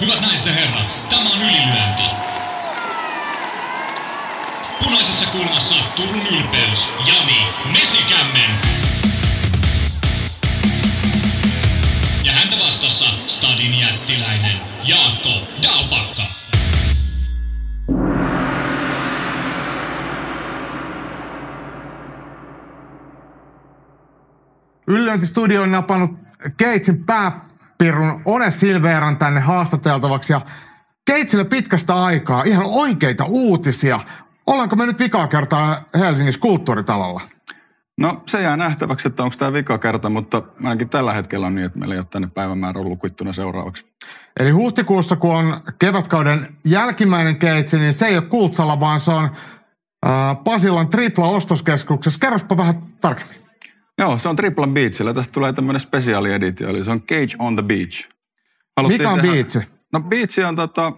Hyvät naiset ja herrat, tämä on ylilyönti. Punaisessa kulmassa Turun ylpeys, Jani Mesikämmen. Ja häntä vastassa Stadin jättiläinen Jaakko Dalpakka. Yllyöntistudio on napannut Keitsin pääpirun One Silveran tänne haastateltavaksi ja Keitsille pitkästä aikaa ihan oikeita uutisia. Ollaanko me nyt vikaa kertaa Helsingissä kulttuuritalolla? No se jää nähtäväksi, että onko tämä vika kerta, mutta ainakin tällä hetkellä on niin, että meillä ei ole tänne päivämäärä lukuittuna seuraavaksi. Eli huhtikuussa, kun on kevätkauden jälkimmäinen keitsi, niin se ei ole Kultsalla, vaan se on äh, Pasilan tripla ostoskeskuksessa. Kerrospa vähän tarkemmin. Joo, se on Triplan Beachillä. Tästä tulee tämmöinen spesiaali editio, eli se on Cage on the Beach. Haluttiin Mikä on tehdä- biitsi? No Beach on tota,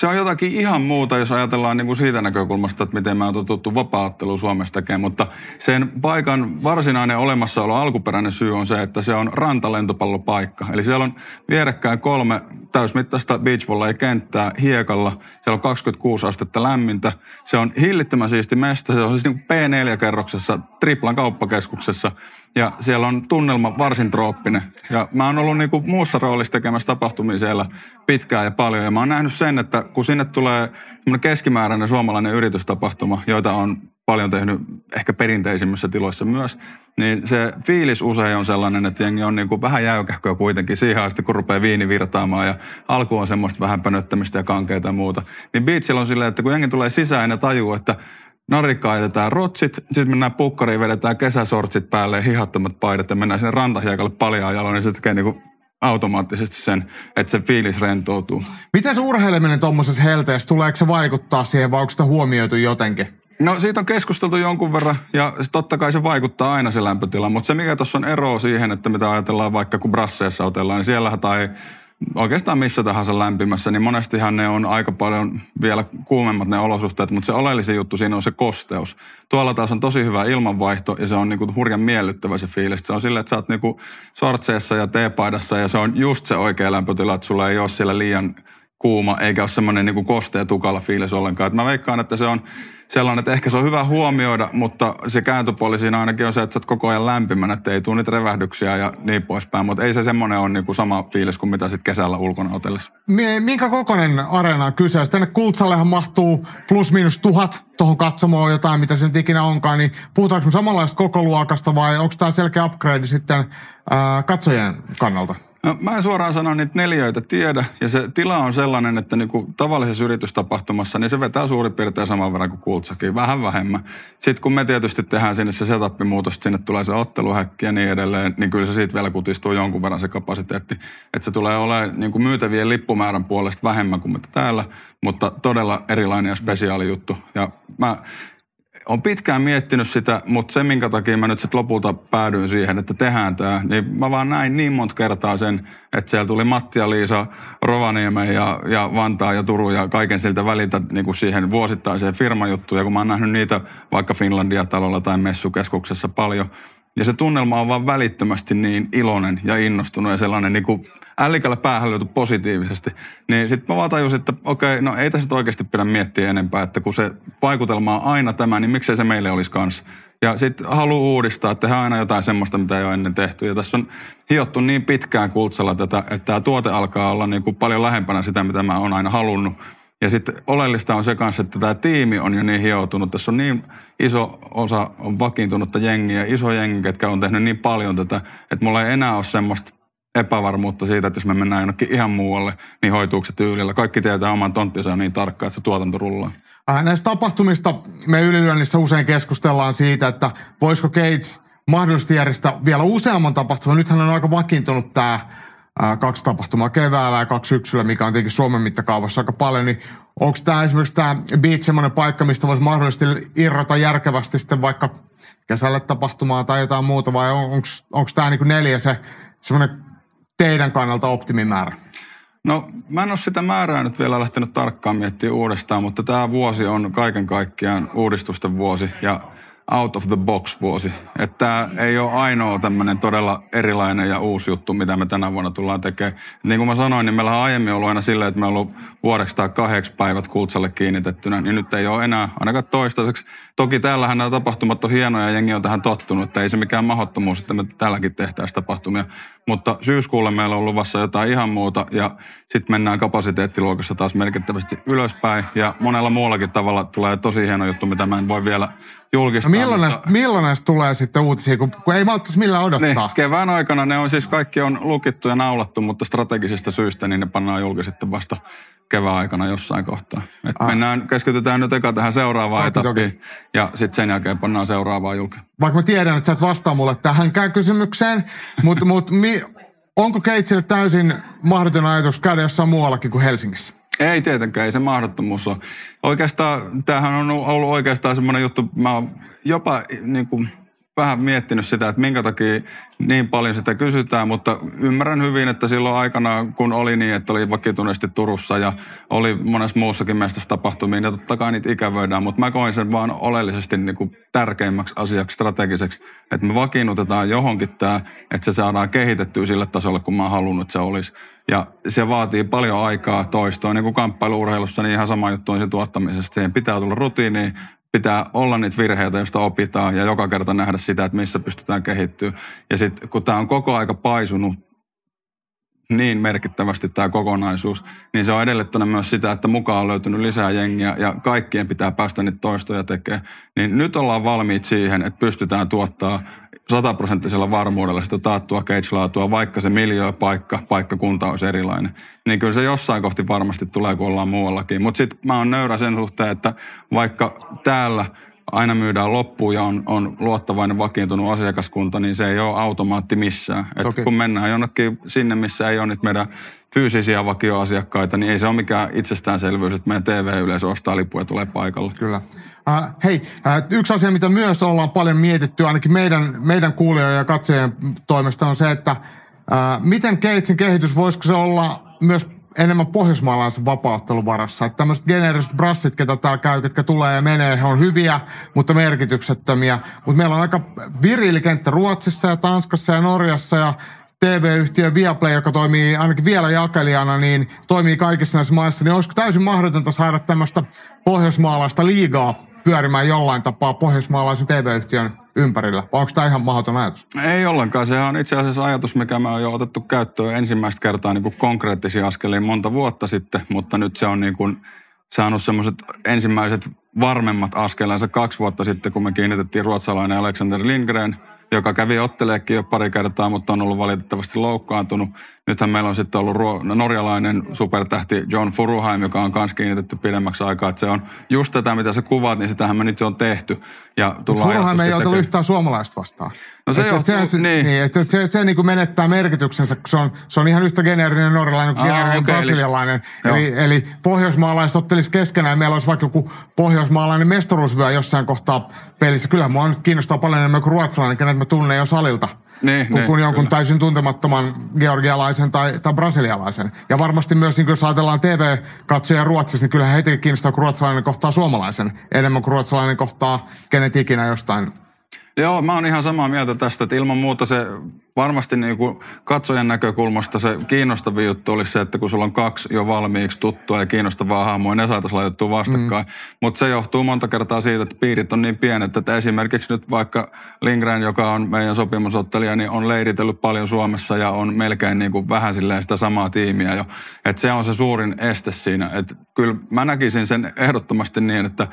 se on jotakin ihan muuta, jos ajatellaan niin kuin siitä näkökulmasta, että miten mä oon totuttu vapaattelu Suomessa tekemään. Mutta sen paikan varsinainen olemassaolo, alkuperäinen syy on se, että se on rantalentopallopaikka. Eli siellä on vierekkäin kolme täysmittaista beachvolley-kenttää hiekalla. Siellä on 26 astetta lämmintä. Se on hillittömän siisti mesta. Se on siis niin kuin P4-kerroksessa, Triplan kauppakeskuksessa. Ja siellä on tunnelma varsin trooppinen. Ja mä oon ollut niinku muussa roolissa tekemässä tapahtumia siellä pitkään ja paljon. Ja mä oon nähnyt sen, että kun sinne tulee keskimääräinen suomalainen yritystapahtuma, joita on paljon tehnyt ehkä perinteisimmissä tiloissa myös, niin se fiilis usein on sellainen, että jengi on niinku vähän jäykähköä kuitenkin siihen asti, kun rupeaa viini virtaamaan ja alku on semmoista vähän pönöttämistä ja kankeita ja muuta. Niin Beachillä on silleen, että kun jengi tulee sisään ja tajuu, että narikkaa jätetään rotsit, sitten mennään pukkariin, vedetään kesäsortsit päälle ja hihattomat paidat ja mennään sinne rantahiekalle paljaan jaloin, niin se tekee niinku automaattisesti sen, että se fiilis rentoutuu. Miten se urheileminen tuommoisessa helteessä, tuleeko se vaikuttaa siihen vai onko sitä huomioitu jotenkin? No siitä on keskusteltu jonkun verran ja totta kai se vaikuttaa aina se lämpötila, mutta se mikä tuossa on ero siihen, että mitä ajatellaan vaikka kun brasseissa otellaan, niin siellähän tai oikeastaan missä tahansa lämpimässä, niin monestihan ne on aika paljon vielä kuumemmat ne olosuhteet, mutta se oleellisin juttu siinä on se kosteus. Tuolla taas on tosi hyvä ilmanvaihto ja se on niinku hurjan miellyttävä se fiilis. Se on silleen, että sä oot niinku sortseissa ja teepaidassa ja se on just se oikea lämpötila, että sulla ei ole siellä liian kuuma eikä ole semmoinen niinku kostea tukala fiilis ollenkaan. Et mä veikkaan, että se on sellainen, että ehkä se on hyvä huomioida, mutta se kääntöpuoli siinä ainakin on se, että sä oot koko ajan lämpimänä, että ei tule niitä revähdyksiä ja niin poispäin. Mutta ei se semmoinen ole niinku sama fiilis kuin mitä sitten kesällä ulkona otellessa. Mi- Minkä kokoinen areena on kyseessä? Tänne Kultsallehan mahtuu plus miinus tuhat tuohon katsomoon jotain, mitä se nyt ikinä onkaan, niin puhutaanko me samanlaista koko luokasta vai onko tämä selkeä upgrade sitten katsojien kannalta? No, mä en suoraan sano niitä neljöitä tiedä, ja se tila on sellainen, että niinku tavallisessa yritystapahtumassa, niin se vetää suurin piirtein saman verran kuin kultsakin, vähän vähemmän. Sitten kun me tietysti tehdään sinne se setup-muutos, että sinne tulee se otteluhäkki ja niin edelleen, niin kyllä se siitä vielä kutistuu jonkun verran se kapasiteetti. Että se tulee olemaan niinku myytävien lippumäärän puolesta vähemmän kuin mitä täällä, mutta todella erilainen ja spesiaali juttu. Ja mä on pitkään miettinyt sitä, mutta se, minkä takia mä nyt sitten lopulta päädyin siihen, että tehdään tämä, niin mä vaan näin niin monta kertaa sen, että siellä tuli Matti ja Liisa Rovaniemen ja, ja Vantaa ja Turun ja kaiken siltä väliltä niin kuin siihen vuosittaiseen firmajuttuun. Ja kun mä oon nähnyt niitä vaikka Finlandia-talolla tai messukeskuksessa paljon, ja se tunnelma on vaan välittömästi niin iloinen ja innostunut ja sellainen niin kuin ällikällä päähän positiivisesti. Niin sitten mä vaan tajusin, että okei, no ei tässä oikeasti pidä miettiä enempää, että kun se vaikutelma on aina tämä, niin miksei se meille olisi kanssa. Ja sitten haluaa uudistaa, että tehdään aina jotain semmoista, mitä ei ole ennen tehty. Ja tässä on hiottu niin pitkään kultsalla tätä, että tämä tuote alkaa olla niin kuin paljon lähempänä sitä, mitä mä oon aina halunnut. Ja sitten oleellista on se kanssa, että tämä tiimi on jo niin hioutunut. Tässä on niin iso osa on vakiintunutta jengiä, iso jengi, ketkä on tehnyt niin paljon tätä, että mulla ei enää ole semmoista epävarmuutta siitä, että jos me mennään jonnekin ihan muualle, niin hoituuko se tyylillä. Kaikki tietää oman tonttinsa niin tarkkaan, että se tuotanto rullaa. Ää, Näistä tapahtumista me ylilyönnissä usein keskustellaan siitä, että voisiko Gates mahdollisesti järjestää vielä useamman tapahtuman. Nythän on aika vakiintunut tämä kaksi tapahtumaa keväällä ja kaksi syksyllä, mikä on tietenkin Suomen mittakaavassa aika paljon, niin onko tämä esimerkiksi tämä Beach semmoinen paikka, mistä voisi mahdollisesti irrota järkevästi sitten vaikka kesälle tapahtumaa tai jotain muuta, vai on, onko tämä niinku neljä se semmoinen teidän kannalta optimimäärä? No mä en ole sitä määrää nyt vielä lähtenyt tarkkaan miettimään uudestaan, mutta tämä vuosi on kaiken kaikkiaan uudistusten vuosi ja out of the box vuosi. Että tämä ei ole ainoa tämmöinen todella erilainen ja uusi juttu, mitä me tänä vuonna tullaan tekemään. Niin kuin mä sanoin, niin meillä on aiemmin ollut aina silleen, että me ollut vuodeksi tai kahdeksi päivät kultsalle kiinnitettynä, niin nyt ei ole enää ainakaan toistaiseksi. Toki täällähän nämä tapahtumat on hienoja ja jengi on tähän tottunut, että ei se mikään mahdottomuus, että me täälläkin tehtäisiin tapahtumia. Mutta syyskuulle meillä on luvassa jotain ihan muuta ja sitten mennään kapasiteettiluokassa taas merkittävästi ylöspäin ja monella muullakin tavalla tulee tosi hieno juttu, mitä mä en voi vielä julkistaa. No milloin, mutta... näistä, milloin näistä tulee sitten uutisia, kun, kun ei malttaisi millään odottaa? Niin, kevään aikana ne on siis kaikki on lukittu ja naulattu, mutta strategisista syistä niin ne pannaan julki sitten vasta kevään aikana jossain kohtaa. Et ah. mennään, keskitytään nyt eka tähän seuraavaan toki, etappiin toki. ja sitten sen jälkeen pannaan seuraavaan julki. Vaikka mä tiedän, että sä et vastaa mulle tähänkään kysymykseen, mutta mut, mi, onko Keitsille täysin mahdoton ajatus käydä jossain muuallakin kuin Helsingissä? Ei tietenkään, ei se mahdottomuus ole. Oikeastaan, tämähän on ollut oikeastaan semmoinen juttu, mä oon jopa niin kuin, vähän miettinyt sitä, että minkä takia niin paljon sitä kysytään, mutta ymmärrän hyvin, että silloin aikana, kun oli niin, että oli vakituneesti Turussa ja oli monessa muussakin meistä tapahtumia, niin totta kai niitä ikävöidään, mutta mä koin sen vaan oleellisesti niin kuin tärkeimmäksi asiaksi strategiseksi, että me vakiinnutetaan johonkin tämä, että se saadaan kehitettyä sille tasolle, kun mä halunnut, että se olisi. Ja se vaatii paljon aikaa toistoa, niin kuin kamppailuurheilussa, niin ihan sama juttu on se tuottamisesta. Siihen pitää tulla rutiiniin, pitää olla niitä virheitä, joista opitaan ja joka kerta nähdä sitä, että missä pystytään kehittyä. Ja sitten kun tämä on koko aika paisunut niin merkittävästi tämä kokonaisuus, niin se on edellyttänyt myös sitä, että mukaan on löytynyt lisää jengiä ja kaikkien pitää päästä niitä toistoja tekemään. Niin nyt ollaan valmiit siihen, että pystytään tuottaa sataprosenttisella varmuudella sitä taattua cage-laatua, vaikka se miljööpaikka, paikkakunta olisi erilainen. Niin kyllä se jossain kohti varmasti tulee, kun ollaan muuallakin. Mutta sitten mä oon nöyrä sen suhteen, että vaikka täällä aina myydään loppuun ja on, on luottavainen vakiintunut asiakaskunta, niin se ei ole automaatti missään. Et kun mennään jonnekin sinne, missä ei ole niitä meidän fyysisiä vakioasiakkaita, niin ei se ole mikään itsestäänselvyys, että meidän TV-yleisö ostaa lippuja ja tulee paikalle. Kyllä. Uh, hei, uh, yksi asia, mitä myös ollaan paljon mietitty, ainakin meidän, meidän kuulijoiden ja katsojien toimesta, on se, että uh, miten Keitsin kehitys, voisiko se olla myös enemmän pohjoismaalaisen vapauttelun varassa. Että tämmöiset geneeriset brassit, ketä täällä käy, ketkä tulee ja menee, he on hyviä, mutta merkityksettömiä. Mutta meillä on aika viriili kenttä Ruotsissa ja Tanskassa ja Norjassa ja TV-yhtiö Viaplay, joka toimii ainakin vielä jakelijana, niin toimii kaikissa näissä maissa, niin olisiko täysin mahdotonta saada tämmöistä pohjoismaalaista liigaa pyörimään jollain tapaa pohjoismaalaisen TV-yhtiön ympärillä? Vai onko tämä ihan mahdoton ajatus? Ei ollenkaan. Sehän on itse asiassa ajatus, mikä me on jo otettu käyttöön ensimmäistä kertaa niin kuin konkreettisia askelia monta vuotta sitten, mutta nyt se on niin kuin saanut semmoiset ensimmäiset varmemmat askelensa kaksi vuotta sitten, kun me kiinnitettiin ruotsalainen Alexander Lindgren – joka kävi otteleekin jo pari kertaa, mutta on ollut valitettavasti loukkaantunut. Nythän meillä on sitten ollut ruo- no, norjalainen supertähti John Furuheim, joka on myös kiinnitetty pidemmäksi aikaa. Että se on just tätä, mitä sä kuvaat, niin sitähän me nyt jo on tehty. Ja Furuheim ei ole yhtään suomalaista vastaan. No se, et, johtuu, et se, niin. niin että se, se niin kuin menettää merkityksensä, se on, se on ihan yhtä geneerinen norjalainen kuin geneerinen okay, brasilialainen. Eli, eli, eli pohjoismaalaiset ottelisi keskenään. Meillä olisi vaikka joku pohjoismaalainen mestaruusvyö jossain kohtaa pelissä. Kyllähän mua nyt kiinnostaa paljon enemmän kuin ruotsalainen, kenet mä tunnen jo salilta. Niin, kuin, niin, jonkun kyllä. täysin tuntemattoman georgialaisen tai, tai brasilialaisen. Ja varmasti myös, niin jos ajatellaan TV-katsoja Ruotsissa, niin kyllähän heitäkin kiinnostaa, kun ruotsalainen kohtaa suomalaisen enemmän kuin ruotsalainen kohtaa kenet ikinä jostain Joo, mä oon ihan samaa mieltä tästä, että ilman muuta se varmasti niin kuin katsojan näkökulmasta se kiinnostavin juttu olisi se, että kun sulla on kaksi jo valmiiksi tuttua ja kiinnostavaa hahmoa, ne saataisiin laitettua vastakkain. Mm. Mutta se johtuu monta kertaa siitä, että piirit on niin pienet, että esimerkiksi nyt vaikka Lindgren, joka on meidän sopimusottelija, niin on leiritellyt paljon Suomessa ja on melkein niin kuin vähän silleen sitä samaa tiimiä jo. Että se on se suurin este siinä. Että kyllä mä näkisin sen ehdottomasti niin, että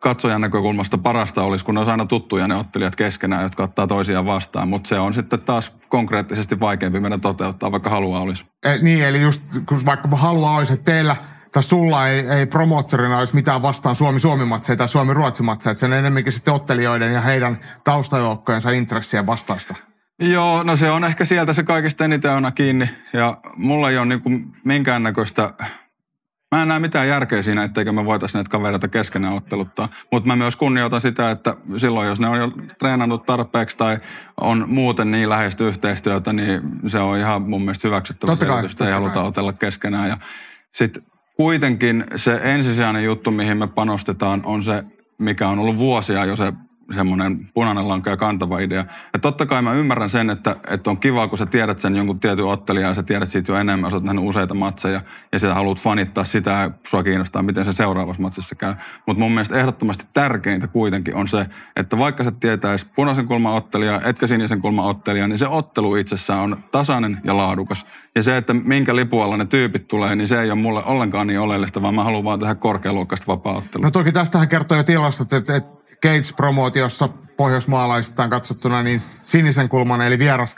katsojan näkökulmasta parasta olisi, kun ne olisi aina tuttuja ne ottelijat keskenään, jotka ottaa toisiaan vastaan. Mutta se on sitten taas konkreettisesti vaikeampi meidän toteuttaa, vaikka halua olisi. E, niin, eli just kun vaikka halua olisi, että teillä tai sulla ei, ei promoottorina olisi mitään vastaan Suomi-Suomi-matseja tai Suomi-Ruotsi-matseja, että sen enemmänkin sitten ottelijoiden ja heidän taustajoukkojensa intressien vastaista. Joo, no se on ehkä sieltä se kaikista eniten aina kiinni. Ja mulla ei ole niin minkäännäköistä Mä en näe mitään järkeä siinä, etteikö me voitaisiin näitä kavereita keskenään otteluttaa. Mutta mä myös kunnioitan sitä, että silloin jos ne on jo treenannut tarpeeksi tai on muuten niin läheistä yhteistyötä, niin se on ihan mun mielestä hyväksyttävä selitystä. Ei haluta kai. otella keskenään. Ja sitten kuitenkin se ensisijainen juttu, mihin me panostetaan, on se, mikä on ollut vuosia jo se semmoinen punainen lanka ja kantava idea. Ja totta kai mä ymmärrän sen, että, että on kiva, kun sä tiedät sen jonkun tietyn ottelijan ja sä tiedät siitä jo enemmän, sä oot nähnyt useita matseja ja sä haluat fanittaa sitä ja sua kiinnostaa, miten se seuraavassa matsissa käy. Mutta mun mielestä ehdottomasti tärkeintä kuitenkin on se, että vaikka sä tietäis punaisen kulman ottelija, etkä sinisen kulman ottelija, niin se ottelu itsessään on tasainen ja laadukas. Ja se, että minkä lipualla ne tyypit tulee, niin se ei ole mulle ollenkaan niin oleellista, vaan mä haluan vaan tehdä korkealuokkaista vapaa No toki tästähän kertoo jo tilastot, että, että Gates-promootiossa pohjoismaalaisittain katsottuna niin sinisen kulman eli vieras,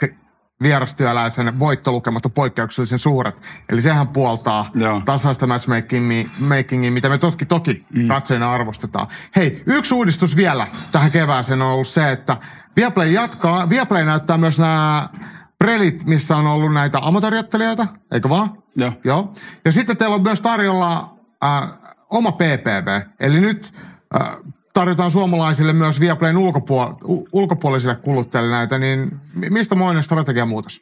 vierastyöläisen voittolukemat on poikkeuksellisen suuret. Eli sehän puoltaa Joo. tasaista matchmakingia, mitä me toki, toki mm. katsojina arvostetaan. Hei, yksi uudistus vielä tähän kevääseen on ollut se, että Viaplay jatkaa. Viaplay näyttää myös nämä prelit, missä on ollut näitä amatööriottelijoita, eikö vaan? Joo. Joo. Ja sitten teillä on myös tarjolla äh, oma PPV. Eli nyt äh, tarjotaan suomalaisille myös Viaplayn ulkopuol- ulkopuolisille kuluttajille näitä, niin mistä moinen strategiamuutos?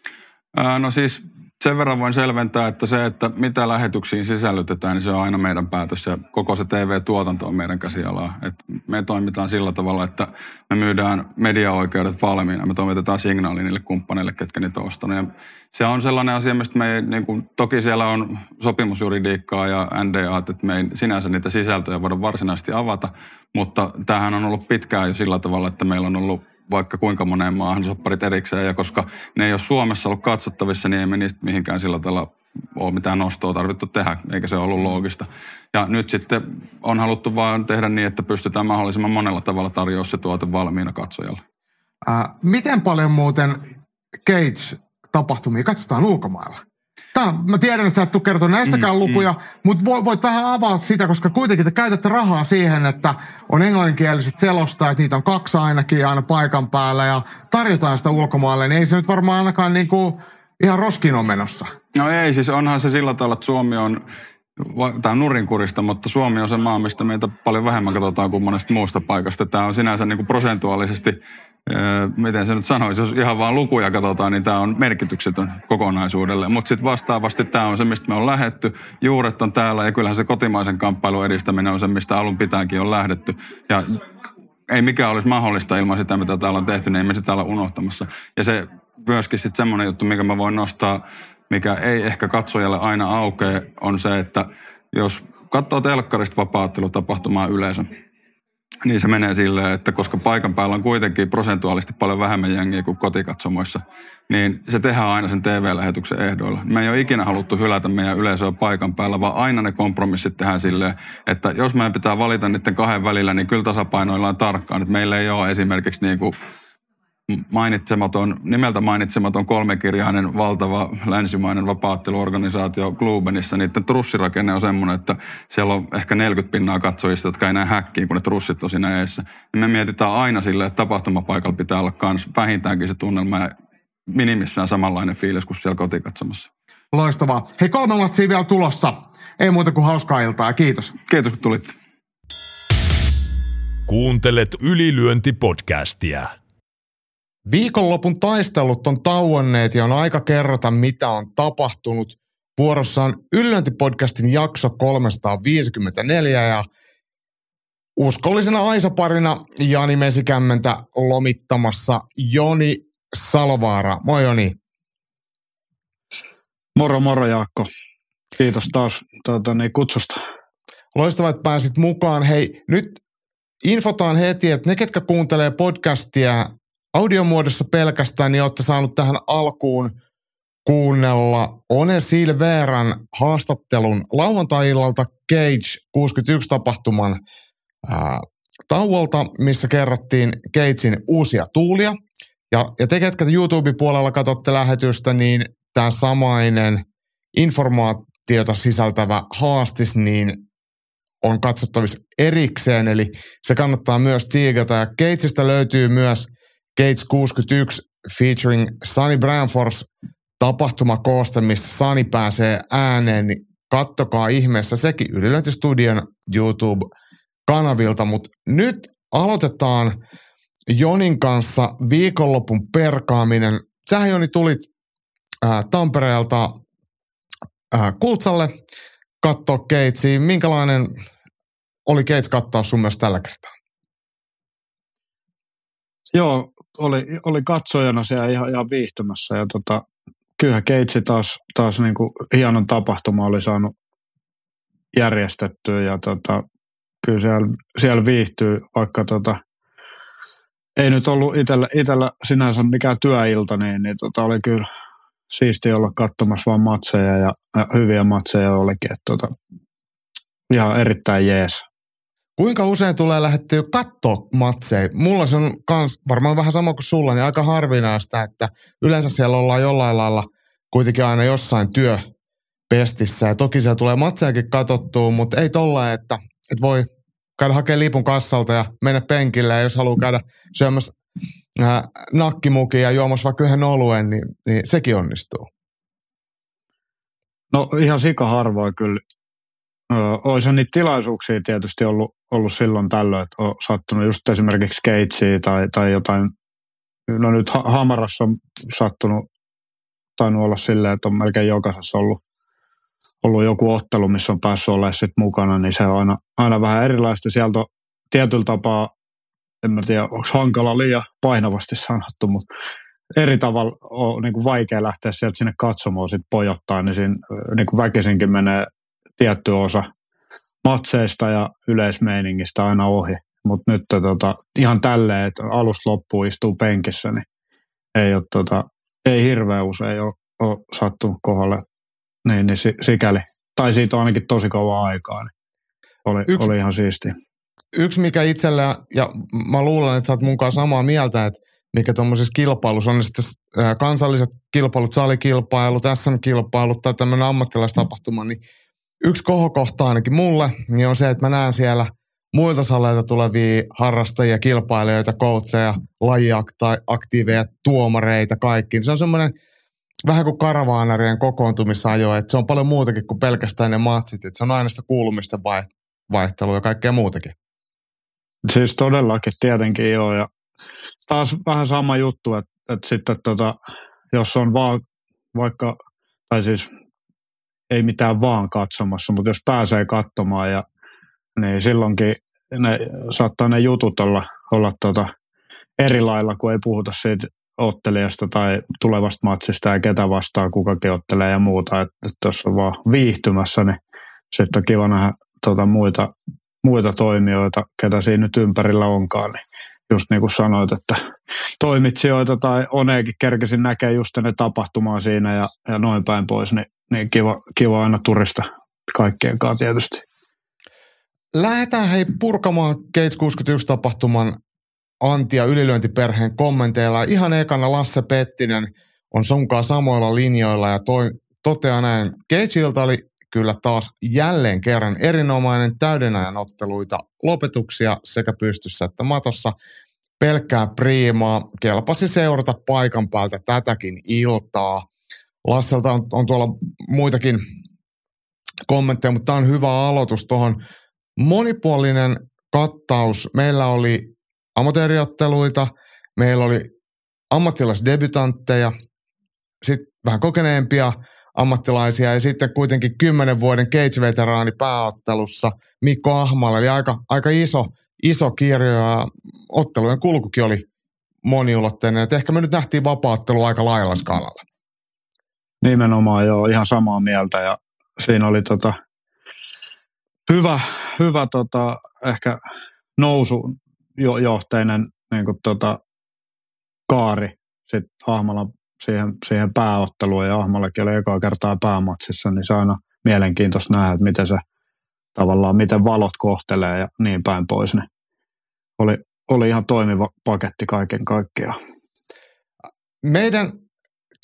No siis sen verran voin selventää, että se, että mitä lähetyksiin sisällytetään, niin se on aina meidän päätös ja koko se TV-tuotanto on meidän käsialaa. Et me toimitaan sillä tavalla, että me myydään mediaoikeudet valmiina, me toimitetaan signaali niille kumppaneille, ketkä niitä on ostanut. Ja se on sellainen asia, mistä me ei, niin kuin, toki siellä on sopimusjuridiikkaa ja NDA, että me ei sinänsä niitä sisältöjä voida varsinaisesti avata, mutta tämähän on ollut pitkään jo sillä tavalla, että meillä on ollut vaikka kuinka moneen maahan sopparit erikseen. Ja koska ne ei ole Suomessa ollut katsottavissa, niin ei me niistä mihinkään sillä tavalla ole mitään nostoa tarvittu tehdä, eikä se ollut loogista. Ja nyt sitten on haluttu vain tehdä niin, että pystytään mahdollisimman monella tavalla tarjoamaan se tuote valmiina katsojalle. Äh, miten paljon muuten Cage-tapahtumia katsotaan ulkomailla? Tämä, mä tiedän, että sä et tule kertoa näistäkään mm, lukuja, mm. mutta voit vähän avata sitä, koska kuitenkin te käytätte rahaa siihen, että on englanninkieliset selostajat, niitä on kaksi ainakin aina paikan päällä ja tarjotaan sitä ulkomaille, niin ei se nyt varmaan ainakaan niin kuin ihan roskin on menossa. No ei, siis onhan se sillä tavalla, että Suomi on tämä on nurinkurista, mutta Suomi on se maa, mistä meitä paljon vähemmän katsotaan kuin monesta muusta paikasta. Tämä on sinänsä niin kuin prosentuaalisesti miten se nyt sanoisi, jos ihan vaan lukuja katsotaan, niin tämä on merkityksetön kokonaisuudelle. Mutta sitten vastaavasti tämä on se, mistä me on lähetty. Juuret on täällä ja kyllähän se kotimaisen kamppailun edistäminen on se, mistä alun pitääkin on lähdetty. Ja ei mikään olisi mahdollista ilman sitä, mitä täällä on tehty, niin ei me sitä olla unohtamassa. Ja se myöskin sitten semmoinen juttu, mikä mä voin nostaa, mikä ei ehkä katsojalle aina aukea, on se, että jos katsoo telkkarista vapaattelutapahtumaa yleisö, niin se menee silleen, että koska paikan päällä on kuitenkin prosentuaalisesti paljon vähemmän jengiä kuin kotikatsomoissa, niin se tehdään aina sen TV-lähetyksen ehdoilla. Me ei ole ikinä haluttu hylätä meidän yleisöä paikan päällä, vaan aina ne kompromissit tehdään silleen, että jos meidän pitää valita niiden kahden välillä, niin kyllä tasapainoillaan tarkkaan. Että meillä ei ole esimerkiksi niin kuin mainitsematon, nimeltä mainitsematon kolmekirjainen valtava länsimainen vapaatteluorganisaatio Glubenissa, niiden trussirakenne on semmoinen, että siellä on ehkä 40 pinnaa katsojista, jotka ei näe häkkiin, kun ne trussit on siinä eessä. Ja me mietitään aina silleen, että tapahtumapaikalla pitää olla kans vähintäänkin se tunnelma ja minimissään samanlainen fiilis kuin siellä kotikatsomassa. Loistavaa. Hei, kolme matsia vielä tulossa. Ei muuta kuin hauskaa iltaa. Kiitos. Kiitos, kun tulit. Kuuntelet ylilyöntipodcastia. Viikonlopun taistelut on tauonneet ja on aika kerrota, mitä on tapahtunut. Vuorossa on Yllöntipodcastin jakso 354 ja uskollisena Aisaparina Jani Mesikämmentä lomittamassa Joni Salovaara. Moi Joni. Moro moro Jaakko. Kiitos taas tuota, niin, kutsusta. Loistavaa, että pääsit mukaan. Hei, nyt infotaan heti, että ne, ketkä kuuntelee podcastia audiomuodossa pelkästään, niin olette saanut tähän alkuun kuunnella One Silveran haastattelun lauantai-illalta Cage 61 tapahtuman ää, tauolta, missä kerrottiin Cagein uusia tuulia. Ja, ja te, ketkä YouTube-puolella katsotte lähetystä, niin tämä samainen informaatiota sisältävä haastis, niin on katsottavissa erikseen, eli se kannattaa myös tiigata. Ja Cageista löytyy myös Gates 61 featuring Sunny Branfors tapahtumakooste, missä Sunny pääsee ääneen, niin kattokaa ihmeessä sekin Ylilöintistudion YouTube-kanavilta. Mutta nyt aloitetaan Jonin kanssa viikonlopun perkaaminen. Sähän Joni tulit ää, Tampereelta ää, Kultsalle katsoa Gatesiin. Minkälainen oli Gates kattaa sun mielestä tällä kertaa? Joo, oli, oli katsojana siellä ihan, ihan viihtymässä ja tota, kyllähän Keitsi taas, taas niin kuin hienon tapahtuma oli saanut järjestettyä ja tota, kyllä siellä, siellä viihtyy, vaikka tota, ei nyt ollut itellä, itellä sinänsä mikään työilta, niin, niin tota, oli kyllä siisti olla katsomassa vaan matseja ja, ja hyviä matseja olikin. Että tota, ihan erittäin jees. Kuinka usein tulee lähettyä katsoa matseja? Mulla se on kans, varmaan vähän sama kuin sulla, niin aika harvinaista, että yleensä siellä ollaan jollain lailla kuitenkin aina jossain työpestissä. Ja toki siellä tulee matsejakin katsottua, mutta ei tolla, että, että voi käydä hakemaan lipun kassalta ja mennä penkille. Ja jos haluaa käydä syömässä äh, nakkimukin ja juomassa vaikka yhden oluen, niin, niin sekin onnistuu. No ihan sika harvoin kyllä. Olisi niitä tilaisuuksia tietysti ollut, ollut silloin tällöin, että on sattunut just esimerkiksi Keitsiä tai, tai jotain. No nyt Hamarassa on sattunut, tainnut olla silleen, että on melkein jokaisessa ollut, ollut joku ottelu, missä on päässyt olemaan sit mukana, niin se on aina, aina vähän erilaista. Sieltä on tietyllä tapaa, en mä tiedä, onko hankala liian painavasti sanottu, mutta eri tavalla on niin kuin vaikea lähteä sieltä sinne katsomaan sit pojottaa, niin siinä niin kuin väkisinkin menee tietty osa matseista ja yleismeiningistä aina ohi. Mutta nyt tota, ihan tälleen, että alusta loppuun istuu penkissä, niin ei, ole, tota, ei hirveän usein ole, ole sattunut kohdalle. Niin, niin sikäli. Tai siitä on ainakin tosi kauan aikaa. Niin oli, yksi, oli ihan siisti. Yksi mikä itsellä, ja mä luulen, että sä oot mukaan samaa mieltä, että mikä tuommoisessa kilpailussa on sitten kansalliset kilpailut, salikilpailut, SM-kilpailut tai tämmöinen ammattilaistapahtuma, niin yksi kohokohta ainakin mulle, niin on se, että mä näen siellä muilta saleilta tulevia harrastajia, kilpailijoita, coacheja, lajiaktiiveja, tuomareita, kaikki. Se on semmoinen vähän kuin karavaanarien kokoontumisajo, että se on paljon muutakin kuin pelkästään ne matsit, että se on aina sitä kuulumisten vaihtelua ja kaikkea muutakin. Siis todellakin tietenkin joo, ja taas vähän sama juttu, että, että sitten tota, jos on vaan vaikka, tai siis ei mitään vaan katsomassa, mutta jos pääsee katsomaan, ja, niin silloinkin ne, saattaa ne jutut olla, olla tota, eri lailla, kun ei puhuta siitä ottelijasta tai tulevasta matsista ja ketä vastaa, kuka ottelee ja muuta. Että et tuossa on vaan viihtymässä, niin sitten on kiva nähdä tota, muita, muita toimijoita, ketä siinä nyt ympärillä onkaan. Niin just niin kuin sanoit, että toimitsijoita tai Oneekin kerkesin näkee just ne tapahtumaa siinä ja, ja noin päin pois, niin, niin kiva, kiva aina turista kaikkien kanssa tietysti. Lähdetään hei purkamaan Gates 61 tapahtuman Antia ylilyöntiperheen kommenteilla. Ihan ekana Lasse Pettinen on sunkaan samoilla linjoilla ja toi, toteaa näin. Gageilta oli kyllä taas jälleen kerran erinomainen täyden ajan otteluita, lopetuksia sekä pystyssä että matossa. Pelkkää priimaa, kelpasi seurata paikan päältä tätäkin iltaa. Lasselta on, on tuolla muitakin kommentteja, mutta tämä on hyvä aloitus tuohon. Monipuolinen kattaus. Meillä oli amatööriotteluita, meillä oli ammattilaisdebutantteja, sitten vähän kokeneempia – ammattilaisia ja sitten kuitenkin kymmenen vuoden cage-veteraani pääottelussa Mikko Ahmalla, eli aika, aika iso, iso kirjo ja ottelujen kulkukin oli moniulotteinen. Et ehkä me nyt nähtiin vapaattelu aika lailla skaalalla. Nimenomaan joo, ihan samaa mieltä ja siinä oli tota, hyvä, hyvä tota, ehkä nousu johteinen niin kuin tota, kaari sitten Ahmalan siihen, siihen pääotteluun ja Ahmallakin oli ekaa kertaa päämatsissa, niin se on aina mielenkiintoista nähdä, että miten se tavallaan, miten valot kohtelee ja niin päin pois. Niin oli, oli ihan toimiva paketti kaiken kaikkiaan. Meidän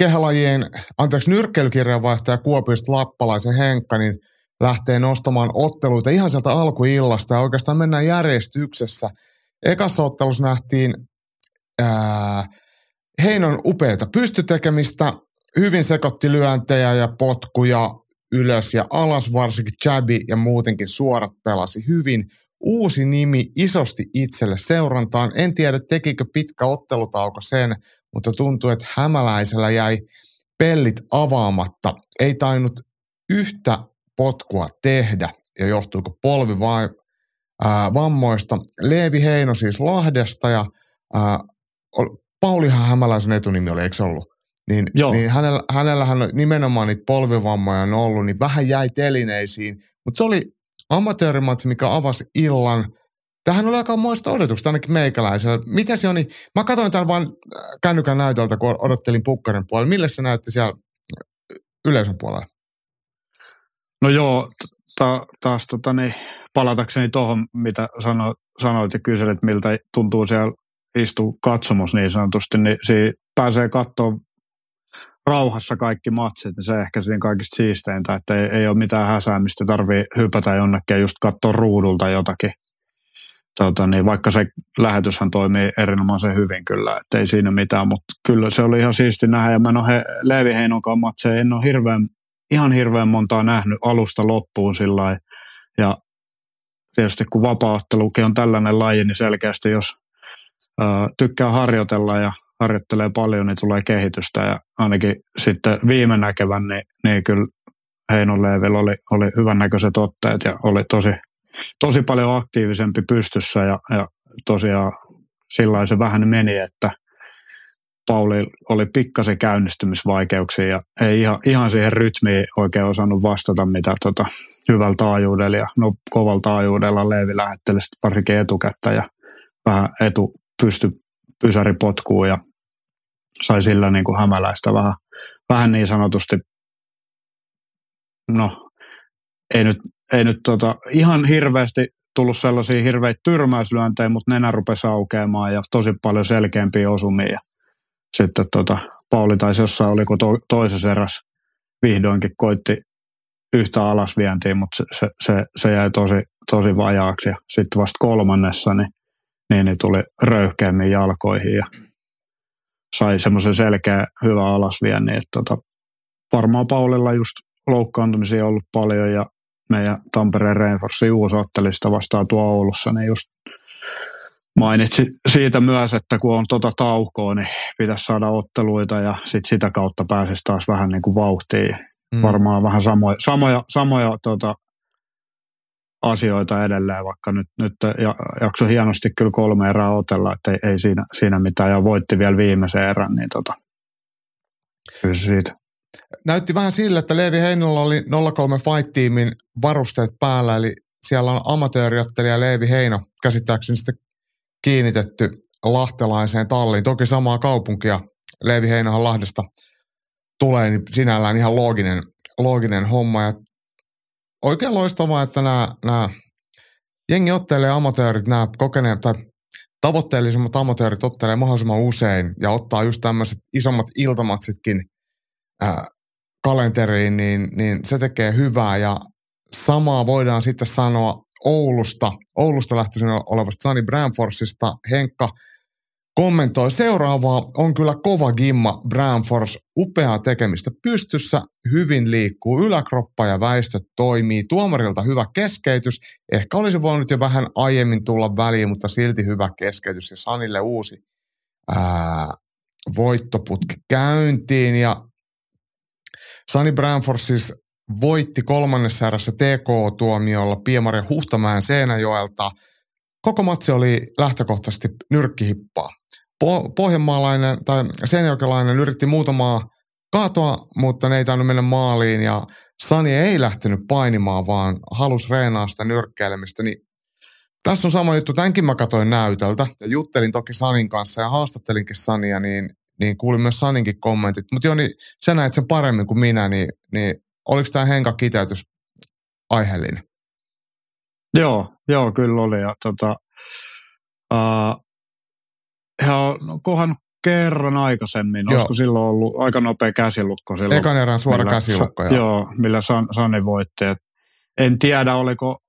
kehälajien, anteeksi, nyrkkeilykirjanvaihtaja Kuopiosta Lappalaisen Henkka, niin lähtee nostamaan otteluita ihan sieltä alkuillasta ja oikeastaan mennään järjestyksessä. Ekassa ottelussa nähtiin ää, Heinon upeita pystytekemistä, hyvin sekoitti lyöntejä ja potkuja ylös ja alas, varsinkin Chabi ja muutenkin suorat pelasi hyvin. Uusi nimi isosti itselle seurantaan. En tiedä, tekikö pitkä ottelutauko sen, mutta tuntuu, että hämäläisellä jäi pellit avaamatta. Ei tainnut yhtä potkua tehdä ja johtuuko polvi vai ää, vammoista. Leevi Heino siis Lahdesta ja ää, Paulihan Hämäläisen etunimi oli, eikö se ollut? Niin, Joo. niin hänellä, hänellähän nimenomaan niitä polvivammoja on ollut, niin vähän jäi telineisiin. Mutta se oli amatöörimatsi, mikä avasi illan. Tähän oli aika muista odotukset ainakin meikäläisellä. Mitä se on? Niin, mä katsoin tämän vaan kännykän näytöltä, kun odottelin pukkarin puolella. Millä se näytti siellä yleisön puolella? No joo, ta, taas tota, niin, palatakseni tuohon, mitä sano, sanoit ja kyselit, miltä tuntuu siellä istuu katsomus niin sanotusti, niin siinä pääsee katsoa rauhassa kaikki matsit, niin se ehkä siinä kaikista siisteintä, että ei, ei ole mitään häsää, mistä tarvii hypätä jonnekin ja just katsoa ruudulta jotakin. Tota, niin vaikka se lähetyshän toimii erinomaisen hyvin kyllä, että ei siinä mitään, mutta kyllä se oli ihan siisti nähdä. Ja mä en ole Leevi en ole hirveän, ihan hirveän montaa nähnyt alusta loppuun sillä ja tietysti kun vapaaottelukin on tällainen laji, niin selkeästi jos ö, tykkää harjoitella ja harjoittelee paljon, niin tulee kehitystä. Ja ainakin sitten viime näkevän, niin, niin kyllä Heinon Leevillä oli, oli hyvän näköiset otteet ja oli tosi, tosi paljon aktiivisempi pystyssä ja, ja tosiaan sillä se vähän meni, että Pauli oli pikkasen käynnistymisvaikeuksia ja ei ihan, ihan siihen rytmiin oikein osannut vastata, mitä tota, hyvällä taajuudella ja no, kovalla taajuudella Leevi lähetteli varsinkin etukättä ja vähän etu pysty pysäri potkuu ja sai sillä niin kuin hämäläistä vähän, vähän niin sanotusti, no ei nyt, ei nyt tota, ihan hirveästi tullut sellaisia hirveitä tyrmäyslyöntejä, mutta nenä rupesi aukeamaan ja tosi paljon selkeämpiä osumia. Sitten tota, Pauli taisi jossain, oliko to, toisessa erässä vihdoinkin koitti yhtä alasvientiin, mutta se, se, se, se jäi tosi, tosi vajaaksi. Ja sitten vasta kolmannessa niin, niin, niin tuli röyhkeämmin jalkoihin ja sai semmoisen selkeä hyvä alasviennin. Että tota, varmaan Paulilla just loukkaantumisia ollut paljon ja meidän Tampereen otteli sitä vastaan tuo Oulussa, niin just mainitsi siitä myös, että kun on tota taukoa, niin pitäisi saada otteluita ja sit sitä kautta pääsisi taas vähän niin kuin vauhtiin. Mm. Varmaan vähän samoja, samoja, samoja tota, asioita edelleen, vaikka nyt, nyt jakso hienosti kyllä kolme erää otella, että ei, ei siinä, siinä mitään, ja voitti vielä viimeisen erän, niin tota, kyllä siitä. Näytti vähän sille, että Leevi Heinolla oli 03 Fight-tiimin varusteet päällä, eli siellä on amatööriottelija Leevi Heino, käsittääkseni sitten kiinnitetty lahtelaiseen talliin. Toki samaa kaupunkia Leevi Heinohan Lahdesta tulee, niin sinällään ihan looginen, looginen homma. Ja oikein loistavaa, että nämä, nämä jengi ottelee amatöörit, nämä kokeneet tai tavoitteellisemmat amatöörit ottelee mahdollisimman usein ja ottaa just tämmöiset isommat iltamatsitkin kalenteriin, niin, niin se tekee hyvää ja samaa voidaan sitten sanoa Oulusta, Oulusta lähtöisin olevasta Sunny Bramforsista. Henkka kommentoi seuraavaa. On kyllä kova gimma Bramfors. Upeaa tekemistä pystyssä. Hyvin liikkuu yläkroppa ja väistö toimii. Tuomarilta hyvä keskeytys. Ehkä olisi voinut jo vähän aiemmin tulla väliin, mutta silti hyvä keskeytys. Ja Sanille uusi ää, voittoputki käyntiin. Ja Sani Bramfors siis voitti kolmannessa erässä TK-tuomiolla Piemarin Huhtamäen Seinäjoelta. Koko matsi oli lähtökohtaisesti nyrkkihippaa. Po- pohjanmaalainen tai seinäjokelainen yritti muutamaa kaatoa, mutta ne ei tainnut mennä maaliin ja Sani ei lähtenyt painimaan, vaan halusi reenaa sitä nyrkkeilemistä. Niin tässä on sama juttu. Tämänkin mä katsoin näytöltä ja juttelin toki Sanin kanssa ja haastattelinkin Sania, niin, niin kuulin myös Saninkin kommentit. Mutta Joni, sä näet sen paremmin kuin minä, niin, niin oliko tämä Henka kiteytys aiheellinen? Joo, joo, kyllä oli. Ja, tota, uh, he on kohannut kerran aikaisemmin. Joo. Olisiko silloin ollut aika nopea käsilukko? Silloin, Ekan erään suora millä, käsilukko, joo. joo. millä San, Sani voitti. Et en tiedä, oliko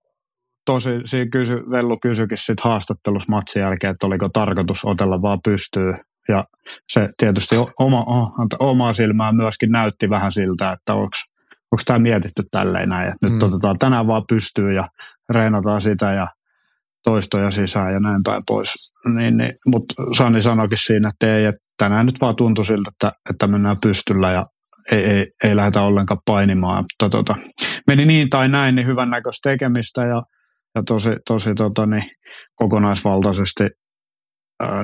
tosi, siinä kysy, Vellu kysyikin sit haastattelussa matsin jälkeen, että oliko tarkoitus otella vaan pystyy. Ja se tietysti oma, oma silmää myöskin näytti vähän siltä, että onko onko tämä mietitty tälleen näin, että nyt mm. otetaan tänään vaan pystyy ja reenataan sitä ja toistoja sisään ja näin päin pois. Niin, niin, Mutta Sani sanoikin siinä, että ei, että tänään nyt vaan tuntui siltä, että, että mennään pystyllä ja ei, ei, ei lähdetä ollenkaan painimaan. Mutta tota, meni niin tai näin, niin hyvän näköistä tekemistä ja, ja tosi, tosi tota, niin, kokonaisvaltaisesti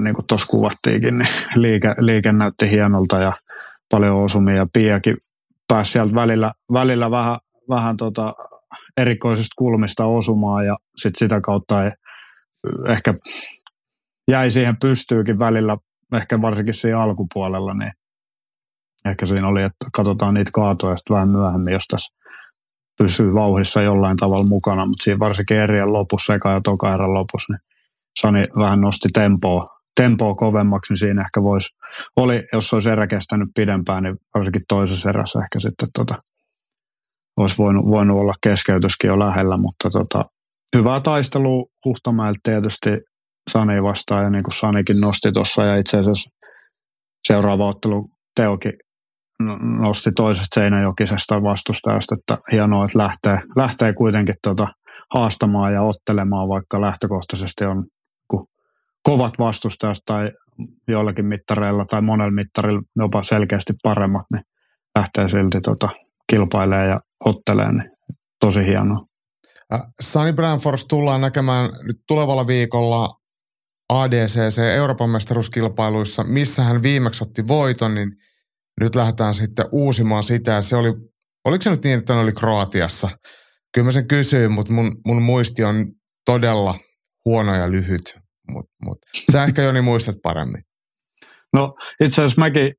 niin kuin tuossa kuvattiinkin, niin liike, liike näytti hienolta ja paljon osumia ja Piakin pääsi sieltä välillä, välillä vähän, vähän tota erikoisista kulmista osumaan ja sit sitä kautta ei, ehkä jäi siihen pystyykin välillä, ehkä varsinkin siinä alkupuolella, niin ehkä siinä oli, että katsotaan niitä kaatoja sitten vähän myöhemmin, jos tässä pysyy vauhissa jollain tavalla mukana, mutta siinä varsinkin erien lopussa, eka ja toka erän lopussa, niin Sani vähän nosti tempoa, tempoa kovemmaksi, niin siinä ehkä voisi, oli, jos olisi erä kestänyt pidempään, niin varsinkin toisessa erässä ehkä sitten tota, olisi voinut, voinut olla keskeytyskin jo lähellä, mutta tota, hyvää taistelua Huhtamäeltä tietysti Sani vastaan ja niin kuin Sanikin nosti tuossa ja itse asiassa seuraava ottelu Teokin nosti toisesta Seinäjokisesta vastustajasta, että hienoa, että lähtee, lähtee kuitenkin tota haastamaan ja ottelemaan, vaikka lähtökohtaisesti on kovat vastustajat tai joillakin mittareilla tai monella mittarilla jopa selkeästi paremmat, niin lähtee silti tota, kilpailemaan ja ottelee, niin tosi hienoa. Sunny Branfors tullaan näkemään nyt tulevalla viikolla ADCC Euroopan mestaruuskilpailuissa, missä hän viimeksi otti voiton, niin nyt lähdetään sitten uusimaan sitä. Se oli, oliko se nyt niin, että ne oli Kroatiassa? Kyllä mä sen kysyin, mutta mun, mun muisti on todella huono ja lyhyt. Mut, mut. Sä ehkä Joni muistat paremmin. No itse asiassa mäkin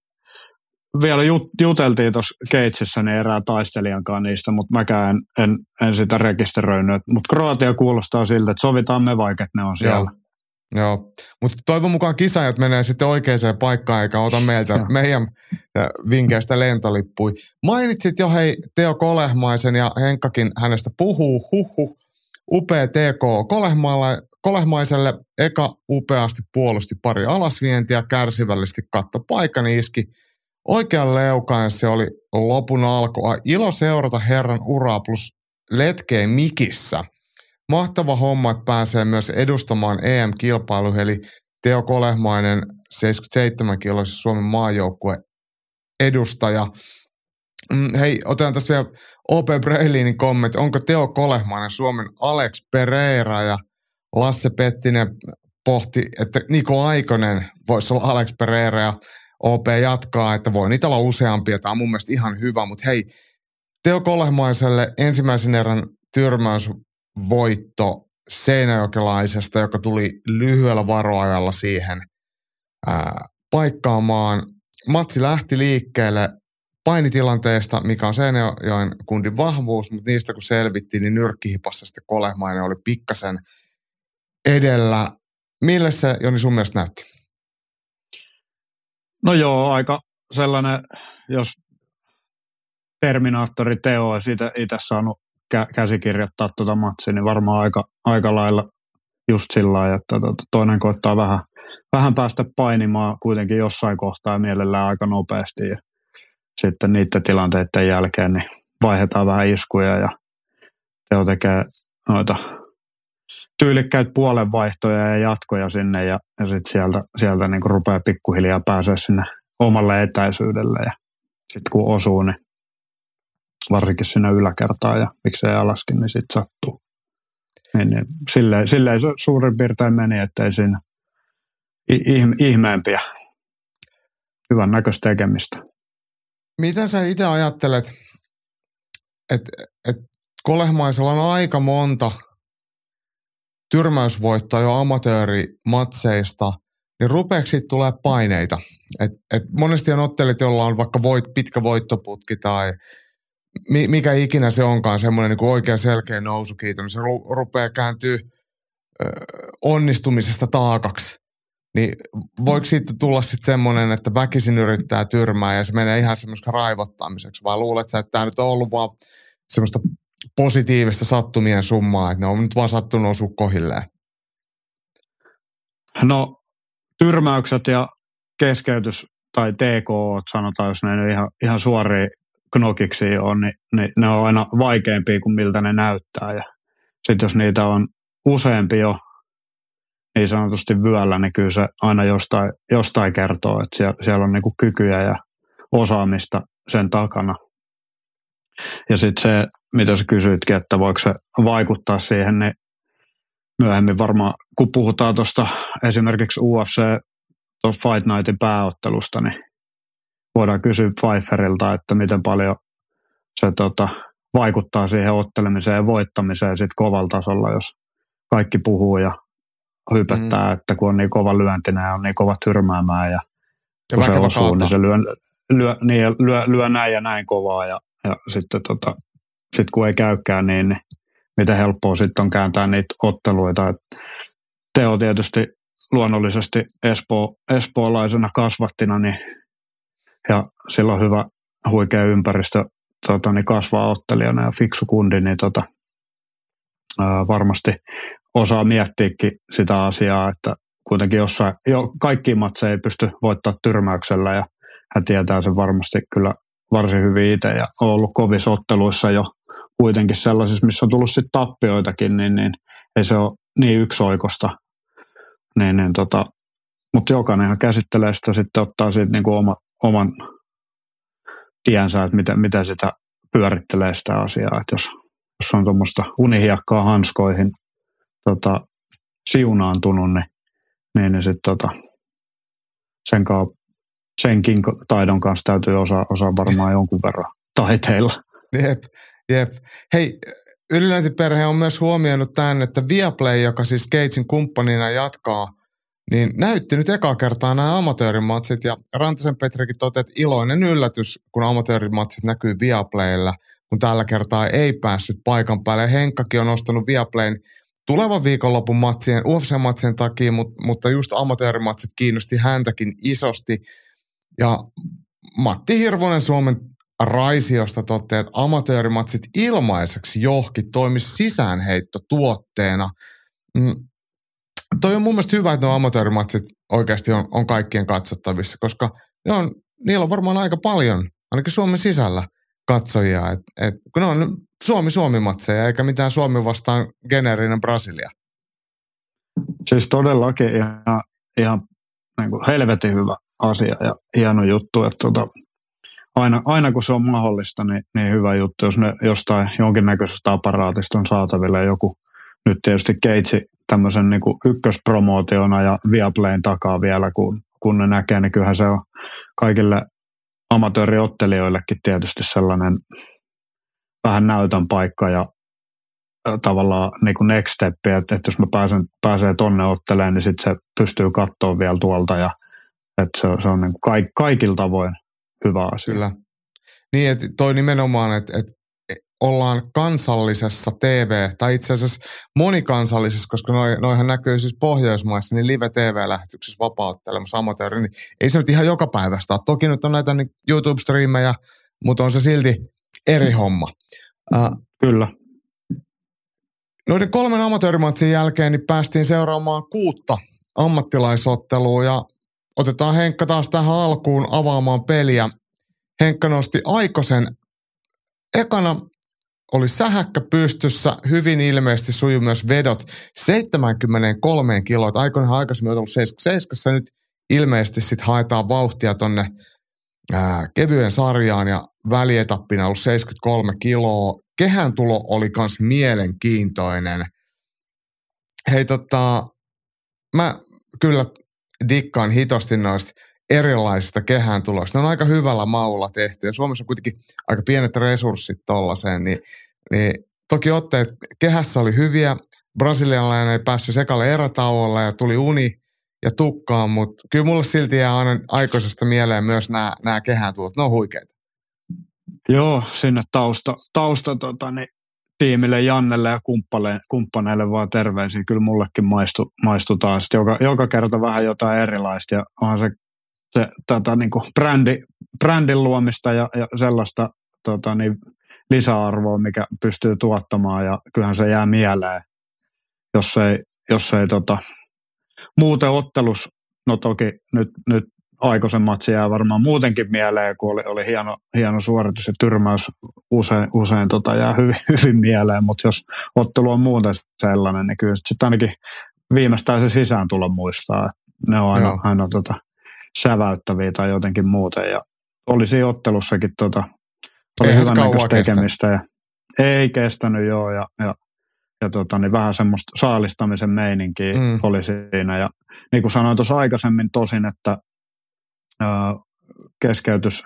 vielä jut, juteltiin tuossa Keitsissä niin erään taistelijan kanssa niistä, mutta mäkään en, en, en sitä rekisteröinyt. Mutta Kroatia kuulostaa siltä, että sovitaan me vaikka, että ne on siellä. Joo. Joo, mutta toivon mukaan kisajat menee sitten oikeaan paikkaan eikä ota meiltä Joo. meidän vinkkeistä lentolippui. Mainitsit jo hei Teo Kolehmaisen ja Henkkakin hänestä puhuu, huhu, upea TK Kolehmaalla, Kolehmaiselle eka upeasti puolusti pari alasvientiä, kärsivällisesti katto paikan iski. Oikean leukaan se oli lopun alku. Ilo seurata herran uraa plus letkeen mikissä – mahtava homma, että pääsee myös edustamaan EM-kilpailu, eli Teo Kolehmainen, 77 kiloisen Suomen maajoukkue edustaja. Mm, hei, otetaan tästä vielä OP Breilinin kommentti. Onko Teo Kolehmainen Suomen Alex Pereira ja Lasse Pettinen pohti, että Niko Aikonen voisi olla Alex Pereira ja OP jatkaa, että voi niitä olla useampia. Tämä on mun mielestä ihan hyvä, mutta hei, Teo Kolehmaiselle ensimmäisen erän tyrmäys voitto Seinäjokelaisesta, joka tuli lyhyellä varoajalla siihen ää, paikkaamaan. Matsi lähti liikkeelle painitilanteesta, mikä on Seinäjoen kundin vahvuus, mutta niistä kun selvittiin, niin nyrkkihipassa sitten Kolehmainen oli pikkasen edellä. Mille se, Joni, sun mielestä näytti? No joo, aika sellainen, jos Terminaattori Teo olisi itse saanut kä- käsikirjoittaa tuota matsia, niin varmaan aika, aika lailla just sillä lailla, että toinen koittaa vähän, vähän päästä painimaan kuitenkin jossain kohtaa ja mielellään aika nopeasti ja sitten niiden tilanteiden jälkeen niin vaihdetaan vähän iskuja ja Teo tekee noita tyylikkäitä puolenvaihtoja ja jatkoja sinne ja, ja sitten sieltä, sieltä niin rupeaa pikkuhiljaa pääsee sinne omalle etäisyydelle ja sitten kun osuu, niin varsinkin sinne yläkertaan ja miksei alaskin, niin sitten sattuu. Niin, niin, silleen, silleen suurin piirtein meni, ettei siinä ihmeempiä hyvän näköistä tekemistä. Miten sä itse ajattelet, että et Kolehmaisella on aika monta tyrmäysvoittoa jo amatöörimatseista, niin rupeeksi tulee paineita. Et, et monesti on ottelit, joilla on vaikka voit, pitkä voittoputki tai mikä ikinä se onkaan, semmoinen niin oikea selkeä nousukiito, niin se rupeaa kääntyä onnistumisesta taakaksi. Niin voiko siitä tulla sitten semmoinen, että väkisin yrittää tyrmää ja se menee ihan semmoista raivottamiseksi, vai luulet sä, että tämä nyt on ollut vaan semmoista positiivista sattumien summaa, että ne on nyt vaan sattunut osua kohilleen? No tyrmäykset ja keskeytys tai TK, sanotaan, jos ne ihan, ihan suoria knokiksi on, niin, niin ne on aina vaikeampia kuin miltä ne näyttää. Ja sitten jos niitä on useampi jo niin sanotusti vyöllä, niin kyllä se aina jostain, jostain kertoo, että siellä, siellä on niinku kykyjä ja osaamista sen takana. Ja sitten se, mitä sä kysyitkin, että voiko se vaikuttaa siihen, niin myöhemmin varmaan, kun puhutaan tuosta esimerkiksi UFC Fight Nightin pääottelusta, niin voidaan kysyä Pfeifferilta, että miten paljon se tota, vaikuttaa siihen ottelemiseen ja voittamiseen sit kovalla tasolla, jos kaikki puhuu ja hypättää, mm. että kun on niin kova lyöntinä ja on niin kova tyrmäämään ja, ja kun se osuu, kaata. niin se lyö, lyö, niin, lyö, lyö näin ja näin kovaa ja, ja sitten tota, sit kun ei käykään, niin, miten helppoa sitten on kääntää niitä otteluita. Et Teo tietysti luonnollisesti Espo, espoolaisena kasvattina, niin, ja sillä on hyvä huikea ympäristö tota, niin kasvaa ottelijana ja fiksu kundi, niin tota, ää, varmasti osaa miettiäkin sitä asiaa, että kuitenkin jossain, jo kaikki matseja ei pysty voittaa tyrmäyksellä ja hän tietää sen varmasti kyllä varsin hyvin itse ja on ollut kovissa otteluissa jo kuitenkin sellaisissa, missä on tullut sitten tappioitakin, niin, niin ei se ole niin yksioikosta. Niin, niin tota, mutta jokainenhan käsittelee sitä sitten ottaa siitä niin kuin oma, oman tiensä, että miten, miten sitä pyörittelee sitä asiaa. Että jos, jos on tuommoista unihiakkaa hanskoihin tota, siunaantunut, niin, niin, niin sitten tota, sen senkin taidon kanssa täytyy osaa, osaa varmaan jonkun verran taiteilla. Jep, jep. Hei, Ylilöintiperhe on myös huomioinut tämän, että Viaplay, joka siis Gatesin kumppanina jatkaa, niin näytti nyt ekaa kertaa nämä amatöörimatsit ja Rantasen Petrikin totesi, että iloinen yllätys, kun amatöörimatsit näkyy Viaplaylla, kun tällä kertaa ei päässyt paikan päälle. Henkkakin on nostanut Viaplayn tulevan viikonlopun matsien, UFC-matsien takia, mutta, mutta just amatöörimatsit kiinnosti häntäkin isosti. Ja Matti Hirvonen Suomen Raisiosta toteaa, että amatöörimatsit ilmaiseksi johki toimisi sisäänheitto tuotteena. Mm. Toi on mun mielestä hyvä, että nuo amatöörimatsit oikeasti on, on kaikkien katsottavissa, koska ne on, niillä on varmaan aika paljon, ainakin Suomen sisällä, katsojia. Et, et, kun ne on Suomi-Suomi-matseja, eikä mitään Suomi vastaan geneerinen Brasilia. Siis todellakin ihan, ihan niin kuin helvetin hyvä asia ja hieno juttu, että tota, aina, aina kun se on mahdollista, niin, niin hyvä juttu, jos ne jostain jonkinnäköisestä aparaatista on saatavilla joku, nyt tietysti Keitsi tämmöisen niin kuin ykköspromootiona ja Viaplayn takaa vielä, kun, kun ne näkee, niin kyllähän se on kaikille amatööriottelijoillekin tietysti sellainen vähän näytön paikka ja tavallaan niin kuin next step, että, että jos mä pääsen, pääsee tonne ottelemaan, niin sitten se pystyy katsoa vielä tuolta ja että se, se on niin kuin kaik, kaikilla tavoin hyvä asia. Kyllä. Niin, että toi nimenomaan, että, että ollaan kansallisessa TV, tai itse asiassa monikansallisessa, koska noi, noihan näkyy siis Pohjoismaissa, niin live-TV-lähetyksessä vapauttelemassa amatööri, niin ei se nyt ihan joka päivästä ole. Toki nyt on näitä niin YouTube-striimejä, mutta on se silti eri homma. Uh, Kyllä. Noiden kolmen amatöörimatsin jälkeen niin päästiin seuraamaan kuutta ammattilaisottelua ja otetaan Henkka taas tähän alkuun avaamaan peliä. Henkka nosti Aikosen ekana oli sähäkkä pystyssä, hyvin ilmeisesti sujuu myös vedot 73 kiloa. Aikoinaan aikaisemmin on ollut 77, nyt ilmeisesti sitten haetaan vauhtia tonne ää, kevyen sarjaan ja välietappina ollut 73 kiloa. Kehän tulo oli kans mielenkiintoinen. Hei tota, mä kyllä dikkaan hitosti noista erilaisista kehän tulosta. Ne on aika hyvällä maulla tehty ja Suomessa on kuitenkin aika pienet resurssit tollaiseen, niin, niin toki otteet kehässä oli hyviä. Brasilialainen ei päässyt sekalle erätauolla ja tuli uni ja tukkaan, mutta kyllä mulle silti jää aina aikoisesta mieleen myös nämä, nämä kehän tulot. Ne on huikeita. Joo, sinne tausta, tausta tota, niin, tiimille Jannelle ja kumppaneille vaan terveisiä. Kyllä mullekin maistu, maistu taas. Joka, joka kerta vähän jotain erilaista ja onhan se se tota, niin kuin brändi, brändin luomista ja, ja sellaista tota, niin lisäarvoa, mikä pystyy tuottamaan ja kyllähän se jää mieleen, jos ei, jos ei tota, muuten ottelus, no toki nyt, nyt aikoisen matsi jää varmaan muutenkin mieleen, kun oli, oli hieno, hieno suoritus ja tyrmäys usein, usein tota jää hyvin, hyvin mieleen, mutta jos ottelu on muuten sellainen, niin kyllä sitten ainakin viimeistään se sisään tulla muistaa. Ne on aina, aina tota, säväyttäviä tai jotenkin muuten. Ja oli siinä ottelussakin tota, oli hyvän tekemistä. Ja ei kestänyt joo ja, ja ja tota, niin vähän semmoista saalistamisen meininkiä Mm. oli siinä. Ja niin kuin sanoin tuossa aikaisemmin tosin, että keskeytys,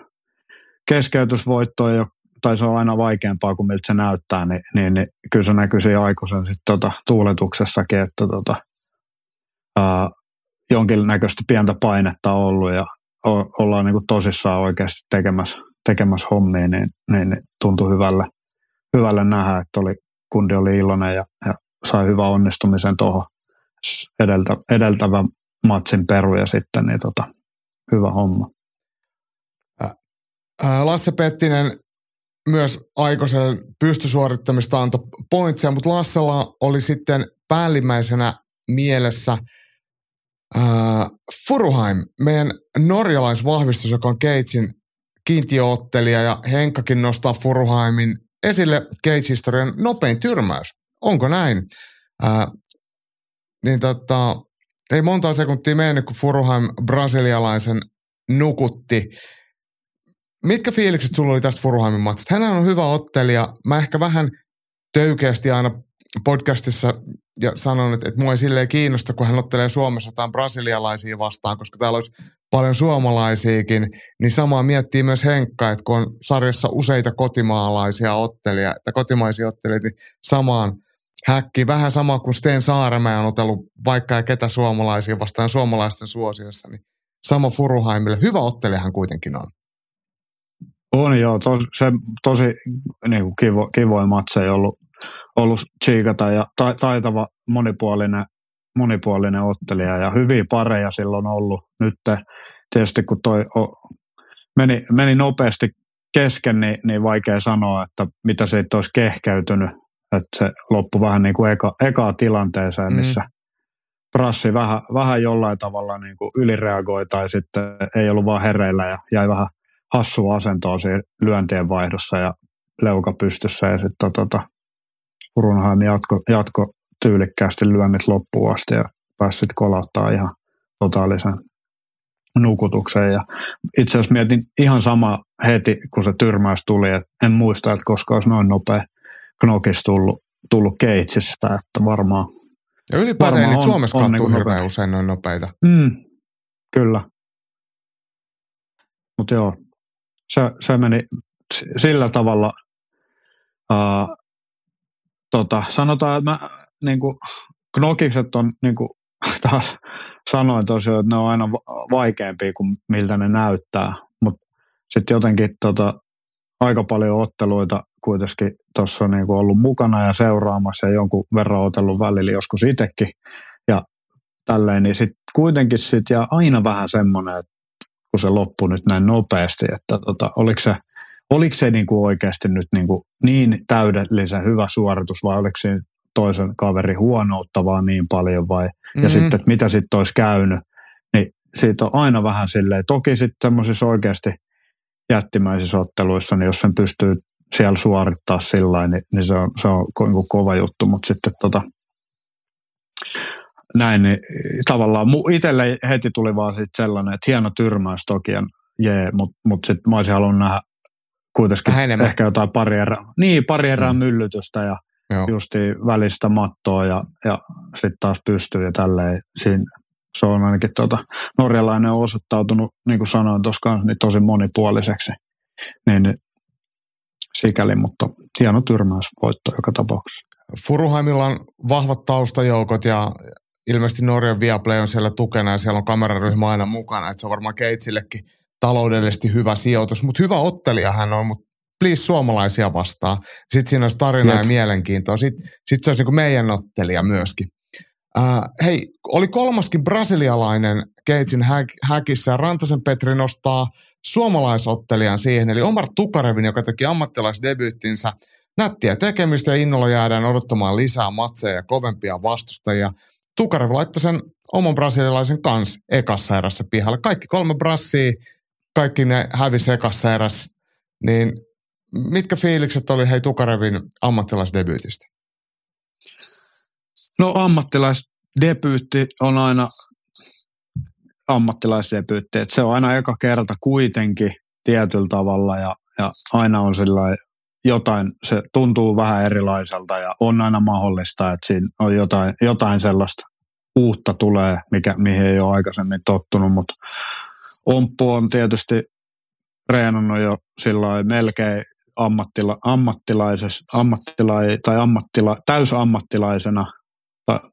keskeytysvoitto ei ole, tai se on aina vaikeampaa kuin miltä se näyttää, niin, niin, niin kyllä se näkyy siinä aikuisen sit tota, tuuletuksessakin, että tota, ää, jonkinnäköistä pientä painetta ollut ja o, ollaan niin kuin tosissaan oikeasti tekemässä, tekemässä hommia, niin, niin, niin tuntui hyvälle, hyvälle nähdä, että oli, kundi oli iloinen ja, ja sai hyvän onnistumisen tuohon edeltä, edeltävän matsin peruja sitten, niin tota, hyvä homma. Lasse Pettinen myös aikoisen pystysuorittamista antoi pointseja, mutta Lassella oli sitten päällimmäisenä mielessä ää, Furuheim, meidän norjalaisvahvistus, joka on Keitsin kiintiöottelija ja Henkkakin nostaa Furuheimin esille Keits-historian nopein tyrmäys. Onko näin? Ää, niin tota, ei monta sekuntia mennyt, kun Furuheim brasilialaisen nukutti. Mitkä fiilikset sulla oli tästä Furuheimin matsista? Hän on hyvä ottelija. Mä ehkä vähän töykeästi aina podcastissa ja sanon, että, että mua ei silleen kiinnosta, kun hän ottelee Suomessa jotain brasilialaisia vastaan, koska täällä olisi paljon suomalaisiakin, niin samaa miettii myös Henkka, että kun on sarjassa useita kotimaalaisia ottelijia, tai kotimaisia ottelijoita, niin samaan häkki, vähän sama kuin Sten Saaremäen on otellut vaikka ja ketä suomalaisia vastaan suomalaisten suosiossa, niin sama Furuheimille. Hyvä ottelija hän kuitenkin on. On joo, to, se tosi niin kuin kivo, kivoja matseja ollut, ollut tsiikata ja ta, taitava monipuolinen, monipuolinen ottelija ja hyviä pareja silloin ollut. Nyt tietysti kun toi o, meni, meni nopeasti kesken, niin, niin vaikea sanoa, että mitä siitä olisi kehkeytynyt. Että se loppui vähän niin kuin eka, ekaa tilanteeseen, missä mm. Prassi vähän, vähän jollain tavalla niin kuin ylireagoi tai sitten ei ollut vaan hereillä ja jäi vähän hassua asentoa siinä lyöntien vaihdossa ja leuka pystyssä ja sitten tota, Urunheim jatko, jatko tyylikkäästi lyönnit loppuun asti ja pääsi sitten kolauttaa ihan totaalisen nukutukseen. Ja itse asiassa mietin ihan sama heti, kun se tyrmäys tuli, että en muista, että koska olisi noin nopea knokis tullut, tullut keitsistä, että varmaan Ja ylipäätään Varmaan niitä on- Suomessa on kattuu niinku hirveän nopea. usein noin nopeita. Mm, kyllä. Mutta joo, se, se meni sillä tavalla, uh, tota, sanotaan, että mä, niinku, knokikset on, niinku, taas sanoin tosiaan, että ne on aina va- vaikeampia kuin miltä ne näyttää, mutta sitten jotenkin tota, aika paljon otteluita kuitenkin tuossa on niinku ollut mukana ja seuraamassa ja jonkun verran otellut välillä joskus itsekin ja tälleen, niin sitten kuitenkin sit jää aina vähän semmoinen, että kun se loppui nyt näin nopeasti, että tota, oliko se, oliko se niinku oikeasti nyt niinku niin täydellisen hyvä suoritus vai oliko se toisen kaveri huonoutta vaan niin paljon vai, Mm. ja sitten, että mitä sitten olisi käynyt, niin siitä on aina vähän silleen, toki sitten semmoisissa oikeasti jättimäisissä otteluissa, niin jos sen pystyy siellä suorittaa sillä niin, niin se on, se on niinku kova juttu, mutta sitten tota, näin, niin tavallaan itselle heti tuli vaan sit sellainen, että hieno tyrmäys toki jee, mutta mut sitten mä olisin halunnut nähdä kuitenkin Vähän enemmän. ehkä jotain pari erää, niin, pari erää Mm. myllytystä ja Joo. justi välistä mattoa ja, ja sitten taas pystyy ja tälleen. Siinä, se on ainakin tuota, norjalainen on osoittautunut, niin kuin sanoin tuossa niin tosi monipuoliseksi. Niin, niin sikäli, mutta hieno tyrmäysvoitto joka tapauksessa. Furuheimilla on vahvat taustajoukot ja ilmeisesti Norjan Viaplay on siellä tukena ja siellä on kameraryhmä aina mukana. Että se on varmaan Keitsillekin taloudellisesti hyvä sijoitus, mutta hyvä ottelija hän on, mutta please suomalaisia vastaan. Sitten siinä olisi tarinaa ja mielenkiintoa. Sitten sit se olisi niin meidän ottelija myöskin. Äh, hei, oli kolmaskin brasilialainen Keitsin häk- häkissä ja Rantasen Petri nostaa suomalaisottelijan siihen, eli Omar Tukarevin, joka teki ammattilaisdebyyttinsä nättiä tekemistä ja innolla jäädään odottamaan lisää matseja ja kovempia vastustajia. Tukarev laittoi sen oman brasilialaisen kans ekassa erässä pihalle. Kaikki kolme brassia, kaikki ne hävisi ekassa erässä. Niin mitkä fiilikset oli hei Tukarevin ammattilaisdebyytistä? No ammattilaisdebyytti on aina ammattilaisdebyytti, että se on aina eka kerta kuitenkin tietyllä tavalla ja, ja aina on sillä jotain, se tuntuu vähän erilaiselta ja on aina mahdollista, että siinä on jotain, jotain sellaista uutta tulee, mikä, mihin ei ole aikaisemmin tottunut, mutta Omppu on tietysti treenannut jo sillä melkein ammattila, ammattilaisessa, ammattila, tai ammattila, täysammattilaisena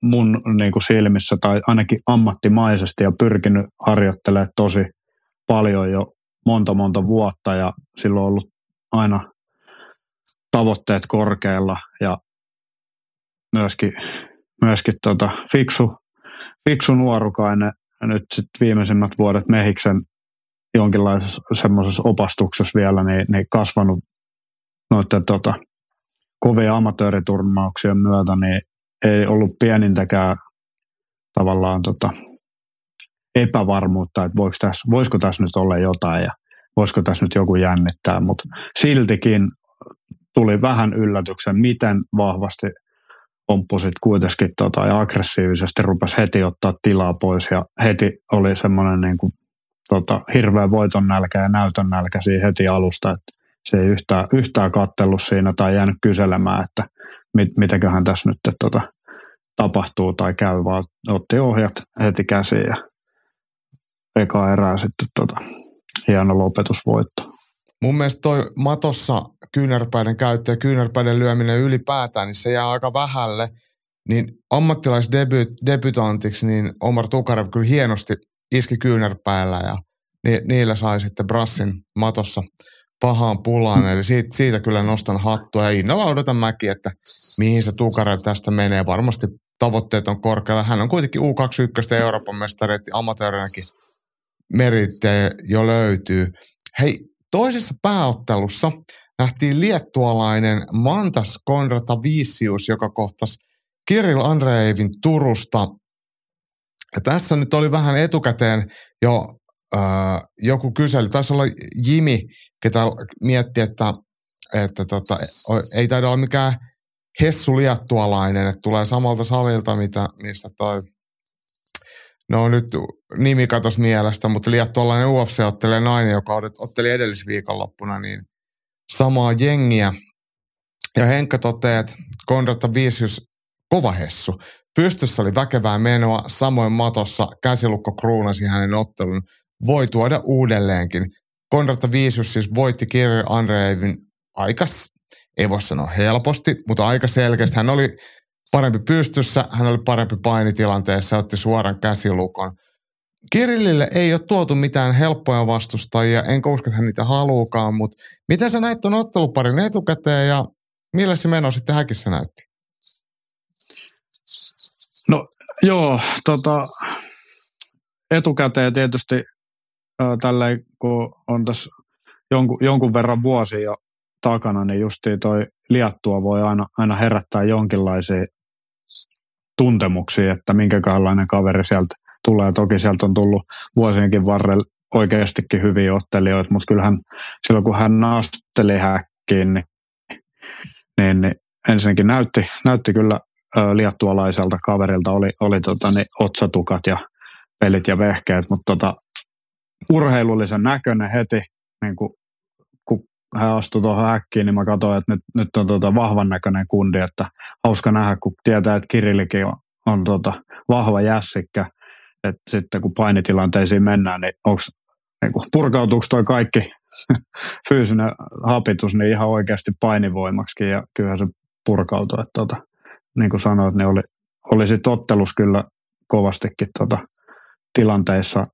mun niin kuin silmissä tai ainakin ammattimaisesti ja pyrkinyt harjoittelemaan tosi paljon jo monta monta vuotta ja silloin on ollut aina tavoitteet korkealla ja myöskin, myöskin tota, fiksu, fiksu nuorukainen nyt sitten viimeisimmät vuodet Mehiksen jonkinlaisessa semmoisessa opastuksessa vielä, niin, niin kasvanut noiden tota, kovia amatööriturnauksien myötä, niin ei ollut pienintäkään tavallaan tota, epävarmuutta, että voiko tässä, voisiko tässä nyt olla jotain ja voisiko tässä nyt joku jännittää, mutta siltikin tuli vähän yllätyksen, miten vahvasti pomppusit kuitenkin tota, ja aggressiivisesti rupesi heti ottaa tilaa pois ja heti oli semmoinen niin kuin, tota, hirveä voiton nälkä ja näytön nälkä siinä heti alusta, että se ei yhtään, yhtään kattellut siinä tai jäänyt kyselemään, että mit, mitäköhän tässä nyt tota, tapahtuu tai käy, vaan otti ohjat heti käsiin ja eka erää sitten tota, hieno lopetusvoitto. Mun mielestä toi matossa kyynärpäiden käyttö ja kyynärpäiden lyöminen ylipäätään, niin se jää aika vähälle. Niin ammattilaisdebutantiksi, niin Omar Tukarev kyllä hienosti iski kyynärpäällä ja ni, niillä sai sitten Brassin matossa pahaan pulaan. Eli siitä, siitä kyllä nostan hattua ja innolla odotan mäkin, että mihin se Tukarev tästä menee. Varmasti tavoitteet on korkealla. Hän on kuitenkin U21 Euroopan mestari, että amatöörinäkin merittejä jo löytyy. Hei, toisessa pääottelussa nähtiin liettualainen Mantas Konratavisius, joka kohtasi Kirill Andreevin Turusta. Ja tässä nyt oli vähän etukäteen jo äh, joku kysely. Taisi olla Jimi, ketä mietti, että, että tota, ei taida olla mikään Hessu Liettualainen, että tulee samalta salilta, mitä, mistä toi No nyt nimi katos mielestä, mutta liettualainen UFC ottelee nainen, joka otteli edellisviikonloppuna, niin samaa jengiä. Ja Henkka toteaa, että Konrata Visius kova hessu. Pystyssä oli väkevää menoa, samoin matossa käsilukko kruunasi hänen ottelun. Voi tuoda uudelleenkin. Konrata Visius siis voitti Kirill Andreevin aika, ei voi sanoa helposti, mutta aika selkeästi. Hän oli parempi pystyssä, hän oli parempi painitilanteessa otti suoran käsilukon. Kirillille ei ole tuotu mitään helppoja vastustajia, enkä usko, että hän niitä haluukaan, mutta miten sä näit tuon otteluparin etukäteen ja millä se meno sitten häkissä näytti? No joo, tota, etukäteen tietysti tälleen, kun on tässä jonkun, jonkun verran vuosia takana, niin justiin toi liattua voi aina, aina herättää jonkinlaisia tuntemuksia, että minkälainen kaveri sieltä tulee. Toki sieltä on tullut vuosienkin varrella oikeastikin hyviä ottelijoita, mutta kyllähän silloin kun hän naasteli häkkiin, niin, niin, niin ensinnäkin näytti, näytti kyllä liattualaiselta kaverilta, oli, oli tota, niin, otsatukat ja pelit ja vehkeet, mutta tota, urheilullisen näköinen heti, niin kuin, kun hän astui tuohon häkkiin, niin mä katsoin, että nyt, nyt on tota vahvan näköinen kundi, että hauska nähdä, kun tietää, että Kirillikin on, on tota vahva jässikkä, että sitten kun painitilanteisiin mennään, niin, onks, niin kuin, purkautuuko toi kaikki fyysinen hapitus niin ihan oikeasti painivoimaksi ja kyllähän se purkautui, että tota, niin kuin sanoit, niin oli, oli sitten ottelus kyllä kovastikin tota, tilanteissa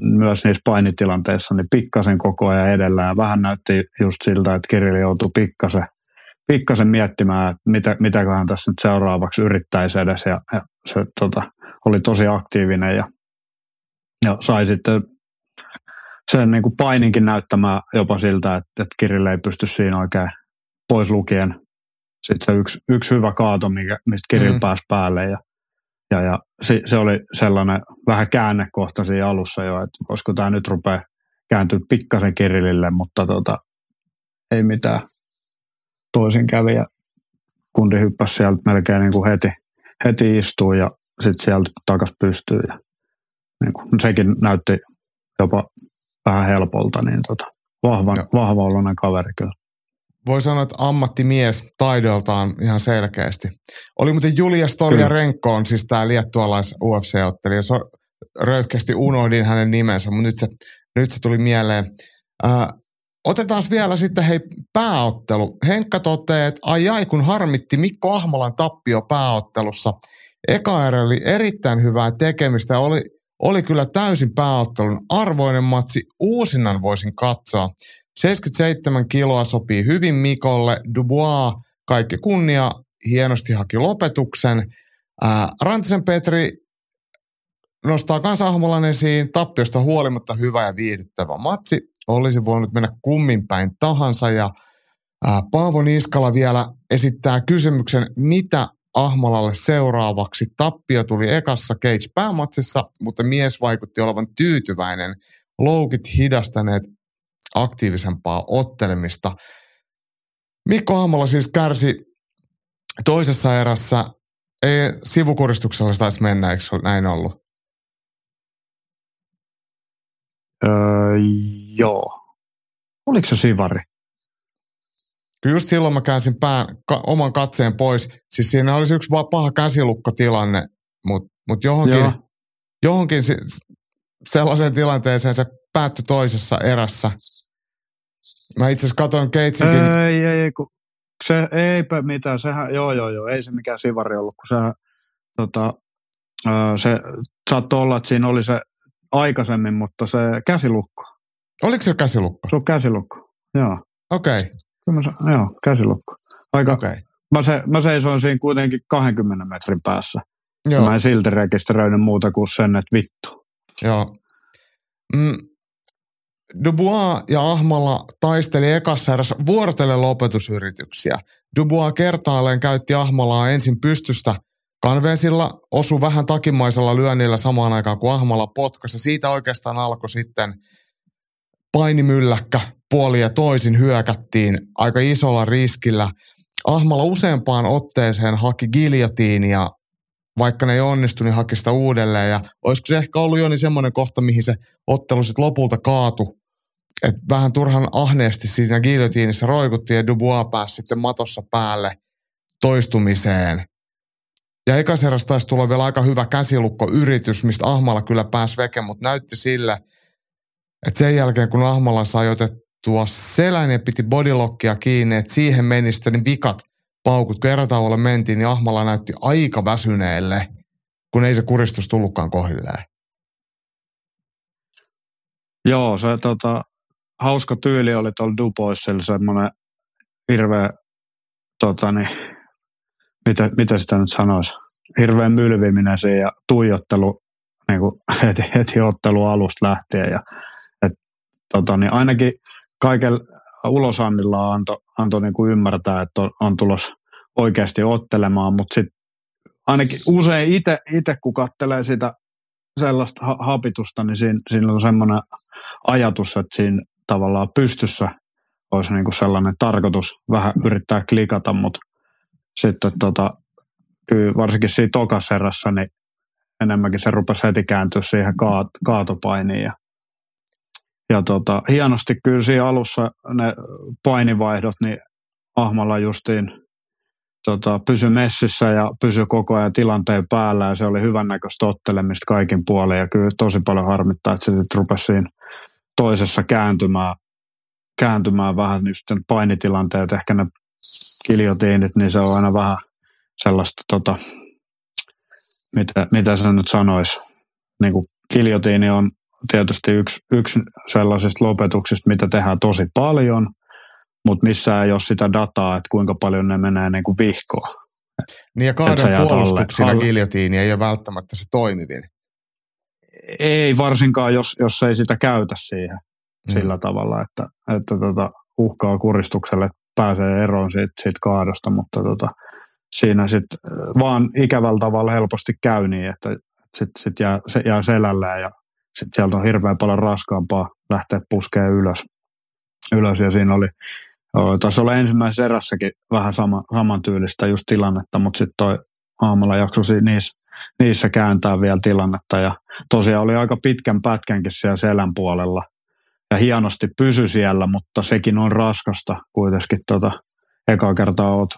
myös niissä painitilanteissa niin pikkasen koko ajan edellä ja vähän näytti just siltä, että Kirill joutui pikkasen, pikkasen miettimään, että mitä, mitäköhän tässä nyt seuraavaksi yrittäisi edes ja, ja se tota, oli tosi aktiivinen ja, ja sai sitten sen niin kuin paininkin näyttämään jopa siltä, että, että Kirill ei pysty siinä oikein pois lukien. Sitten se yksi, yksi hyvä kaato, mikä, mistä Kirill mm. pääsi päälle ja ja, ja se, se, oli sellainen vähän käännekohta siinä alussa jo, että koska tämä nyt rupeaa kääntyä pikkasen Kirillille, mutta tota, ei mitään. Toisin kävi ja kundi hyppäsi sieltä melkein niin kuin heti, heti istuu ja sitten sieltä takas pystyy. Ja niin kuin, sekin näytti jopa vähän helpolta, niin tota, vahva, vahva oloinen kaveri kyllä. Voi sanoa, että ammattimies taidoltaan ihan selkeästi. Oli muuten Julia Stoliarenko on siis tämä liettualais UFC-ottelija. So, röyhkeästi unohdin hänen nimensä, mutta nyt se, nyt se tuli mieleen. Ää, otetaan vielä sitten hei pääottelu. Henkka toteaa, että ai ai kun harmitti Mikko Ahmolan tappio pääottelussa. Eka erä oli erittäin hyvää tekemistä oli, oli kyllä täysin pääottelun arvoinen matsi. Uusinnan voisin katsoa. 77 kiloa sopii hyvin Mikolle. Dubois, kaikki kunnia, hienosti haki lopetuksen. Rantisen Petri nostaa kanssa Ahmolan esiin. Tappiosta huolimatta hyvä ja viihdyttävä matsi. Olisi voinut mennä kummin päin tahansa ja Paavo Niskala vielä esittää kysymyksen, mitä Ahmalalle seuraavaksi. Tappio tuli ekassa Cage päämatsissa, mutta mies vaikutti olevan tyytyväinen. Loukit hidastaneet aktiivisempaa ottelemista. Mikko Ahmola siis kärsi toisessa erässä. Ei sivukuristuksella taisi mennä, eikö näin ollut? Öö, joo. Oliko se sivari? Kyllä just silloin mä käänsin pään, ka, oman katseen pois. Siis siinä olisi yksi vaan paha käsilukkotilanne, mutta mut johonkin, Joo. johonkin se, sellaiseen tilanteeseen se päättyi toisessa erässä. Mä itse asiassa katsoin Keitsinkin. Ei, ei, ei, kun se eipä mitään, sehän, joo, joo, joo, ei se mikään sivari ollut, kun sehän, tota, se saattoi olla, että siinä oli se aikaisemmin, mutta se käsilukko. Oliko se käsilukko? Se on käsilukko, joo. Okei. Okay. Kyllä joo, käsilukko. Aika, okay. mä, se, mä seisoin siinä kuitenkin 20 metrin päässä. Joo. Mä en silti rekisteröinyt muuta kuin sen, että vittu. Joo. Mm. Dubois ja Ahmalla taisteli ekassa erässä vuorotellen lopetusyrityksiä. Dubois kertaalleen käytti Ahmalaa ensin pystystä kanvensilla, osui vähän takimaisella lyönnillä samaan aikaan kuin Ahmalla potkasi. Siitä oikeastaan alkoi sitten painimylläkkä puoli ja toisin hyökättiin aika isolla riskillä. Ahmalla useampaan otteeseen haki giljotiinia, vaikka ne ei onnistu, niin haki sitä uudelleen. Ja olisiko se ehkä ollut jo niin semmoinen kohta, mihin se ottelu sitten lopulta kaatu. Että vähän turhan ahneesti siinä giljotiinissa roikuttiin ja Dubois pääsi sitten matossa päälle toistumiseen. Ja ekaserässä taisi tulla vielä aika hyvä käsilukko-yritys, mistä Ahmalla kyllä pääsi veke, mutta näytti sille, että sen jälkeen kun Ahmalla sai otettua selän ja piti bodylockia kiinni, että siihen meni sitten niin vikat paukut. Kun erätauolla mentiin, niin Ahmalla näytti aika väsyneelle, kun ei se kuristus tullutkaan kohdilleen. Joo, se tota, hauska tyyli oli tuolla Duboisilla semmoinen hirveä, tota, niin, mitä, mitä sitä nyt sanoisi, hirveän mylviminen siinä ja tuijottelu niin kuin heti, heti ottelu alusta lähtien. Ja, et, tota, niin ainakin kaikella ulosannilla antoi anto niin kuin ymmärtää, että on, on tulos oikeasti ottelemaan, mutta sitten ainakin usein itse kun katselee sitä sellaista ha- hapitusta, niin siinä, siinä on semmoinen ajatus, että siinä tavallaan pystyssä olisi niin kuin sellainen tarkoitus vähän yrittää klikata, mutta sitten tota, kyllä varsinkin siinä tokaserrassa, niin enemmänkin se rupesi heti kääntyä siihen kaat, kaatopainiin. Ja, ja tota, hienosti kyllä siinä alussa ne painivaihdot, niin Ahmalla justiin tota, pysy messissä ja pysy koko ajan tilanteen päällä ja se oli hyvännäköistä ottelemista kaikin puolin ja kyllä tosi paljon harmittaa, että se sitten rupesi siinä toisessa kääntymään, kääntymään vähän just painitilanteet, ehkä ne kiljotiinit, niin se on aina vähän sellaista, tota, mitä, mitä se nyt sanoisi, niin kuin kiljotiini on tietysti yksi, yksi sellaisista lopetuksista, mitä tehdään tosi paljon, mutta missä ei ole sitä dataa, että kuinka paljon ne menee niin kuin vihkoon. Niin ja kahden puolustuksina alle. giljotiini ei ole välttämättä se toimivin. Ei varsinkaan, jos, jos ei sitä käytä siihen mm. sillä tavalla, että, että tota, uhkaa kuristukselle, pääsee eroon siitä, siitä kaadosta, mutta tota, siinä sitten vaan ikävällä tavalla helposti käy niin, että sitten sit jää, se jää selällään ja sitten sieltä on hirveän paljon raskaampaa lähteä puskeen ylös. ylös ja siinä oli, taisi olla ensimmäisessä erässäkin vähän sama, samantyylistä just tilannetta, mutta sitten toi aamulla jaksosi niissä, niissä kääntää vielä tilannetta ja tosiaan oli aika pitkän pätkänkin siellä selän puolella ja hienosti pysy siellä, mutta sekin on raskasta kuitenkin. Tota, eka kertaa oot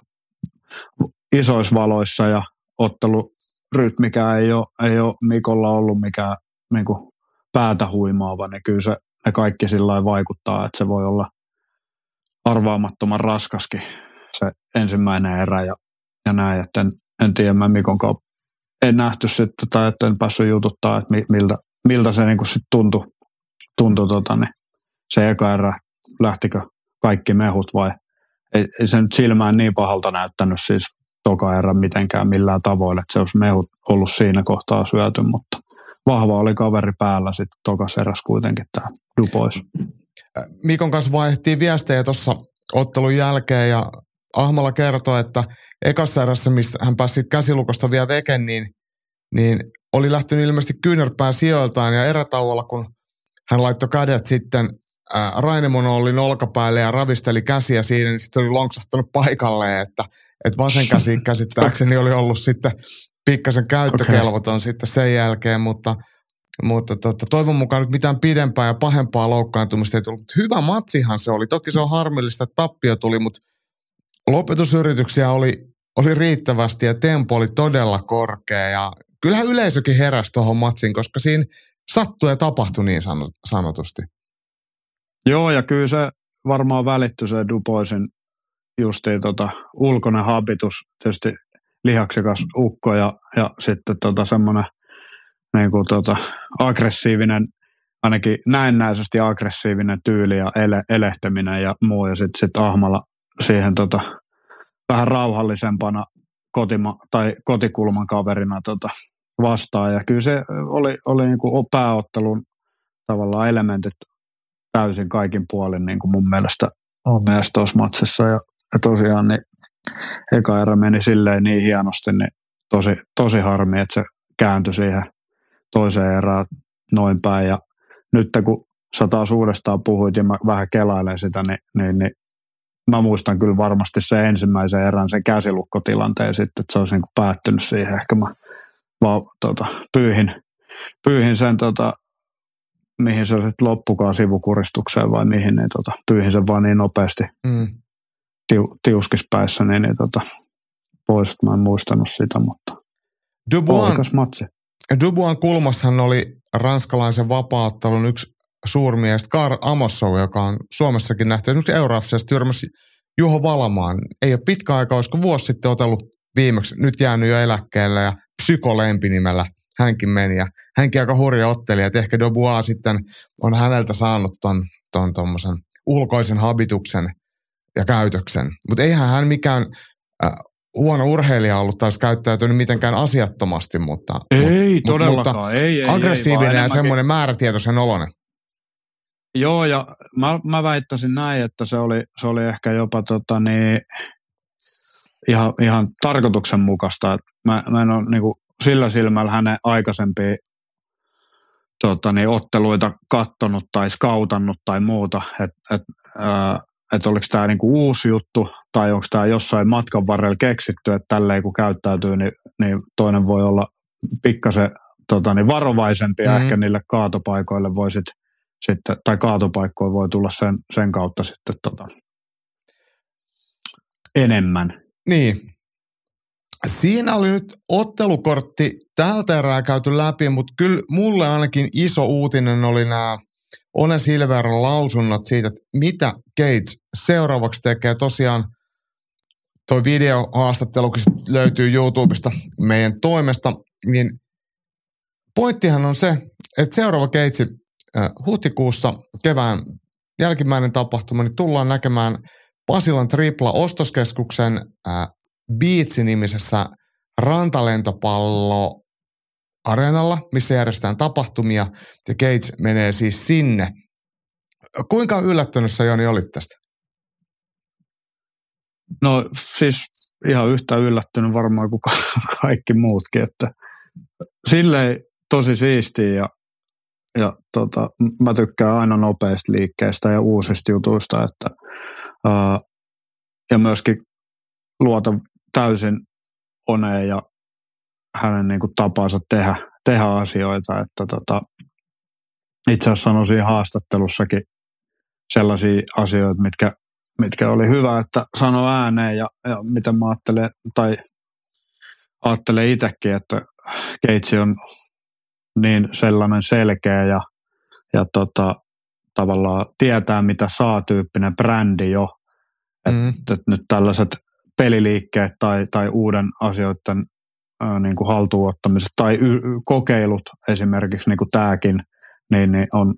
isoissa valoissa ja ottelurytmikään ei ole, ei ole Mikolla ollut mikään niin kuin päätä huimaava, niin kyllä se, ne kaikki sillä vaikuttaa, että se voi olla arvaamattoman raskaskin se ensimmäinen erä ja, ja näin, että en, en tiedä, mä Mikon kanssa en nähty sitten tai että en päässyt jututtaa, että miltä, miltä se niin sitten tuntui, tuntui tota, niin se eka erä, lähtikö kaikki mehut vai ei, ei se nyt silmään niin pahalta näyttänyt siis toka erä mitenkään millään tavoilla, että se olisi mehut ollut siinä kohtaa syöty, mutta vahva oli kaveri päällä sitten tokas eräs kuitenkin tämä Dupois. Mikon kanssa vaihdettiin viestejä tuossa ottelun jälkeen ja Ahmala kertoi, että ekassa erässä, mistä hän pääsi käsilukosta vielä veken, niin, niin oli lähtenyt ilmeisesti kyynärpään sijoiltaan ja erätauolla, kun hän laittoi kädet sitten Rainemon oli olkapäälle ja ravisteli käsiä siinä, niin sitten oli lonksahtanut paikalle, että, että vasen käsi käsittääkseni oli ollut sitten pikkasen käyttökelvoton okay. sitten sen jälkeen, mutta, mutta tota, toivon mukaan nyt mitään pidempää ja pahempaa loukkaantumista ei tullut. Hyvä matsihan se oli. Toki se on harmillista, että tappio tuli, mutta lopetusyrityksiä oli, oli riittävästi ja tempo oli todella korkea ja kyllähän yleisökin heräsi tuohon matsiin, koska siinä sattui ja tapahtui niin sanotusti. Joo, ja kyllä se varmaan välittyi se Dupoisin justiin tota, ulkoinen habitus, tietysti lihaksikas ukko ja, ja sitten tota semmoinen niin kuin tota, aggressiivinen, ainakin näennäisesti aggressiivinen tyyli ja ele, elehteminen ja muu. Ja sitten sit Ahmalla siihen tota, vähän rauhallisempana kotima, tai kotikulman kaverina tota, vastaan. Ja kyllä se oli, oli niin kuin pääottelun tavallaan elementit täysin kaikin puolin niin kuin mun mielestä on mielestä tuossa matsissa. Ja, ja tosiaan niin eka erä meni silleen niin hienosti, niin tosi, tosi harmi, että se kääntyi siihen toiseen erään noin päin. Ja nyt kun sä taas uudestaan puhuit ja mä vähän kelailen sitä, niin, niin, niin mä muistan kyllä varmasti se ensimmäisen erän, sen käsilukkotilanteen sitten, että se olisi niin päättynyt siihen. Ehkä mä vaan tota, pyyhin, pyyhin sen, tota, mihin se sitten loppukaan sivukuristukseen vai mihin, niin tota, pyyhin sen vaan niin nopeasti mm. tiu, tiuskispäissä, niin, niin tota, pois, että mä en muistanut sitä, mutta Dubuan, matsi. Dubuan kulmassahan oli ranskalaisen vapaattelun yksi suurmies Kar Amossou, joka on Suomessakin nähty esimerkiksi Eurafisessa tyrmäsi Juho Valamaan. Ei ole pitkä aika, olisiko vuosi sitten otellut viimeksi, nyt jäänyt jo eläkkeelle ja psykolempinimellä hänkin meni. Ja hänkin aika hurja ottelija, että ehkä Dubois sitten on häneltä saanut ton, ton tommosen ulkoisen habituksen ja käytöksen. Mutta eihän hän mikään äh, huono urheilija ollut taas käyttäytynyt mitenkään asiattomasti, mutta... Ei mut, todellakaan, mutta ei, ei. Aggressiivinen ei, ja semmoinen määrätietoisen oloinen. Joo, ja mä, mä väittäisin näin, että se oli, se oli ehkä jopa tota, niin, ihan, ihan tarkoituksenmukaista. Mä, mä en ole niin kuin, sillä silmällä hänen aikaisempia tota, niin, otteluita kattonut tai skautannut tai muuta, että et, et oliko tämä niinku uusi juttu tai onko tämä jossain matkan varrella keksitty, että tälleen kun käyttäytyy, niin, niin toinen voi olla pikkasen tota, niin varovaisempi mm-hmm. ja ehkä niille kaatopaikoille voi sit, sitten, tai kaatopaikkoja voi tulla sen, sen kautta sitten tota, enemmän. Niin. Siinä oli nyt ottelukortti tältä erää käyty läpi, mutta kyllä mulle ainakin iso uutinen oli nämä One Silver lausunnot siitä, että mitä Gates seuraavaksi tekee. Tosiaan toi videohaastattelukin löytyy YouTubesta meidän toimesta, niin pointtihan on se, että seuraava Gates äh, huhtikuussa kevään jälkimmäinen tapahtuma, niin tullaan näkemään Pasilan tripla ostoskeskuksen Beach-nimisessä rantalentopallo areenalla, missä järjestetään tapahtumia, ja Gates menee siis sinne. Kuinka yllättynyt sä Joni olit tästä? No siis ihan yhtä yllättynyt varmaan kuin kaikki muutkin, että silleen tosi siistiä ja, ja tota, mä tykkään aina nopeista liikkeistä ja uusista jutuista, että ää, ja myöskin luota täysin oneen ja hänen niin kuin tapansa tehdä, tehdä asioita. Että tota, itse asiassa sanoisin haastattelussakin sellaisia asioita, mitkä, mitkä oli hyvä, että sano ääneen ja, ja miten mä ajattelen, tai ajattelen itsekin, että Keitsi on niin sellainen selkeä ja, ja tota, tavallaan tietää, mitä saa tyyppinen brändi jo. Mm. Että et nyt tällaiset peliliikkeet tai, tai uuden asioiden ää, niin kuin haltuunottamiset tai y- kokeilut esimerkiksi niin kuin tämäkin, niin, niin on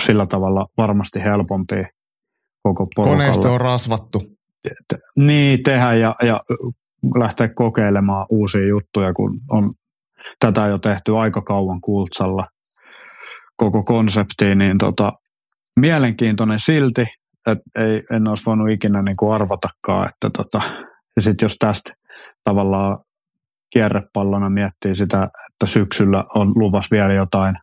sillä tavalla varmasti helpompi koko porukalle. Koneisto on rasvattu. Niin, tehdä ja, ja lähteä kokeilemaan uusia juttuja, kun on tätä jo tehty aika kauan kultsalla koko konseptiin, niin tota, mielenkiintoinen silti, että ei, en olisi voinut ikinä niin kuin arvatakaan, että tota, ja sitten jos tästä tavallaan kierrepallona miettii sitä, että syksyllä on luvas vielä jotain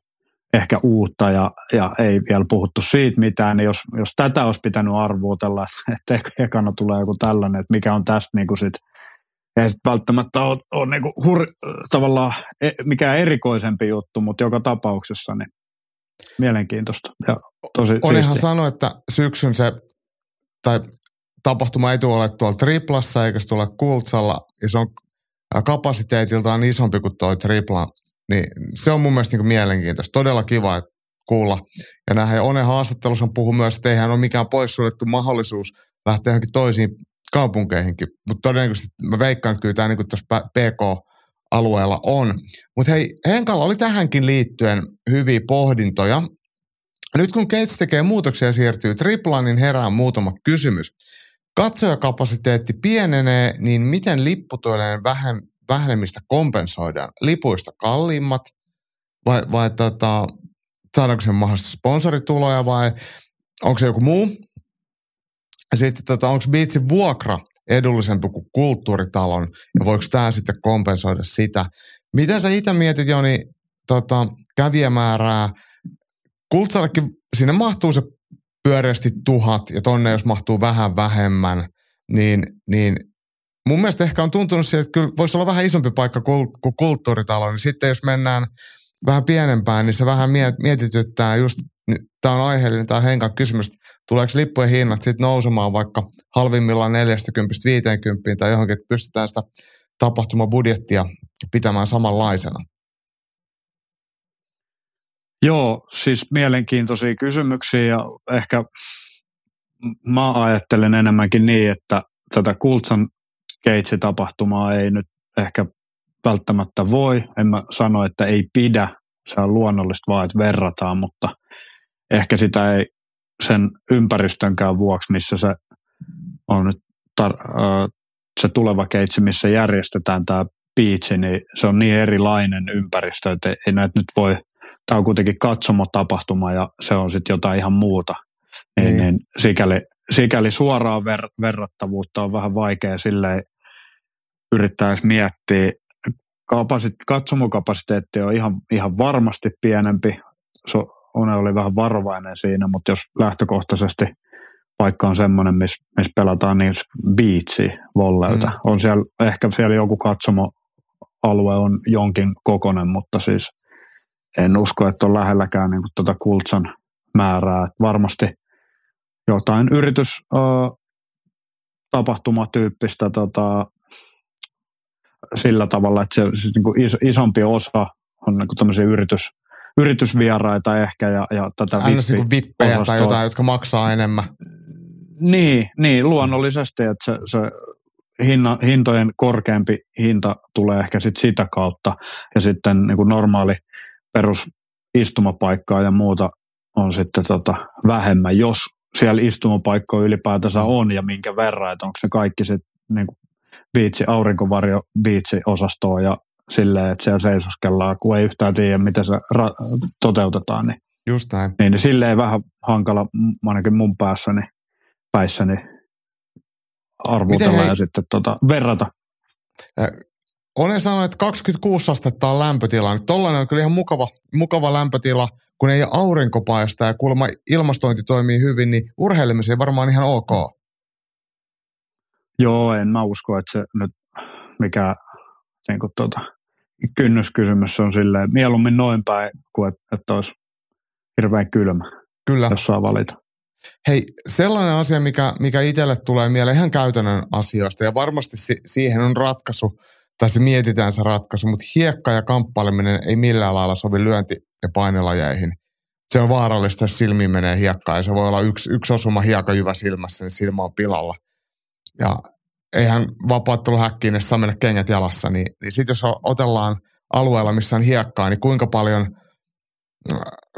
ehkä uutta ja, ja ei vielä puhuttu siitä mitään, niin jos, jos tätä olisi pitänyt arvuutella, että ekana tulee joku tällainen, että mikä on tästä niin kuin sit, ei sitten välttämättä ole, ole niin kuin hur, tavallaan e, mikään erikoisempi juttu, mutta joka tapauksessa niin mielenkiintoista ja tosi On ihan sanoa, että syksyn se, tai tapahtuma ei tule tuolla triplassa eikä se tule kultsalla, ja se on kapasiteetiltaan isompi kuin tuo tripla, niin se on mun mielestä niin mielenkiintoista. Todella kiva että kuulla ja nähdä. Ja Onen haastattelussa puhuu myös, että eihän ole mikään poissuljettu mahdollisuus lähteä johonkin toisiin kaupunkeihinkin. Mutta todennäköisesti mä veikkaan, että kyllä tämä niin tuossa PK-alueella on. Mutta hei, Henkalla oli tähänkin liittyen hyviä pohdintoja. Nyt kun Gates tekee muutoksia ja siirtyy triplaan, niin herää muutama kysymys. Katsojakapasiteetti pienenee, niin miten lipputuoleen vähenemistä kompensoidaan? Lipuista kalliimmat vai, vai tota, saadaanko se mahdollisesti sponsorituloja vai onko se joku muu? Sitten tota, onko Beatsin vuokra edullisempi kuin kulttuuritalon ja voiko tämä sitten kompensoida sitä? Miten sä itse mietit Joni tota, kävijämäärää? Kultsallekin sinne mahtuu se pyöreästi tuhat ja tonne jos mahtuu vähän vähemmän, niin, niin mun mielestä ehkä on tuntunut siihen, että kyllä voisi olla vähän isompi paikka kuin kulttuuritalo, niin sitten jos mennään vähän pienempään, niin se vähän mietityttää just, niin tämä on aiheellinen, tämä Henkan kysymys, tuleeko lippujen hinnat sitten nousemaan vaikka halvimmillaan 40-50 tai johonkin, että pystytään sitä tapahtumabudjettia pitämään samanlaisena? Joo, siis mielenkiintoisia kysymyksiä ja ehkä mä ajattelen enemmänkin niin, että tätä Kultsan keitsi-tapahtumaa ei nyt ehkä välttämättä voi. En mä sano, että ei pidä. Se on luonnollista vaan, että verrataan, mutta ehkä sitä ei sen ympäristönkään vuoksi, missä se on nyt tar- se tuleva keitsi, missä järjestetään tämä piitsi, niin se on niin erilainen ympäristö, että ei näitä nyt voi – tämä on kuitenkin katsomotapahtuma ja se on sitten jotain ihan muuta. Niin, niin. niin sikäli, sikäli suoraa ver, verrattavuutta on vähän vaikea silleen yrittää edes miettiä. Kapasit, katsomokapasiteetti on ihan, ihan varmasti pienempi. So, One oli vähän varovainen siinä, mutta jos lähtökohtaisesti paikka on semmoinen, missä miss pelataan niin biitsi volleilta. Mm. On siellä, ehkä siellä joku katsomoalue on jonkin kokonen, mutta siis – en usko, että on lähelläkään niin tuota Kultsan määrää. Varmasti jotain yritys tapahtumatyyppistä tota, sillä tavalla, että se siis niin kuin isompi osa on niin tämmöisiä yritys, yritysvieraita ehkä ja, ja tätä Aina niin vippejä tai jotain, jotka maksaa enemmän. Niin, niin luonnollisesti, että se, se hinna, hintojen korkeampi hinta tulee ehkä sit sitä kautta. Ja sitten niin kuin normaali – perusistumapaikkaa ja muuta on sitten tota vähemmän, jos siellä istumapaikkoja ylipäätänsä on ja minkä verran, että onko se kaikki sitten niin biitsi, aurinkovarjo biitsi osastoa ja silleen, että siellä seisoskellaan, kun ei yhtään tiedä, miten se ra- toteutetaan. Niin, Just näin. Niin, niin silleen vähän hankala, ainakin mun päässäni, päissäni arvutella ja sitten tota, verrata. Olen sanonut, että 26 astetta on lämpötila. Tollainen on kyllä ihan mukava, mukava lämpötila, kun ei ole aurinkopaista ja kuulemma ilmastointi toimii hyvin, niin urheilemiseen varmaan ihan ok. Joo, en mä usko, että se nyt mikä niin kuin tuota, kynnyskysymys on silleen mieluummin noin päin kuin että, että olisi hirveän kylmä, Kyllä. jos saa valita. Hei, sellainen asia, mikä, mikä itselle tulee mieleen ihan käytännön asioista, ja varmasti si- siihen on ratkaisu, tai se mietitään se ratkaisu, mutta hiekka ja kamppaileminen ei millään lailla sovi lyönti- ja painelajeihin. Se on vaarallista, jos silmiin menee hiekkaa, ja se voi olla yksi, yksi osuma hiekajyvä silmässä, niin silmä on pilalla. Ja eihän vapaatteluhäkkiin saa mennä kengät jalassa, niin, niin sitten jos otellaan alueella, missä on hiekkaa, niin kuinka paljon –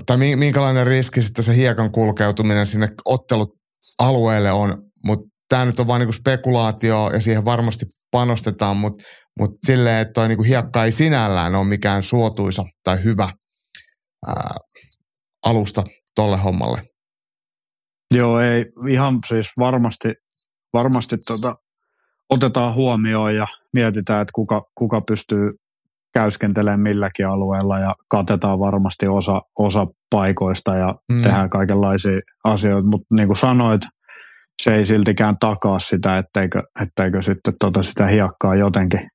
tai minkälainen riski sitten se hiekan kulkeutuminen sinne ottelualueelle on, mutta tämä nyt on vain niinku spekulaatio ja siihen varmasti panostetaan, mutta mut silleen, että toi niinku hiekka ei sinällään ole mikään suotuisa tai hyvä ää, alusta tolle hommalle. Joo, ei ihan siis varmasti, varmasti tota, otetaan huomioon ja mietitään, että kuka, kuka pystyy käyskentelee milläkin alueella ja katetaan varmasti osa, osa paikoista ja mm. tehdään kaikenlaisia asioita, mutta niin kuin sanoit, se ei siltikään takaa sitä, etteikö, etteikö sitten tota sitä hiekkaa jotenkin,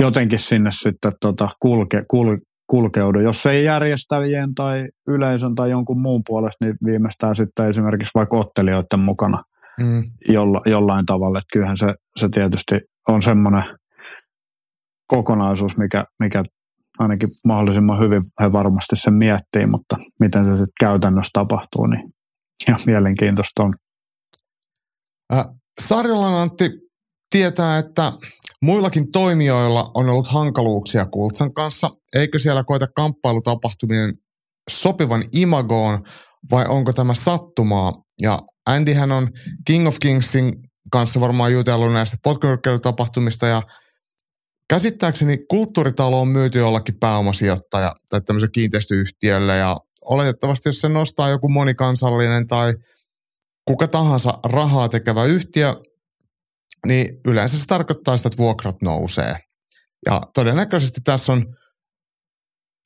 jotenkin sinne sitten tota kulke, kul, kulkeudu. Jos ei järjestäjien tai yleisön tai jonkun muun puolesta, niin viimeistään sitten esimerkiksi vaikka ottelijoiden mukana mm. jolla, jollain tavalla. Että kyllähän se, se tietysti on semmoinen kokonaisuus, mikä, mikä ainakin mahdollisimman hyvin he varmasti sen miettii, mutta miten se sitten käytännössä tapahtuu, niin ihan mielenkiintoista on. Äh, Sarjolan Antti tietää, että muillakin toimijoilla on ollut hankaluuksia Kultsan kanssa. Eikö siellä koeta kamppailutapahtuminen sopivan imagoon vai onko tämä sattumaa? Ja Andyhän on King of Kingsin kanssa varmaan jutellut näistä potkunyrkkeilutapahtumista ja Käsittääkseni kulttuuritalo on myyty jollakin pääomasijoittaja tai tämmöisen kiinteistöyhtiölle ja oletettavasti jos se nostaa joku monikansallinen tai kuka tahansa rahaa tekevä yhtiö, niin yleensä se tarkoittaa sitä, että vuokrat nousee. Ja todennäköisesti tässä on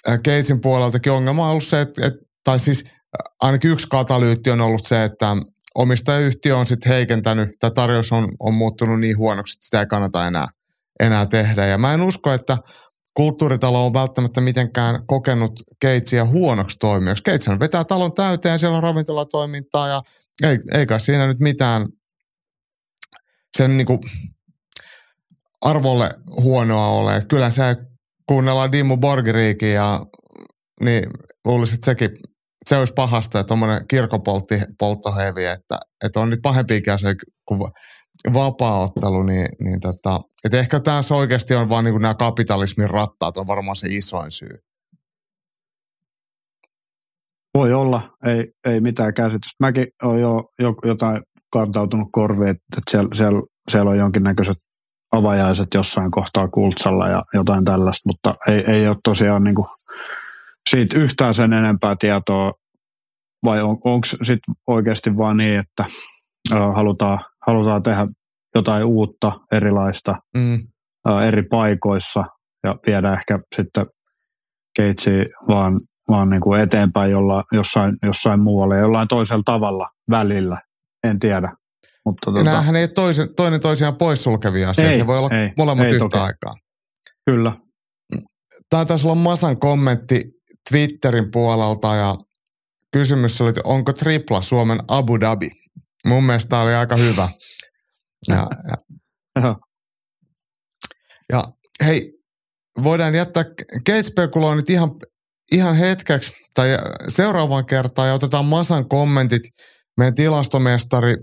Gatesin puoleltakin ongelma on ollut se, että, että tai siis ainakin yksi katalyytti on ollut se, että omistajayhtiö on sitten heikentänyt, tai tarjous on, on muuttunut niin huonoksi, että sitä ei kannata enää enää tehdä. Ja mä en usko, että kulttuuritalo on välttämättä mitenkään kokenut Keitsiä huonoksi toimijaksi. Keitshän vetää talon täyteen, siellä on ravintolatoimintaa ja ei, eikä siinä nyt mitään sen niin kuin arvolle huonoa ole. Että kyllä se kuunnellaan Dimmu Borgeriikin ja niin luulisin, että sekin se olisi pahasta, että tuommoinen kirkopoltti polttohevi, että, että on nyt pahempiakin asioita kuin vapaaottelu, niin, niin tota, et ehkä tässä oikeasti on vaan niin nämä kapitalismin rattaat on varmaan se isoin syy. Voi olla, ei, ei mitään käsitystä. Mäkin olen jo, jo jotain kantautunut korviin, että siellä, siellä, siellä on jonkinnäköiset avajaiset jossain kohtaa kultsalla ja jotain tällaista, mutta ei, ei ole tosiaan niin kuin siitä yhtään sen enempää tietoa, vai on, onko sitten oikeasti vaan niin, että halutaan, halutaan tehdä jotain uutta, erilaista mm. eri paikoissa ja viedä ehkä sitten keitsi vaan, vaan niin kuin eteenpäin jolla, jossain, jossain muualla ja jollain toisella tavalla välillä. En tiedä. Mutta tuota... Nämähän ei ole toisen, toinen toisiaan poissulkevia asioita. Ei, voi olla ei, molemmat ei, yhtä toki. aikaa. Kyllä. Tämä taisi olla Masan kommentti Twitterin puolelta ja kysymys oli, että onko tripla Suomen Abu Dhabi? Mun mielestä tämä oli aika hyvä. Ja, ja, ja hei, voidaan jättää Kate-spekuloinnit ihan, ihan hetkeksi tai seuraavaan kertaan ja otetaan Masan kommentit. Meidän tilastomestari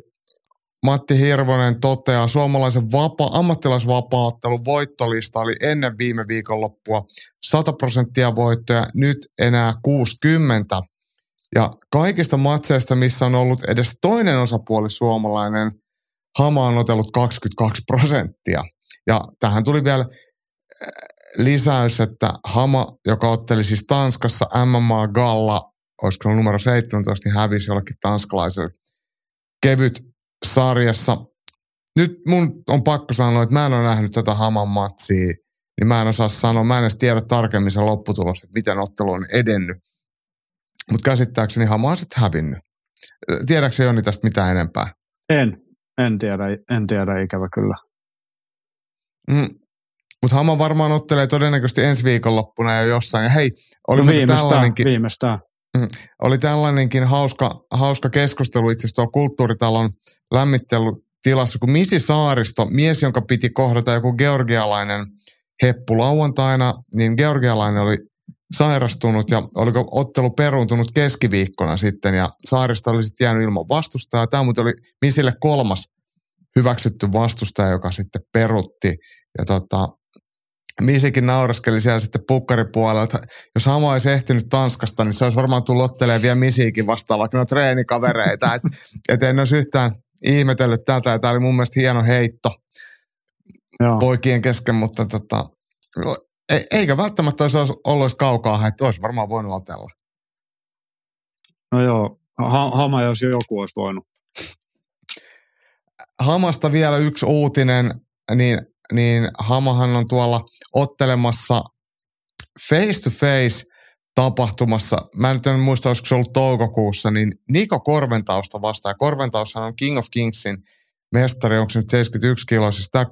Matti Hirvonen toteaa, suomalaisen vapa, ammattilaisvapaattelun voittolista oli ennen viime viikonloppua 100 prosenttia voittoja, nyt enää 60. Ja kaikista matseista, missä on ollut edes toinen osapuoli suomalainen, Hama on otellut 22 prosenttia. Ja tähän tuli vielä äh, lisäys, että Hama, joka otteli siis Tanskassa MMA Galla, olisiko numero 17, niin hävisi jollekin tanskalaiselle kevyt sarjassa. Nyt mun on pakko sanoa, että mä en ole nähnyt tätä Haman matsia, niin mä en osaa sanoa, mä en edes tiedä tarkemmin sen lopputulosta, että miten ottelu on edennyt. Mutta käsittääkseni Hama on sitten hävinnyt. Tiedätkö Joni tästä mitään enempää? En, en tiedä, en tiedä ikävä kyllä. Mm. Mutta Hama varmaan ottelee todennäköisesti ensi viikonloppuna jo jossain. Ja hei, oli no viimeistään, tällainenkin. Viimeistään. Oli tällainenkin hauska, hauska keskustelu itse asiassa kulttuuritalon lämmittelytilassa, kun Misi Saaristo, mies, jonka piti kohdata joku georgialainen heppu lauantaina, niin georgialainen oli sairastunut ja oliko ottelu peruuntunut keskiviikkona sitten ja Saaristo oli sitten jäänyt ilman vastustajaa. Tämä muuten oli Misille kolmas hyväksytty vastustaja, joka sitten perutti. Ja tota, Misikin nauraskeli siellä sitten pukkaripuolella, että jos Hamo olisi ehtinyt Tanskasta, niin se olisi varmaan tullut ottelemaan vielä Misiikin vastaan, vaikka ne on treenikavereita. Että et en olisi yhtään ihmetellyt tätä, ja tämä oli mun mielestä hieno heitto Joo. poikien kesken, mutta tota, e, eikä välttämättä olisi ollut kaukaa että olisi varmaan voinut otella. No joo, ha- Hama jos joku olisi voinut. Hamasta vielä yksi uutinen, niin niin Hamahan on tuolla ottelemassa face to face tapahtumassa, mä en nyt muista, olisiko se ollut toukokuussa, niin Niko Korventausta vastaan. Korventaushan on King of Kingsin mestari, onko se nyt 71 kiloisista.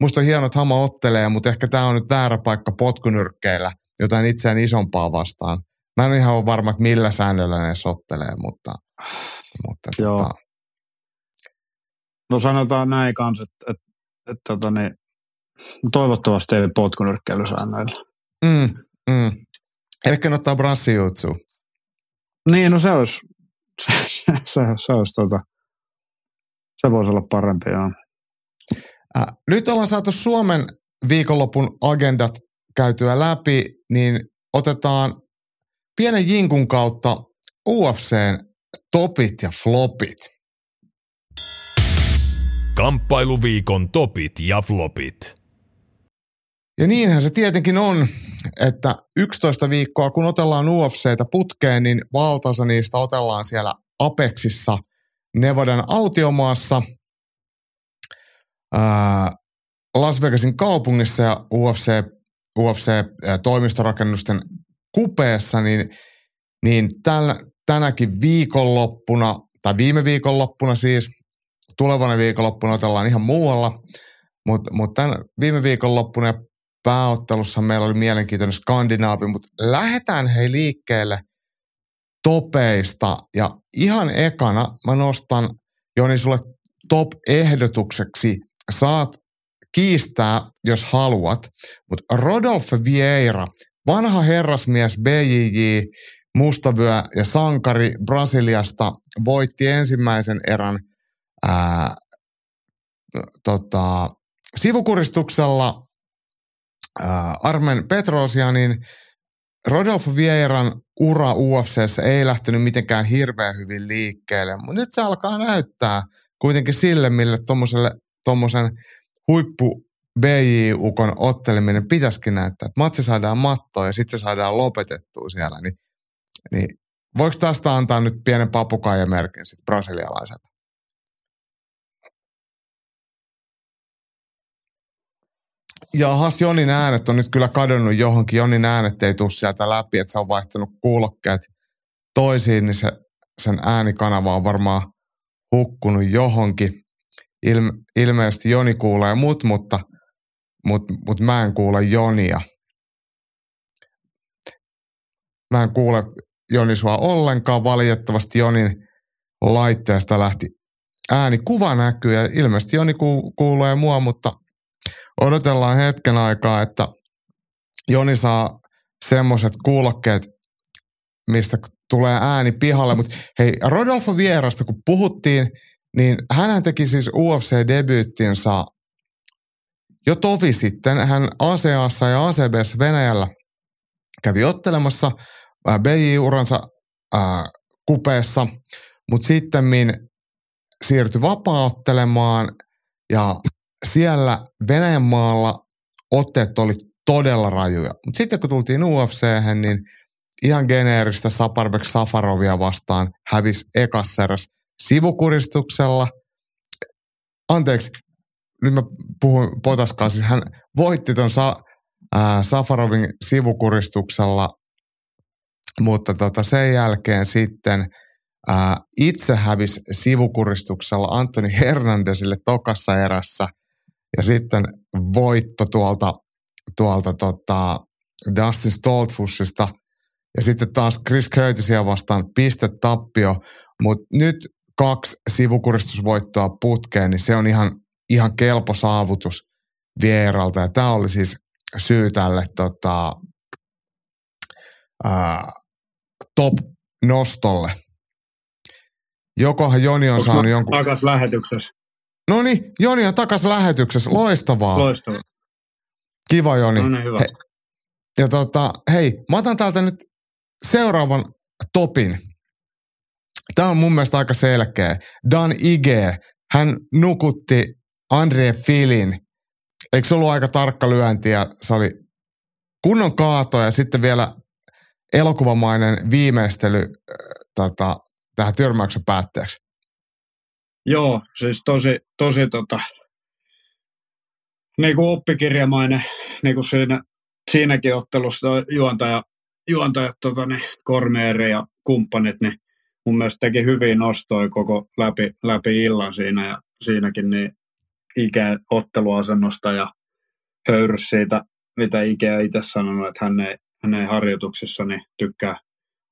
Musta on hienoa, että Hama ottelee, mutta ehkä tämä on nyt väärä paikka potkunyrkkeillä jotain itseään isompaa vastaan. Mä en ihan ole varma, että millä säännöllä ne sottelee, mutta, mutta Joo. Tota... No sanotaan näin kanssa, että, että, että, että tota niin, Toivottavasti ei potkunyrkkeilysäännöillä. Mm, mm. Ehkä ne ottaa brassijutsu. Niin, no se olisi, se, se, se, se olisi tota, se voisi olla parempi, joo. Äh, nyt ollaan saatu Suomen viikonlopun agendat käytyä läpi, niin otetaan pienen jinkun kautta UFCn topit ja flopit. Kamppailuviikon topit ja flopit. Ja niinhän se tietenkin on, että 11 viikkoa kun otellaan UFCtä putkeen, niin valtaosa niistä otellaan siellä Apexissa Nevadan autiomaassa ää, Las Vegasin kaupungissa ja UFC, UFC-toimistorakennusten kupeessa, niin, niin täl, tänäkin viikonloppuna, tai viime viikonloppuna siis, tulevana viikonloppuna otellaan ihan muualla, mutta mut tämän viime viikonloppuna ja pääottelussa meillä oli mielenkiintoinen skandinaavi, mutta lähdetään hei liikkeelle topeista. Ja ihan ekana mä nostan Joni sulle top-ehdotukseksi. Saat kiistää, jos haluat. Mutta Rodolfo Vieira, vanha herrasmies BJJ, mustavyö ja sankari Brasiliasta, voitti ensimmäisen erän ää, tota, sivukuristuksella äh, Armen Petrosianin Rodolfo Vieiran ura UFCssä ei lähtenyt mitenkään hirveän hyvin liikkeelle, mutta nyt se alkaa näyttää kuitenkin sille, mille tuommoisen huippu BJ-ukon otteleminen pitäisikin näyttää, että matsi saadaan mattoon ja sitten se saadaan lopetettua siellä, niin, niin voiko tästä antaa nyt pienen papukaijamerkin sitten brasilialaiselle? Jahas, Jonin äänet on nyt kyllä kadonnut johonkin. Jonin äänet ei tule sieltä läpi, että se on vaihtanut kuulokkeet toisiin, niin se, sen äänikanava on varmaan hukkunut johonkin. Ilme, ilmeisesti Joni kuulee mut, mutta, mutta, mutta mä en kuule Jonia. Mä en kuule Joni sua ollenkaan. Valitettavasti Jonin laitteesta lähti ääni kuva näkyy ja ilmeisesti Joni kuulee mua, mutta odotellaan hetken aikaa, että Joni saa semmoiset kuulokkeet, mistä tulee ääni pihalle. Mutta hei, Rodolfo Vierasta kun puhuttiin, niin hän teki siis UFC-debyyttinsä jo tovi sitten. Hän ASEAssa ja ACBS Venäjällä kävi ottelemassa BJ-uransa ää, kupeessa, mutta sitten siirtyi vapaaottelemaan ja siellä Venäjän maalla otteet oli todella rajuja. Mutta sitten kun tultiin ufc niin ihan geneeristä Saparbek Safarovia vastaan hävisi ekasseras sivukuristuksella. Anteeksi, nyt mä puhun potaskaan, siis hän voitti ton Sa- ää, Safarovin sivukuristuksella, mutta tota sen jälkeen sitten ää, itse hävisi sivukuristuksella Antoni Hernandezille tokassa erässä – ja sitten voitto tuolta, tuolta tota Dustin Stoltfussista. Ja sitten taas Chris Curtisia vastaan piste tappio, mutta nyt kaksi sivukuristusvoittoa putkeen, niin se on ihan, ihan kelpo saavutus vieralta. Ja tämä oli siis syy tälle tota, ää, top-nostolle. Jokohan Joni on Onko saanut jonkun... Takas lähetyksessä. No niin, Joni on takas lähetyksessä. Loistavaa. Loistavaa. Kiva Joni. No niin, hyvä. He, ja tota, hei, mä otan täältä nyt seuraavan topin. Tämä on mun mielestä aika selkeä. Dan Ige, hän nukutti Andre Filin. Eikö se ollut aika tarkka lyönti ja se oli kunnon kaato ja sitten vielä elokuvamainen viimeistely äh, tota, tähän tyrmäyksen päätteeksi. Joo, siis tosi, tosi tota, niin kuin oppikirjamainen, niin kuin siinä, siinäkin ottelussa juontaja, juontajat tota, niin, Kormeeri ja kumppanit, niin mun mielestä teki hyviä nostoja koko läpi, läpi illan siinä ja siinäkin niin ikä otteluasennosta ja höyrys siitä, mitä Ikeä itse sanonut, että hän ei, hän ei harjoituksissa niin tykkää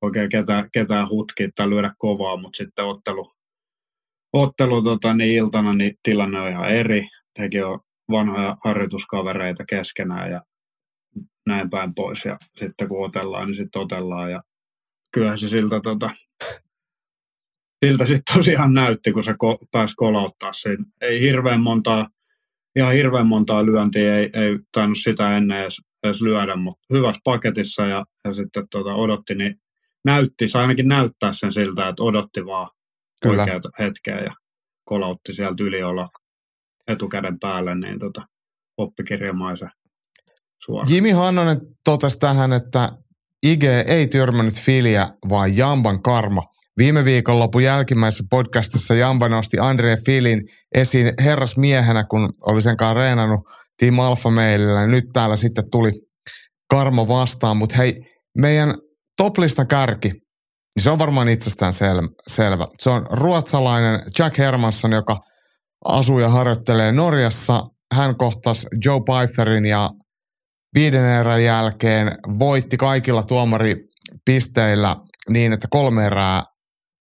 oikein ketään, ketään hutkia tai lyödä kovaa, mutta sitten ottelu, ottelu tota, niin iltana niin tilanne on ihan eri. Hekin on vanhoja harjoituskavereita keskenään ja näin päin pois. Ja sitten kun otellaan, niin sitten otellaan. Ja kyllähän se siltä, tota, siltä sitten tosiaan näytti, kun se ko- pääsi kolauttaa siinä. Ei hirveän montaa, ihan hirveän montaa lyöntiä ei, ei tainnut sitä ennen edes, edes lyödä, mutta hyvässä paketissa ja, ja sitten tota, odotti, niin näytti, sai ainakin näyttää sen siltä, että odotti vaan Kyllä. oikeaa hetkeä ja kolautti sieltä yliolla etukäden päälle, niin tota, oppikirjamaisen suoraan. Jimi Hannonen totesi tähän, että IG ei tyrmännyt Filiä, vaan Jamban karma. Viime jälkimmäisessä podcastissa Jamba nosti Andre Filin esiin herrasmiehenä, kun oli sen kanssa reenannut Team Alpha Mailillä. Nyt täällä sitten tuli karma vastaan, mutta hei, meidän toplistan kärki, niin se on varmaan itsestään sel- selvä. Se on ruotsalainen Jack Hermansson, joka asuu ja harjoittelee Norjassa. Hän kohtasi Joe Pfeifferin ja viiden erän jälkeen voitti kaikilla tuomaripisteillä niin, että kolme erää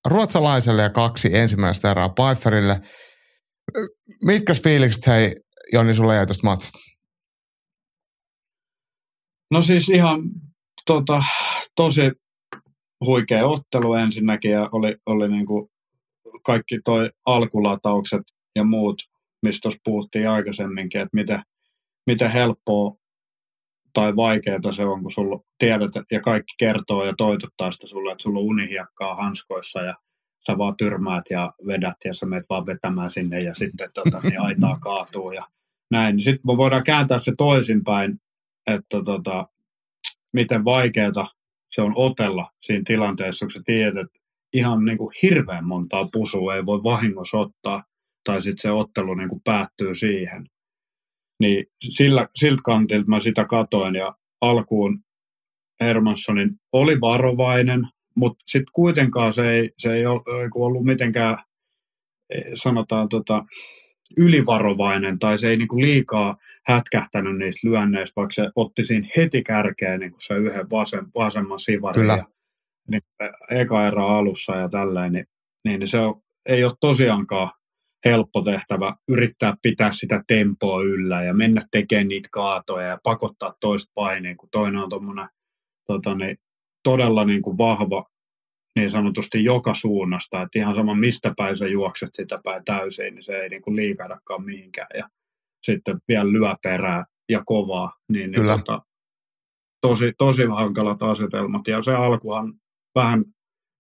ruotsalaiselle ja kaksi ensimmäistä erää Pfeifferille. Mitkäs fiilikset hei Jonni sulle jäi tästä matsista? No siis ihan tota, tosi huikea ottelu ensinnäkin ja oli, oli niin kuin kaikki toi alkulataukset ja muut, mistä tuossa puhuttiin aikaisemminkin, että miten, miten helppoa tai vaikeaa se on, kun sulla tiedät ja kaikki kertoo ja toitottaa sitä sulle, että sulla on unihiekkaa hanskoissa ja sä vaan tyrmäät ja vedät ja sä menet vaan vetämään sinne ja sitten tota, niin aitaa kaatuu ja näin. Sitten me voidaan kääntää se toisinpäin, että tota, miten vaikeaa se on otella siinä tilanteessa, kun sä tiedät, että ihan niin kuin hirveän montaa pusua ei voi vahingossa ottaa, tai sitten se ottelu niin kuin päättyy siihen. Niin sillä, siltä kantilta mä sitä katoin, ja alkuun Hermanssonin oli varovainen, mutta sitten kuitenkaan se ei, se ei ollut mitenkään, sanotaan, tota, ylivarovainen, tai se ei niinku liikaa hätkähtänyt niistä lyönneistä, vaikka se otti siinä heti kärkeen niin se yhden vasem, vasemman sivarin Kyllä. ja niin, eka erä alussa ja tälleen, niin, niin, niin se on, ei ole tosiaankaan helppo tehtävä yrittää pitää sitä tempoa yllä ja mennä tekemään niitä kaatoja ja pakottaa toista paineen, kun toinen on tuommoinen tota, niin, todella niin kuin vahva niin sanotusti joka suunnasta, että ihan sama mistä päin sä juokset sitä päin täysin, niin se ei niin kuin liikahdakaan mihinkään. Ja sitten vielä lyö perää ja kovaa, niin, niin Kyllä. tota, tosi, tosi hankalat asetelmat. Ja se alkuhan vähän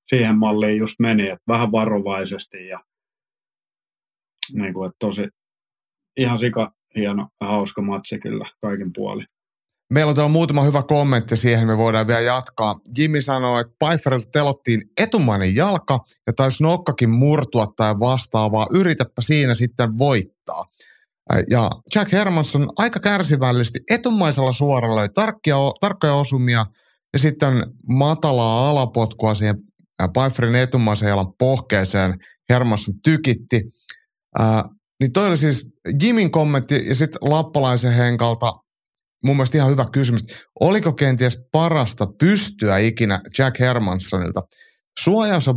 siihen malliin just meni, että vähän varovaisesti ja niin kuin, että tosi ihan sika hieno hauska matsi kyllä kaiken puoli. Meillä on muutama hyvä kommentti siihen, me voidaan vielä jatkaa. Jimmy sanoo, että Pfeifferilta telottiin etumainen jalka ja taisi nokkakin murtua tai vastaavaa. Yritäpä siinä sitten voittaa. Ja Jack Hermansson aika kärsivällisesti etumaisella suoralla oli tarkkia, tarkkoja osumia ja sitten matalaa alapotkua siihen Pfeifferin etumaisen jalan pohkeeseen Hermansson tykitti. Ää, niin toi oli siis Jimin kommentti ja sitten Lappalaisen Henkalta mun mielestä ihan hyvä kysymys. Oliko kenties parasta pystyä ikinä Jack Hermanssonilta?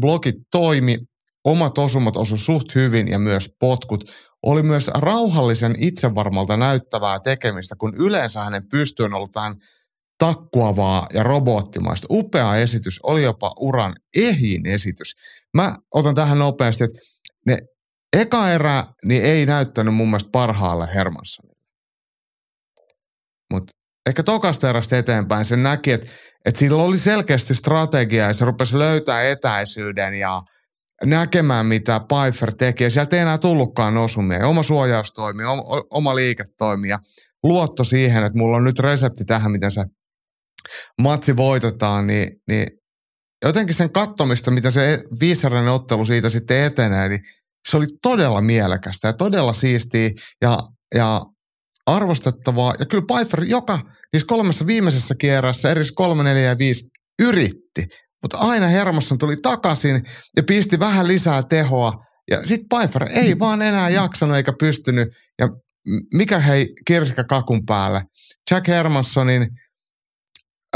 blogit toimi, omat osumat osu suht hyvin ja myös potkut. Oli myös rauhallisen itsevarmalta näyttävää tekemistä, kun yleensä hänen pysty on ollut vähän takkuavaa ja robottimaista. Upea esitys, oli jopa uran ehin esitys. Mä otan tähän nopeasti, että ne eka erä niin ei näyttänyt mun mielestä parhaalle Hermanssonille. Mutta ehkä tokasta erästä eteenpäin se näki, että, että sillä oli selkeästi strategia ja se rupesi löytää etäisyyden ja näkemään, mitä Pfeiffer teki. Ja sieltä ei enää tullutkaan osumia. Oma suojaus toimii, oma, oma liike ja luotto siihen, että mulla on nyt resepti tähän, miten se matsi voitetaan, niin, niin jotenkin sen kattomista, mitä se viisainen ottelu siitä sitten etenee, niin se oli todella mielekästä ja todella siistiä ja, ja arvostettavaa. Ja kyllä Pfeiffer joka niissä kolmessa viimeisessä kierrässä, eri 3, 4 ja 5, yritti. Mutta aina Hermasson tuli takaisin ja pisti vähän lisää tehoa. Ja sitten Pfeiffer ei vaan enää jaksanut eikä pystynyt. Ja mikä hei kirsikä kakun päälle. Jack Hermanssonin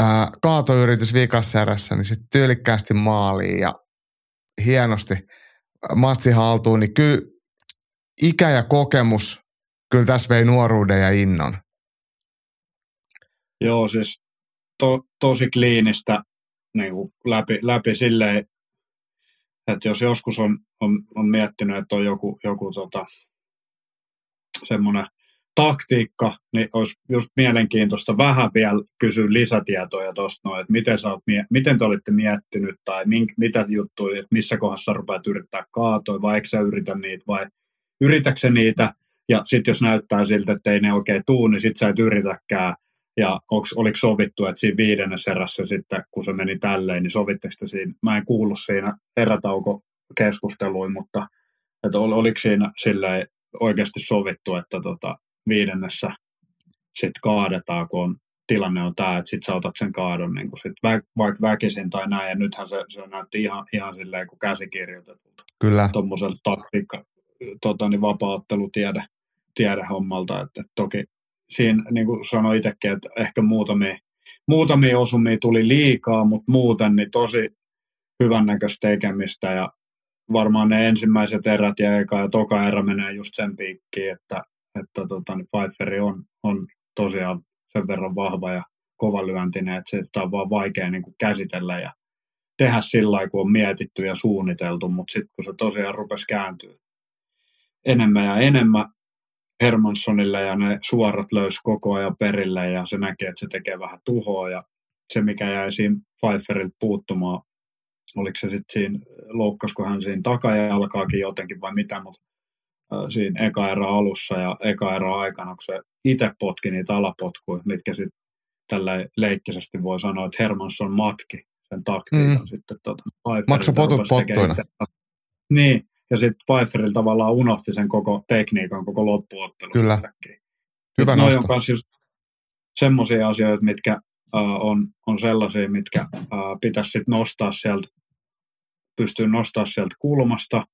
ää, kaatoyritys vikassa erässä, niin sitten tyylikkäästi maaliin ja hienosti matsi haltuun, niin kyllä ikä ja kokemus kyllä tässä vei nuoruuden ja innon. Joo, siis to, tosi kliinistä niin kuin läpi, läpi silleen, että jos joskus on, on, on miettinyt, että on joku, joku tota, semmoinen taktiikka, niin olisi just mielenkiintoista vähän vielä kysyä lisätietoja tuosta noin, että miten, sä oot, miten te olitte miettinyt tai mink, mitä juttuja, että missä kohdassa rupeat yrittää kaatoa vai eikö sä yritä niitä vai yritätkö niitä? Ja sitten jos näyttää siltä, että ei ne oikein tuu, niin sitten sä et yritäkään. Ja onks, oliko sovittu, että siinä viidennessä erässä sitten, kun se meni tälleen, niin sovitteko siinä, mä en kuullut siinä erätauko keskusteluin, mutta että ol, oliko siinä silleen oikeasti sovittu, että tota, viidennessä sitten kaadetaan, kun on, tilanne on tämä, että sitten sä otat sen kaadon niin sit vä, vaikka väkisin tai näin, ja nythän se, se näytti ihan, ihan silleen kuin käsikirjoitetulta. Kyllä. Tuommoiselta taktiikka, tota, niin vapauttelu tiedä, tiedä hommalta, että, että toki siinä, niin kuin sanoin itsekin, että ehkä muutamia, muutamia osumia tuli liikaa, mutta muuten niin tosi hyvännäköistä tekemistä ja varmaan ne ensimmäiset erät ja eka ja toka erä menee just sen piikkiin, että, että tota, niin Pfeifferi on, on tosiaan sen verran vahva ja kovalyöntinen, että sitä on vaan vaikea niin kuin käsitellä ja tehdä sillä lailla, kun on mietitty ja suunniteltu, mutta sitten kun se tosiaan rupesi kääntyä enemmän ja enemmän Hermanssonille ja ne suorat löysi koko ajan perille ja se näkee, että se tekee vähän tuhoa ja se, mikä jäi siinä Pfeifferilta puuttumaan, oliko se sitten siinä, loukkasko hän siinä takajalkaakin jotenkin vai mitä, mutta siinä eka erä alussa ja eka erä aikana, kun se itse potki niitä alapotkuja, mitkä sitten tällä leikkisesti voi sanoa, että Hermansson matki sen taktiikan mm. sitten. Tota, Makso potut pottoina. Niin, ja sitten Pfeifferillä tavallaan unohti sen koko tekniikan, koko loppuottelun. Kyllä. Hyvä Noi on myös just semmoisia asioita, mitkä uh, on, on sellaisia, mitkä uh, pitäisi sitten nostaa sieltä, pystyy nostaa sieltä kulmasta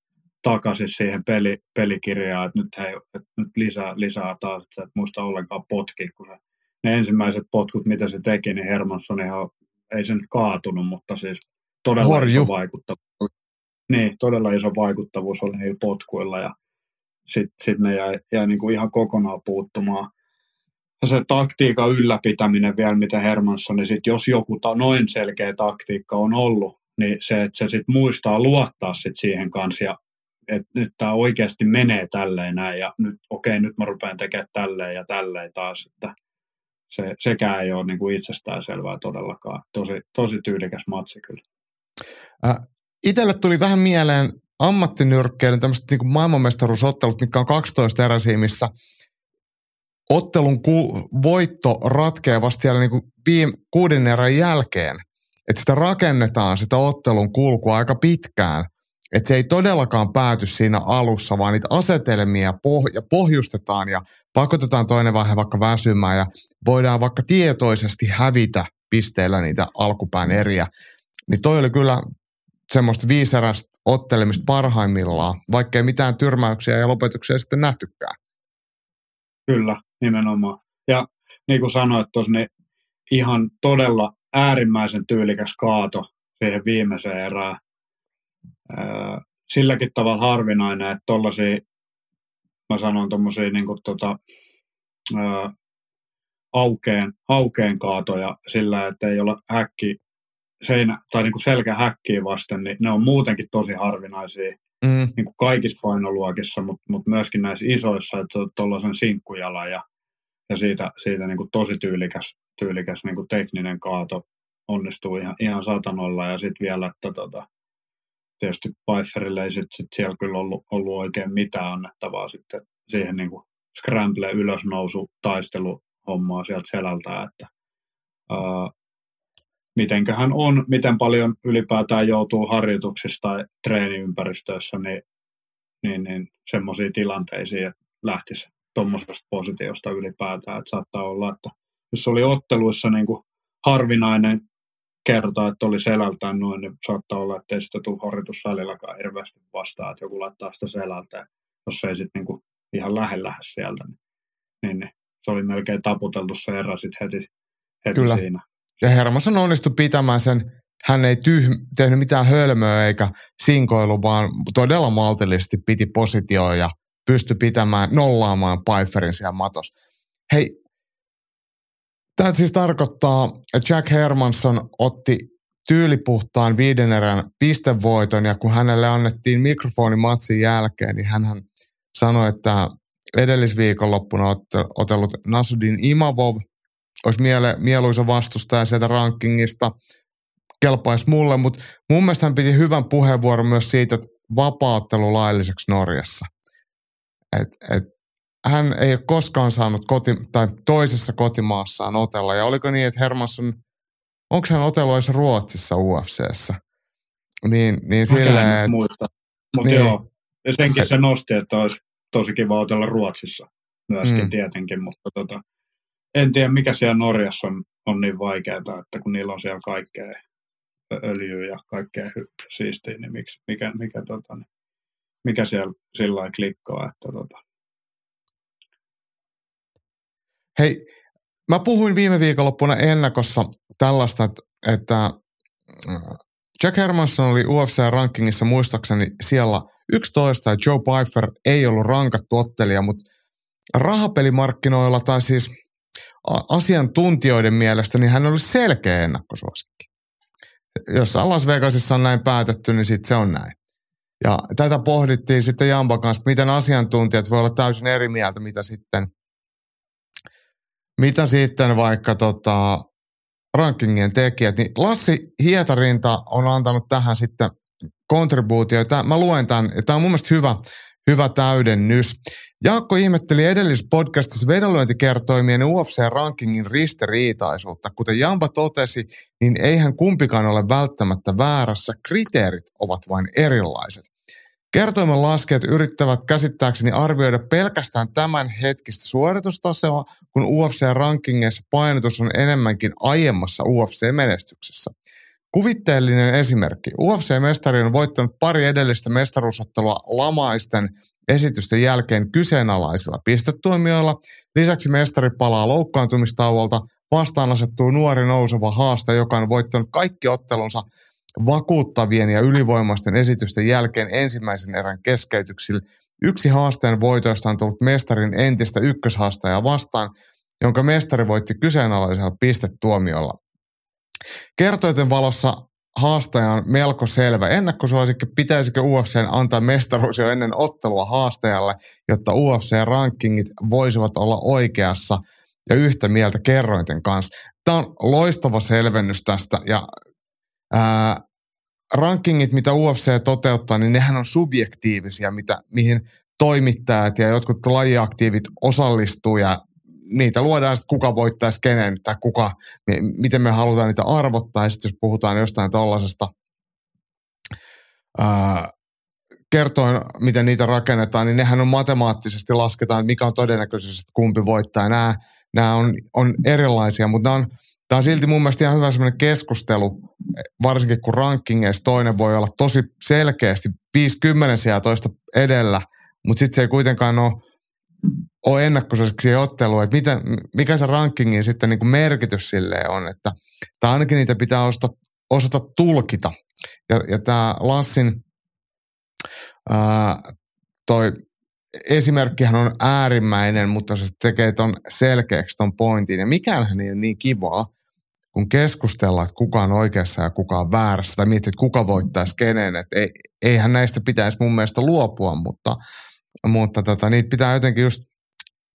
takaisin siihen peli, pelikirjaan, että nyt, hei, että nyt lisää, lisää taas, että et muista ollenkaan potki, kun se, ne ensimmäiset potkut, mitä se teki, niin Hermansson ihan, ei sen kaatunut, mutta siis todella Horju. iso vaikuttava niin, todella iso vaikuttavuus oli niillä potkuilla ja sitten sit ne jäi, jäi niin kuin ihan kokonaan puuttumaan. Ja se taktiikan ylläpitäminen vielä, mitä Hermansson, niin sit jos joku ta, noin selkeä taktiikka on ollut, niin se, että se sitten muistaa luottaa sit siihen kanssa ja että nyt tämä oikeasti menee tälleen näin ja nyt okei, nyt mä rupean tekemään tälleen ja tälleen taas, että se, sekään ei ole niin kuin itsestään selvää todellakaan. Tosi, tosi tyylikäs matsi kyllä. Äh, itselle tuli vähän mieleen ammattinyrkkeilyn tämmöiset niin maailmanmestaruusottelut, mitkä on 12 eräsiä, missä ottelun ku, voitto ratkeaa vasta siellä niin viime, kuuden erän jälkeen. Että sitä rakennetaan, sitä ottelun kulkua aika pitkään. Että se ei todellakaan pääty siinä alussa, vaan niitä asetelmia poh- ja pohjustetaan ja pakotetaan toinen vaihe vaikka väsymään ja voidaan vaikka tietoisesti hävitä pisteellä niitä alkupään eriä. Niin toi oli kyllä semmoista viiserästä ottelemista parhaimmillaan, vaikkei mitään tyrmäyksiä ja lopetuksia sitten nähtykään. Kyllä, nimenomaan. Ja niin kuin sanoit tuossa, niin ihan todella äärimmäisen tyylikäs kaato siihen viimeiseen erään. Silläkin tavalla harvinainen, että tuollaisia, mä sanon tuommoisia niin tota, aukeen, aukeen kaatoja sillä, että ei ole häkki seinä, tai niin kuin selkä häkkiä vasten, niin ne on muutenkin tosi harvinaisia mm. niin kuin kaikissa painoluokissa, mutta, mutta myöskin näissä isoissa, että tuollaisen sinkkujalan ja, ja siitä, siitä niin kuin tosi tyylikäs, tyylikäs niin kuin tekninen kaato onnistuu ihan, ihan satanolla ja sitten vielä, että tota, tietysti Pfeifferille ei sit, sit siellä kyllä ollut, ollut oikein mitään annettavaa sitten siihen niin kuin scramble ylösnousu taistelu hommaa sieltä selältä, että ää, mitenköhän on, miten paljon ylipäätään joutuu harjoituksissa tai treeniympäristöissä, niin, niin, niin semmoisiin tilanteisiin, että lähtisi tuommoisesta positiosta ylipäätään. Että saattaa olla, että jos oli otteluissa niin kuin harvinainen kerta, että oli selältään noin, niin saattaa olla, että ei sitä tule harjoitussallillakaan hirveästi vastaan, että joku laittaa sitä selältä, jos ei sitten niin ihan lähellä sieltä, niin, niin, niin, se oli melkein taputeltu se erä sitten heti, heti Kyllä. siinä. Ja Hermansson onnistui pitämään sen, hän ei tyh, tehnyt mitään hölmöä eikä sinkoilu, vaan todella maltillisesti piti positioon ja pystyi pitämään, nollaamaan Pfeifferin siellä matos. Hei, tämä siis tarkoittaa, että Jack Hermansson otti tyylipuhtaan viiden erän pistevoiton ja kun hänelle annettiin mikrofoni matsin jälkeen, niin hän sanoi, että edellisviikonloppuna otellut Nasudin Imavov olisi miele, mieluisa vastustaja sieltä rankingista, kelpaisi mulle, mutta mun mielestä hän piti hyvän puheenvuoron myös siitä, että vapauttelu lailliseksi Norjassa. Et, et, hän ei ole koskaan saanut koti, tai toisessa kotimaassaan otella. Ja oliko niin, että Hermansson, onko hän otellut edes Ruotsissa UFCssä? Niin, niin silleen, että... muista. Mutta niin, joo, ja senkin se nosti, että olisi tosi kiva otella Ruotsissa myöskin mm. tietenkin, mutta tota, en tiedä mikä siellä Norjassa on, on niin vaikeaa, että kun niillä on siellä kaikkea öljyä ja kaikkea siistiä, niin miksi, mikä, mikä, tota, niin, mikä siellä sillä lailla klikkaa. Että, tota. Hei, mä puhuin viime viikonloppuna ennakossa tällaista, että, äh, Jack Hermanson oli UFC-rankingissa muistaakseni siellä 11 ja Joe Pfeiffer ei ollut rankattu ottelija, mutta rahapelimarkkinoilla tai siis – asiantuntijoiden mielestä, niin hän oli selkeä ennakkosuosikki. Jos Las Vegasissa on näin päätetty, niin sitten se on näin. Ja tätä pohdittiin sitten Jampa kanssa, että miten asiantuntijat voi olla täysin eri mieltä, mitä sitten, mitä sitten vaikka tota, rankingien tekijät. Niin Lassi Hietarinta on antanut tähän sitten kontribuutioita. Mä luen tämän, ja tämä on mun mielestä hyvä, hyvä täydennys. Jaakko ihmetteli edellisessä podcastissa vedonlyöntikertoimien UFC-rankingin ristiriitaisuutta. Kuten Jamba totesi, niin eihän kumpikaan ole välttämättä väärässä, kriteerit ovat vain erilaiset. Kertoimen laskijat yrittävät käsittääkseni arvioida pelkästään tämän hetkistä suoritustasoa, kun UFC-rankingeissa painotus on enemmänkin aiemmassa UFC-menestyksessä. Kuvitteellinen esimerkki. UFC-mestari on voittanut pari edellistä mestaruusottelua lamaisten – esitysten jälkeen kyseenalaisilla pistetuomioilla. Lisäksi mestari palaa loukkaantumistauolta. Vastaan asettuu nuori nouseva haaste, joka on voittanut kaikki ottelunsa vakuuttavien ja ylivoimaisten esitysten jälkeen ensimmäisen erän keskeytyksillä. Yksi haasteen voitoista on tullut mestarin entistä ykköshaastajaa vastaan, jonka mestari voitti kyseenalaisella pistetuomiolla. Kertoiten valossa haastaja on melko selvä. Ennakkosuosikki, pitäisikö UFC antaa mestaruus jo ennen ottelua haastajalle, jotta UFC-rankingit voisivat olla oikeassa ja yhtä mieltä kerrointen kanssa. Tämä on loistava selvennys tästä ja ää, rankingit, mitä UFC toteuttaa, niin nehän on subjektiivisia, mitä, mihin toimittajat ja jotkut lajiaktiivit osallistuu ja niitä luodaan sitten kuka voittaisi kenen tai kuka, miten me halutaan niitä arvottaa. Ja sitten jos puhutaan jostain tuollaisesta kertoen, miten niitä rakennetaan, niin nehän on matemaattisesti lasketaan, että mikä on todennäköisesti, että kumpi voittaa. Nämä, nämä on, on erilaisia, mutta nämä on, tämä on silti mun mielestä ihan hyvä semmoinen keskustelu, varsinkin kun rankingeissa toinen voi olla tosi selkeästi 50 sijaa toista edellä, mutta sitten se ei kuitenkaan ole ole ennakkoisesti ottelua, että mitä, mikä se rankingin sitten niin kuin merkitys sille on, että tai ainakin niitä pitää osata, osata tulkita. Ja, ja tämä Lassin ää, toi esimerkkihän on äärimmäinen, mutta se tekee ton selkeäksi ton pointin. Ja mikään ei ole niin kivaa, kun keskustellaan, että kuka on oikeassa ja kuka on väärässä, tai miettii, että kuka voittaisi kenen. Että ei, eihän näistä pitäisi mun mielestä luopua, mutta, mutta tota, niitä pitää jotenkin just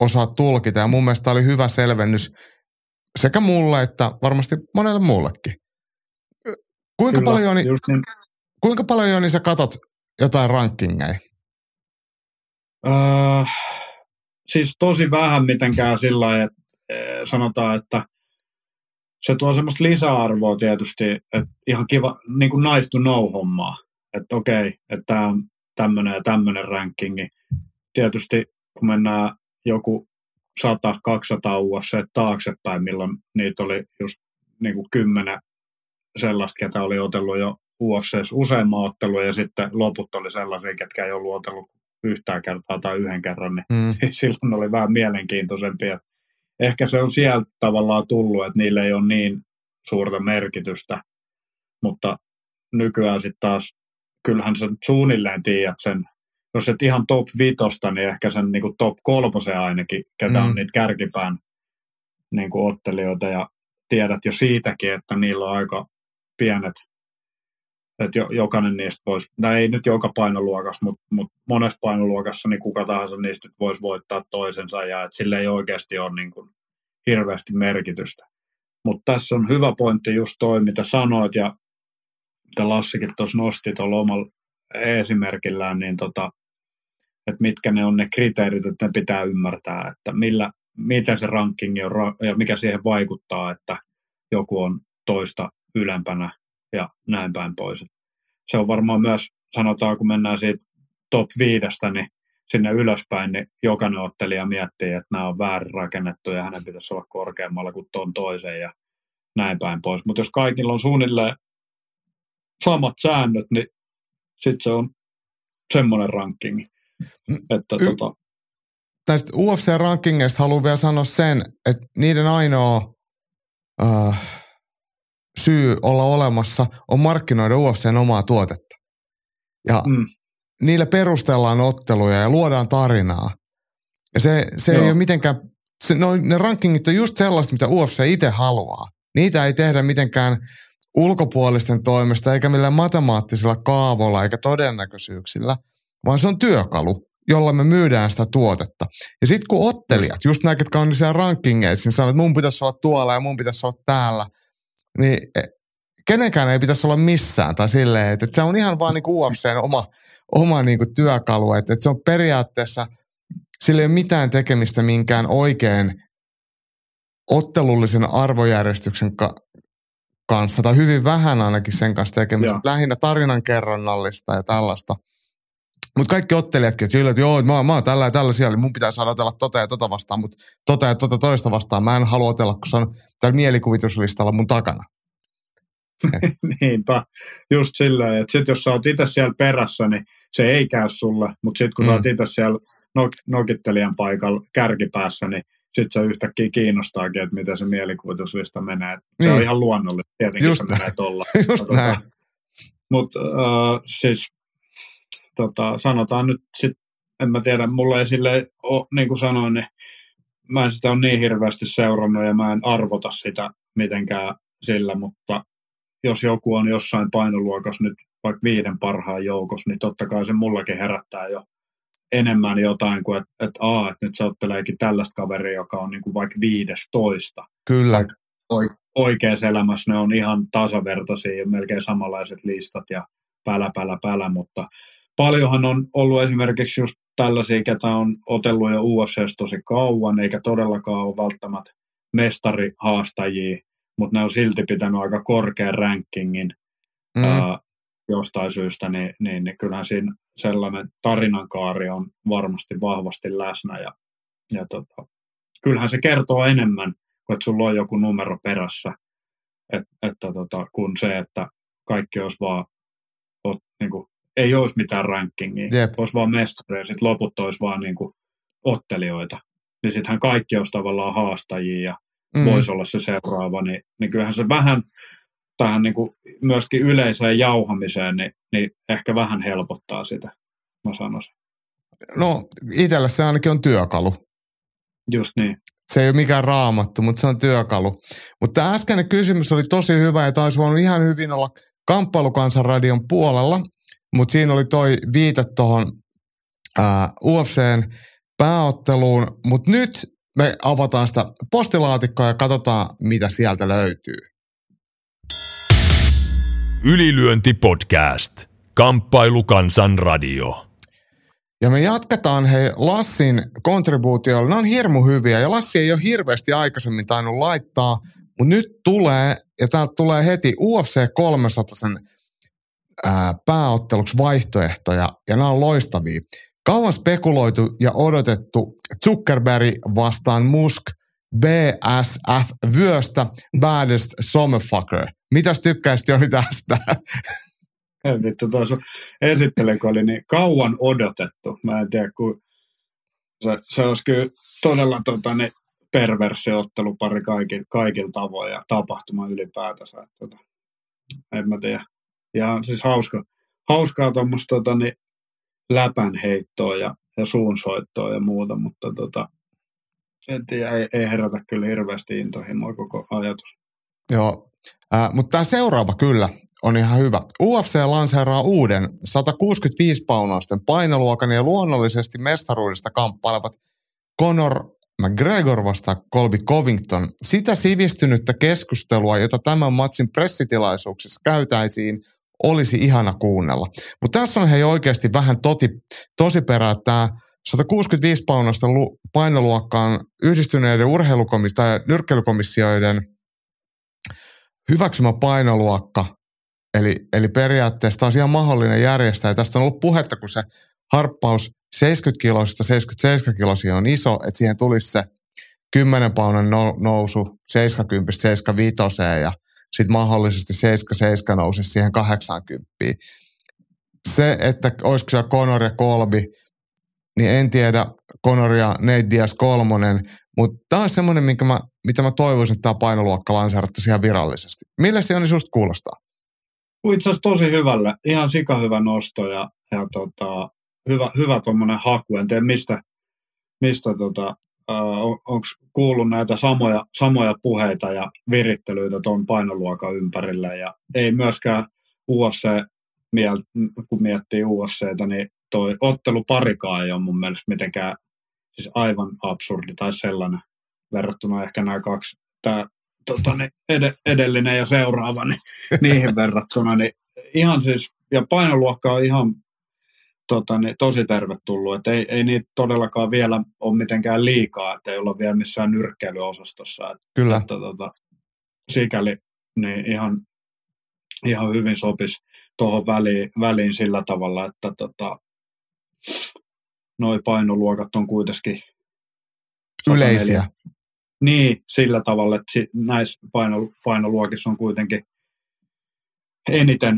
osaa tulkita. Ja mun mielestä oli hyvä selvennys sekä mulle että varmasti monelle muullekin. Kuinka Kyllä, paljon, niin, kuinka paljon Joni sä katot jotain rankingeja? Öö, siis tosi vähän mitenkään sillä lailla, että e, sanotaan, että se tuo semmoista lisäarvoa tietysti, että ihan kiva, niin kuin nice to know hommaa. Että okei, että tämä on tämmöinen ja tämmöinen rankingi. Tietysti kun mennään joku 100-200 UFC taaksepäin, milloin niitä oli just niin kuin kymmenen sellaista, ketä oli otellut jo UFC useamman ottelun ja sitten loput oli sellaisia, ketkä ei ollut otellut yhtään kertaa tai yhden kerran, niin mm. silloin oli vähän mielenkiintoisempi. Ehkä se on sieltä tavallaan tullut, että niille ei ole niin suurta merkitystä, mutta nykyään sitten taas, kyllähän sen suunnilleen tiedät sen, jos et ihan top vitosta, niin ehkä sen niin kuin top kolmosen ainakin, ketä mm. on niitä kärkipään niin kuin ottelijoita ja tiedät jo siitäkin, että niillä on aika pienet että jo, jokainen niistä voisi, no ei nyt joka painoluokassa, mutta, mutta monessa painoluokassa niin kuka tahansa niistä nyt voisi voittaa toisensa ja että sille ei oikeasti ole niin kuin hirveästi merkitystä. Mutta tässä on hyvä pointti just toi, mitä sanoit ja mitä Lassikin tuossa nosti tuolla omalla esimerkillään, niin tota, että mitkä ne on ne kriteerit, että ne pitää ymmärtää, että millä, miten se rankingi on ja mikä siihen vaikuttaa, että joku on toista ylempänä ja näin päin pois. Se on varmaan myös, sanotaan kun mennään siitä top viidestä, niin sinne ylöspäin, niin jokainen ottelija miettii, että nämä on väärin rakennettu ja hänen pitäisi olla korkeammalla kuin tuon toisen ja näin päin pois. Mutta jos kaikilla on suunnilleen samat säännöt, niin sitten se on semmoinen rankingi. Että y- tota... Tästä UFC-rankingeista haluan vielä sanoa sen, että niiden ainoa uh, syy olla olemassa on markkinoida UFCn omaa tuotetta. Ja mm. niillä perustellaan otteluja ja luodaan tarinaa. Ja se, se ei ole mitenkään, se, no, ne rankingit on just sellaista, mitä UFC itse haluaa. Niitä ei tehdä mitenkään ulkopuolisten toimesta eikä millään matemaattisilla kaavoilla eikä todennäköisyyksillä, vaan se on työkalu, jolla me myydään sitä tuotetta. Ja sitten kun ottelijat, just nämä, ketkä on siellä rankingeissa, niin sanoo, että mun pitäisi olla tuolla ja mun pitäisi olla täällä – niin e, kenenkään ei pitäisi olla missään tai silleen, että, että se on ihan vaan niin UFCn oma, oma niin kuin työkalu, että, että se on periaatteessa, sillä ei ole mitään tekemistä minkään oikein ottelullisen arvojärjestyksen ka- kanssa, tai hyvin vähän ainakin sen kanssa tekemistä, Joo. lähinnä tarinan kerronnallista ja tällaista. Mutta kaikki ottelijatkin, että, että joo, mä, mä oon tällä ja tällä siellä, mun pitää saada otella tota ja tota vastaan, mutta tota ja tota toista vastaan. Mä en halua otella, kun se on täällä mielikuvituslistalla mun takana. Niinpä, just silleen, että sit jos sä oot itse siellä perässä, niin se ei käy sulle, mutta sitten kun mm. sä oot mm. itse siellä nok- nokittelijan paikalla kärkipäässä, niin sitten se yhtäkkiä kiinnostaakin, että miten se mielikuvituslista menee. Se niin. on ihan luonnollista, tietenkin Just se menee tuolla. Just näin. Mutta uh, siis tota, sanotaan nyt sit, en mä tiedä, mulla ei sille ole, niin kuin sanoin, niin mä en sitä ole niin hirveästi seurannut ja mä en arvota sitä mitenkään sillä, mutta jos joku on jossain painoluokassa nyt vaikka viiden parhaan joukossa, niin totta kai se mullakin herättää jo enemmän jotain kuin, että, että, aa, että nyt se otteleekin tällaista kaveria, joka on niin kuin vaikka viidestoista. Kyllä. oikeassa elämässä ne on ihan tasavertaisia ja melkein samanlaiset listat ja pälä, pälä, pälä, mutta paljonhan on ollut esimerkiksi just tällaisia, ketä on otellut jo UFCs tosi kauan, eikä todellakaan ole välttämättä mestarihaastajia, mutta ne on silti pitänyt aika korkean rankingin mm. ää, jostain syystä, niin, niin, niin kyllähän siinä sellainen tarinankaari on varmasti vahvasti läsnä ja, ja tota, kyllähän se kertoo enemmän kuin että sulla on joku numero perässä, et, että tota, kun se, että kaikki olisi vaan ot, niin kuin, ei olisi mitään rankingia. Jep. Olisi vaan mestareja, sitten loput olisi vaan niin kuin ottelijoita. niin sittenhän kaikki olisi tavallaan haastajia ja Mm. voisi olla se seuraava, niin, niin kyllähän se vähän tähän niin kuin myöskin yleiseen jauhamiseen, niin, niin ehkä vähän helpottaa sitä, mä sanoisin. No, itselle se ainakin on työkalu. Just niin. Se ei ole mikään raamattu, mutta se on työkalu. Mutta tämä äskeinen kysymys oli tosi hyvä ja taisi voinut ihan hyvin olla kamppailukansanradion puolella, mutta siinä oli toi viite tuohon UFCn pääotteluun, mutta nyt me avataan sitä postilaatikkoa ja katsotaan, mitä sieltä löytyy. Ylilyönti podcast. Kamppailu kansan radio. Ja me jatketaan hei Lassin kontribuutioilla. Ne on hirmu hyviä ja Lassi ei ole hirveästi aikaisemmin tainnut laittaa, mutta nyt tulee, ja täältä tulee heti UFC 300 sen ää, pääotteluksi vaihtoehtoja, ja nämä on loistavia. Kauan spekuloitu ja odotettu Zuckerberg vastaan Musk BSF vyöstä Baddest Sommerfucker. Mitäs tykkäisit Joni tästä? Vittu, tuossa esittely, kun oli niin kauan odotettu. Mä en tiedä, kun se, se olisi kyllä todella tota, niin perversi ottelupari kaikilla, kaikilla tavoin ja tapahtuma ylipäätänsä. Että, tota, en mä tiedä. Ja siis hauska, hauskaa tuommoista tota, niin, läpänheittoa ja, ja suunsoittoa ja muuta, mutta tota, en tiedä, ei, ei herätä kyllä hirveästi intohimoa koko ajatus. Joo, äh, mutta tämä seuraava kyllä on ihan hyvä. UFC lanseeraa uuden 165 paunausten painoluokan ja luonnollisesti mestaruudesta kamppailevat Conor McGregor vastaa Colby Covington. Sitä sivistynyttä keskustelua, jota tämän matsin pressitilaisuuksissa käytäisiin, olisi ihana kuunnella. Mutta tässä on hei oikeasti vähän toti, tosi perää, tämä 165 paunasta painoluokka on yhdistyneiden urheilukomis- tai nyrkkeilykomissioiden hyväksymä painoluokka. Eli, eli periaatteessa on ihan mahdollinen järjestää. Ja tästä on ollut puhetta, kun se harppaus 70 kiloisista 77 kilosia on iso, että siihen tulisi se 10 paunan nousu 70 75 ja sitten mahdollisesti 77 nousisi siihen 80. Se, että olisiko siellä Conor ja Kolbi, niin en tiedä, Conor ja Nate Diaz kolmonen, mutta tämä on semmoinen, minkä mä, mitä mä toivoisin, että tämä painoluokka lanseerattaisiin ihan virallisesti. Millä se on susta kuulostaa? Itse asiassa tosi hyvälle, ihan sika hyvä nosto ja, ja tota, hyvä, hyvä tuommoinen haku. En tiedä mistä, mistä tota, onko kuullut näitä samoja, samoja puheita ja virittelyitä tuon painoluokan ympärille. Ja ei myöskään UFC, kun miettii UFCtä, niin toi otteluparikaan ei ole mun mielestä mitenkään siis aivan absurdi tai sellainen verrattuna ehkä nämä kaksi, tämä tota, niin ed- edellinen ja seuraava, niin niihin verrattuna, niin ihan siis, ja painoluokka on ihan tota, niin, tosi tervetullut, että ei, ei niitä todellakaan vielä ole mitenkään liikaa, että ei olla vielä missään nyrkkeilyosastossa. Että, Kyllä. Että, tota, sikäli niin ihan, ihan hyvin sopisi tuohon väliin, väliin sillä tavalla, että tota, noi painoluokat on kuitenkin Yleisiä. Niin, sillä tavalla, että näissä painoluokissa on kuitenkin eniten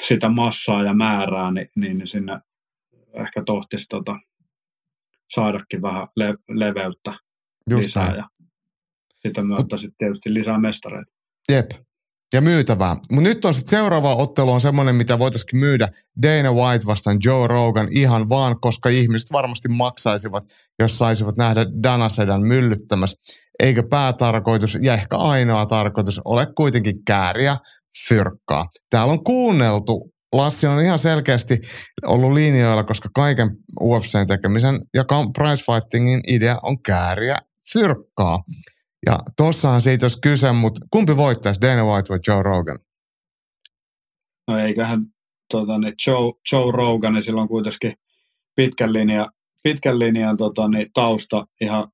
sitä massaa ja määrää, niin, niin sinne ehkä tohtisi tota, saadakin vähän le- leveyttä Just lisää näin. ja sitä myötä sitten tietysti lisää mestareita. Jep. Ja myytävää. Mutta nyt on sitten seuraava ottelu on semmoinen, mitä voitaisiin myydä Dana White vastaan Joe Rogan ihan vaan, koska ihmiset varmasti maksaisivat, jos saisivat nähdä Dana Sedan myllyttämässä. Eikö päätarkoitus ja ehkä ainoa tarkoitus ole kuitenkin kääriä fyrkkaa. Täällä on kuunneltu Lassi on ihan selkeästi ollut linjoilla, koska kaiken UFCn tekemisen ja price fightingin idea on kääriä fyrkkaa. Ja tossahan siitä olisi kyse, mutta kumpi voittaisi, Dana White vai Joe Rogan? No eiköhän tota, niin Joe, Joe Rogan, niin sillä on kuitenkin pitkän linjan, pitkän linjan tota, niin tausta ihan,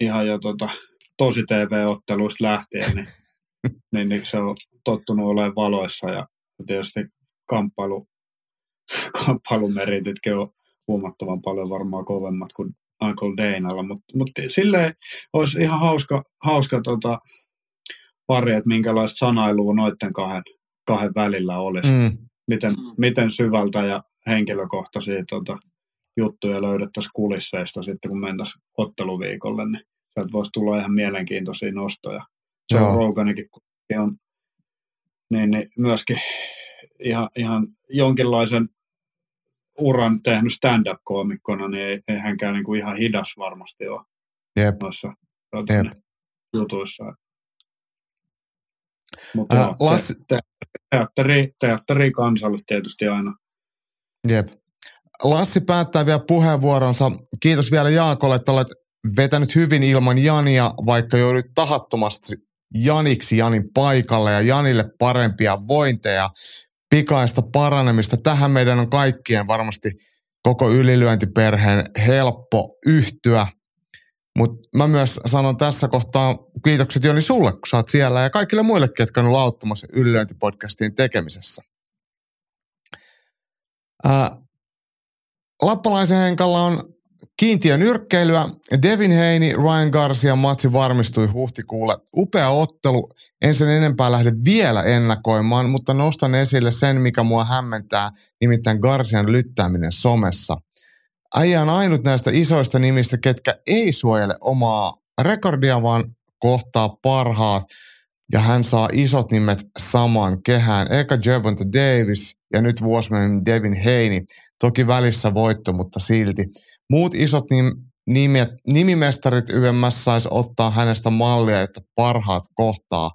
ihan jo tota, tosi TV-otteluista lähtien, niin, niin, niin, se on tottunut olemaan valoissa ja tietysti kamppailu, kamppailumeritytkin on huomattavan paljon varmaan kovemmat kuin Uncle Danalla, mutta mut silleen olisi ihan hauska, hauska tota, pari, että minkälaista sanailua noiden kahden, kahden välillä olisi. Mm. Miten, miten syvältä ja henkilökohtaisia tota, juttuja löydettäisiin kulisseista sitten, kun mentäisiin otteluviikolle, niin sieltä voisi tulla ihan mielenkiintoisia nostoja. Joe Joo. Roganikin on niin, niin myöskin ihan, ihan jonkinlaisen uran tehnyt stand-up-koomikkona, niin ei, ei hänkään niin kuin ihan hidas varmasti ole Jep. noissa Jep. jutuissa. Mutta äh, joo, Lassi... te, teatteri, teatteri kansalle tietysti aina. Jep. Lassi päättää vielä puheenvuoronsa. Kiitos vielä Jaakolle, että olet vetänyt hyvin ilman Jania, vaikka joudut tahattomasti Janiksi Janin paikalle ja Janille parempia vointeja, pikaista paranemista. Tähän meidän on kaikkien varmasti koko ylilyöntiperheen helppo yhtyä. Mutta mä myös sanon tässä kohtaa kiitokset Joni sulle, kun sä oot siellä ja kaikille muille, ketkä on lauttamassa ylilyöntipodcastin tekemisessä. Ää, Lappalaisen Henkalla on nyrkkeilyä. Devin Heini, Ryan Garcia matsi varmistui huhtikuulle. Upea ottelu. En sen enempää lähde vielä ennakoimaan, mutta nostan esille sen, mikä mua hämmentää, nimittäin Garcian lyttääminen somessa. Äijä on ainut näistä isoista nimistä, ketkä ei suojele omaa rekordia, vaan kohtaa parhaat. Ja hän saa isot nimet samaan kehään. Eka Javonta Davis ja nyt vuosi Devin Heini. Toki välissä voitto, mutta silti. Muut isot nim, nimet, nimimestarit YMS saisi ottaa hänestä mallia, että parhaat kohtaa,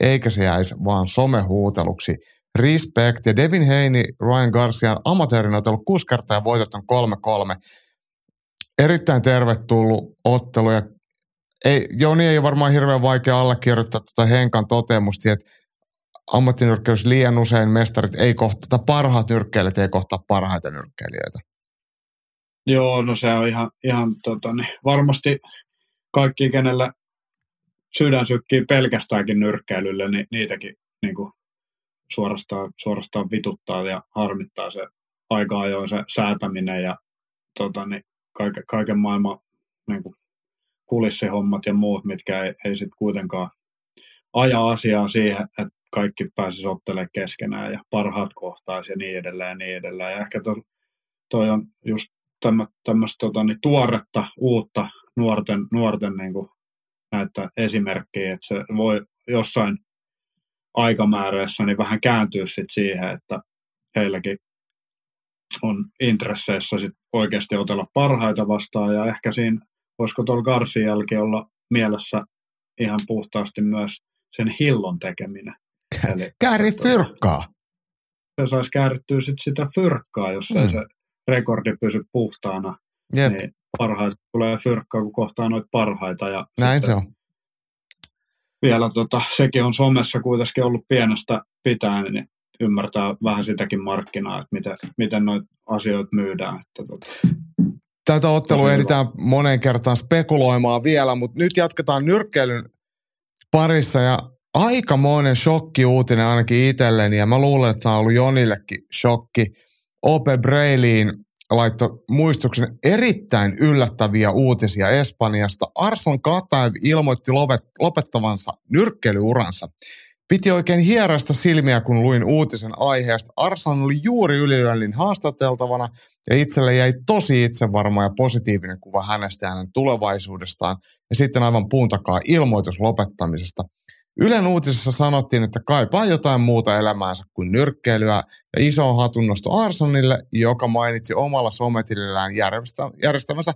eikä se jäisi vaan somehuuteluksi. Respect ja Devin Heini, Ryan Garcia amatöörin otellut kuusi kertaa ja voitot on 3-3. Erittäin tervetullut ottelu ja ei, Joni ei ole varmaan hirveän vaikea allekirjoittaa tuota Henkan totemusta, että ammattinyrkkeilyssä liian usein mestarit ei kohtaa, parhaat nyrkkeilijät ei kohtaa parhaita nyrkkeilijöitä. Joo, no se on ihan, ihan tota, niin, varmasti kaikki, kenellä sydän sykkii pelkästäänkin nyrkkeilylle, niin niitäkin niin kuin suorastaan, suorastaan vituttaa ja harmittaa se aika ajoin se säätäminen ja tota, niin, kaiken, kaiken maailman niin kuin kulissihommat ja muut, mitkä ei, ei sitten kuitenkaan aja asiaa siihen, että kaikki pääsisi ottelemaan keskenään ja parhaat kohtaisi ja niin edelleen ja niin edelleen. Ja ehkä toi, toi on just tämmöistä tota, niin tuoretta, uutta nuorten, nuorten niin kuin näitä esimerkkejä, että se voi jossain aikamäärässä niin vähän kääntyä sit siihen, että heilläkin on intresseissä sit oikeasti otella parhaita vastaan ja ehkä siinä voisiko tuolla Garsin jälkeen olla mielessä ihan puhtaasti myös sen hillon tekeminen. Eli, Kääri fyrkkaa. Se saisi käärittyä sit sitä fyrkkaa, jos mm. ei se rekordi pysy puhtaana. Jep. Niin parhaita tulee fyrkkaa, kun kohtaa noita parhaita. Ja Näin se on. Vielä tota, sekin on somessa kuitenkin ollut pienestä pitäen, niin ymmärtää vähän sitäkin markkinaa, että miten, miten noita asioita myydään. Että tota. Tätä ottelua ehditään moneen kertaan spekuloimaan vielä, mutta nyt jatketaan nyrkkeilyn parissa ja aika monen shokki-uutinen ainakin itselleni ja mä luulen, että se on ollut Jonillekin shokki. Ope Breiliin laittoi muistuksen erittäin yllättäviä uutisia Espanjasta. Arson Kataev ilmoitti lopettavansa nyrkkeilyuransa. Piti oikein hierasta silmiä, kun luin uutisen aiheesta. Arsan oli juuri ylilyöllin haastateltavana ja itselle jäi tosi itsevarma ja positiivinen kuva hänestä ja hänen tulevaisuudestaan. Ja sitten aivan puun takaa ilmoitus lopettamisesta. Ylen uutisessa sanottiin, että kaipaa jotain muuta elämäänsä kuin nyrkkeilyä ja iso hatunnosto Arsonille, joka mainitsi omalla sometilillään järjestämänsä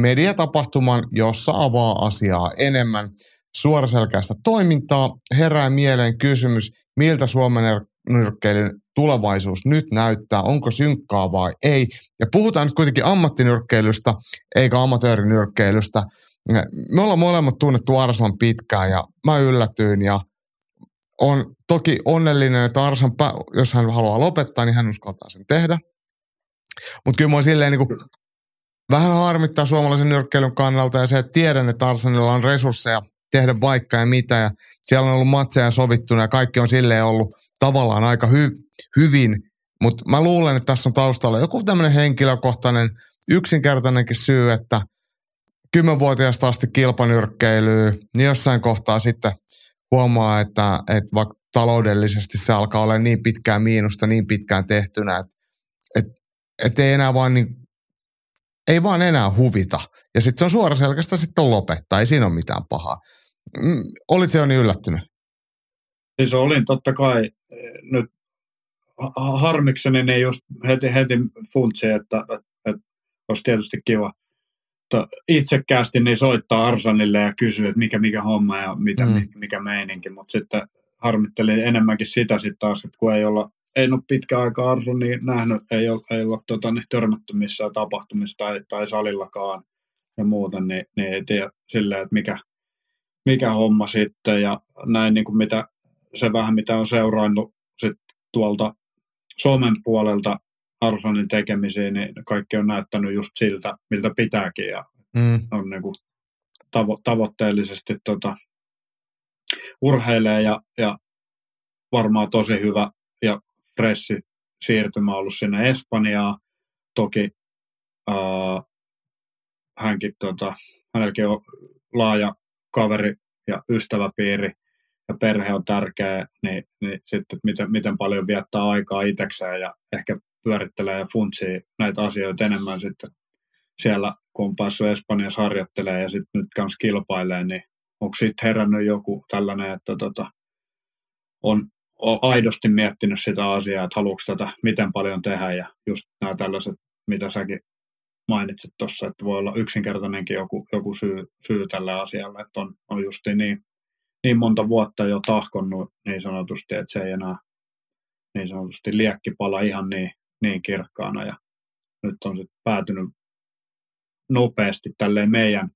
mediatapahtuman, jossa avaa asiaa enemmän. Suoraselkäistä toimintaa herää mieleen kysymys, miltä Suomen nyrkkeilyn tulevaisuus nyt näyttää, onko synkkaa vai ei. Ja puhutaan nyt kuitenkin ammattinyrkkeilystä eikä amatöörinyrkkeilystä. Me ollaan molemmat tunnettu Arsan pitkään ja mä yllätyin ja on toki onnellinen, että Arsan, jos hän haluaa lopettaa, niin hän uskaltaa sen tehdä. Mutta kyllä mä silleen niin vähän harmittaa suomalaisen nyrkkeilyn kannalta ja se, että tiedän, että Arsenilla on resursseja tehdä vaikka ja mitä ja siellä on ollut matseja sovittuna ja kaikki on silleen ollut tavallaan aika hy- hyvin, mutta mä luulen, että tässä on taustalla joku tämmöinen henkilökohtainen yksinkertainenkin syy, että kymmenvuotiaasta asti kilpanyrkkeilyä, niin jossain kohtaa sitten huomaa, että, että vaikka taloudellisesti se alkaa olla niin pitkään miinusta, niin pitkään tehtynä, että, että, että ei enää vaan niin ei vaan enää huvita. Ja sitten se on suoraselkäistä sitten lopettaa, ei siinä ole mitään pahaa. Mm, olit se Joni yllättynyt? Siis olin totta kai nyt harmikseni niin just heti, heti funtsi, että, että olisi tietysti kiva itsekkäästi niin soittaa Arsanille ja kysyä, että mikä mikä homma ja mitä, mm. mikä meininki, mutta sitten harmittelin enemmänkin sitä sitten taas, että kun ei olla ei ole pitkä aika Arsu niin nähnyt, ei ole, ei ole tota, niin törmätty missään tapahtumissa tai, tai salillakaan ja muuta, niin, niin ei tiedä silleen, että mikä, mikä homma sitten ja näin niin kuin mitä, se vähän mitä on seurannut sit tuolta Suomen puolelta Arsonin tekemisiin, niin kaikki on näyttänyt just siltä, miltä pitääkin ja mm. on niin kuin tavo- tavoitteellisesti tota, urheilee ja, ja varmaan tosi hyvä ja pressi siirtymä ollut sinne Espanjaan. Toki ää, hänkin, tota, hänelläkin on laaja kaveri ja ystäväpiiri ja perhe on tärkeä, niin, niin sitten miten, miten paljon viettää aikaa itsekseen ja ehkä pyörittelee ja funtsii näitä asioita enemmän sitten siellä, kun on päässyt Espanjassa harjoittelemaan ja sitten nyt kanssa kilpailee, niin onko siitä herännyt joku tällainen, että tota, on, on aidosti miettinyt sitä asiaa, että haluatko tätä miten paljon tehdä ja just nämä tällaiset, mitä säkin mainitsit tuossa, että voi olla yksinkertainenkin joku, joku syy, syy tälle asialle, että on, on just niin, niin monta vuotta jo tahkonnut niin sanotusti, että se ei enää niin sanotusti liekkipala ihan niin, niin kirkkaana ja nyt on sitten päätynyt nopeasti tälleen meidän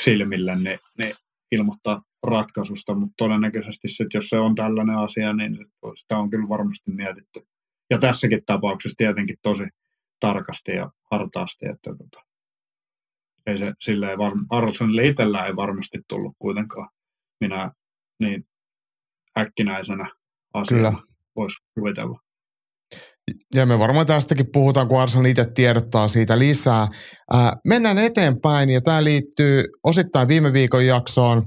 silmille niin, niin ilmoittaa ratkaisusta, mutta todennäköisesti sit, jos se on tällainen asia, niin sitä on kyllä varmasti mietitty. Ja tässäkin tapauksessa tietenkin tosi tarkasti ja hartaasti, että tota, ei se silleen var, Arsenalille itsellään ei varmasti tullut kuitenkaan minä niin äkkinäisenä asiana voisi kuvitella. Ja me varmaan tästäkin puhutaan, kun Arsenal itse tiedottaa siitä lisää. Ää, mennään eteenpäin ja tämä liittyy osittain viime viikon jaksoon.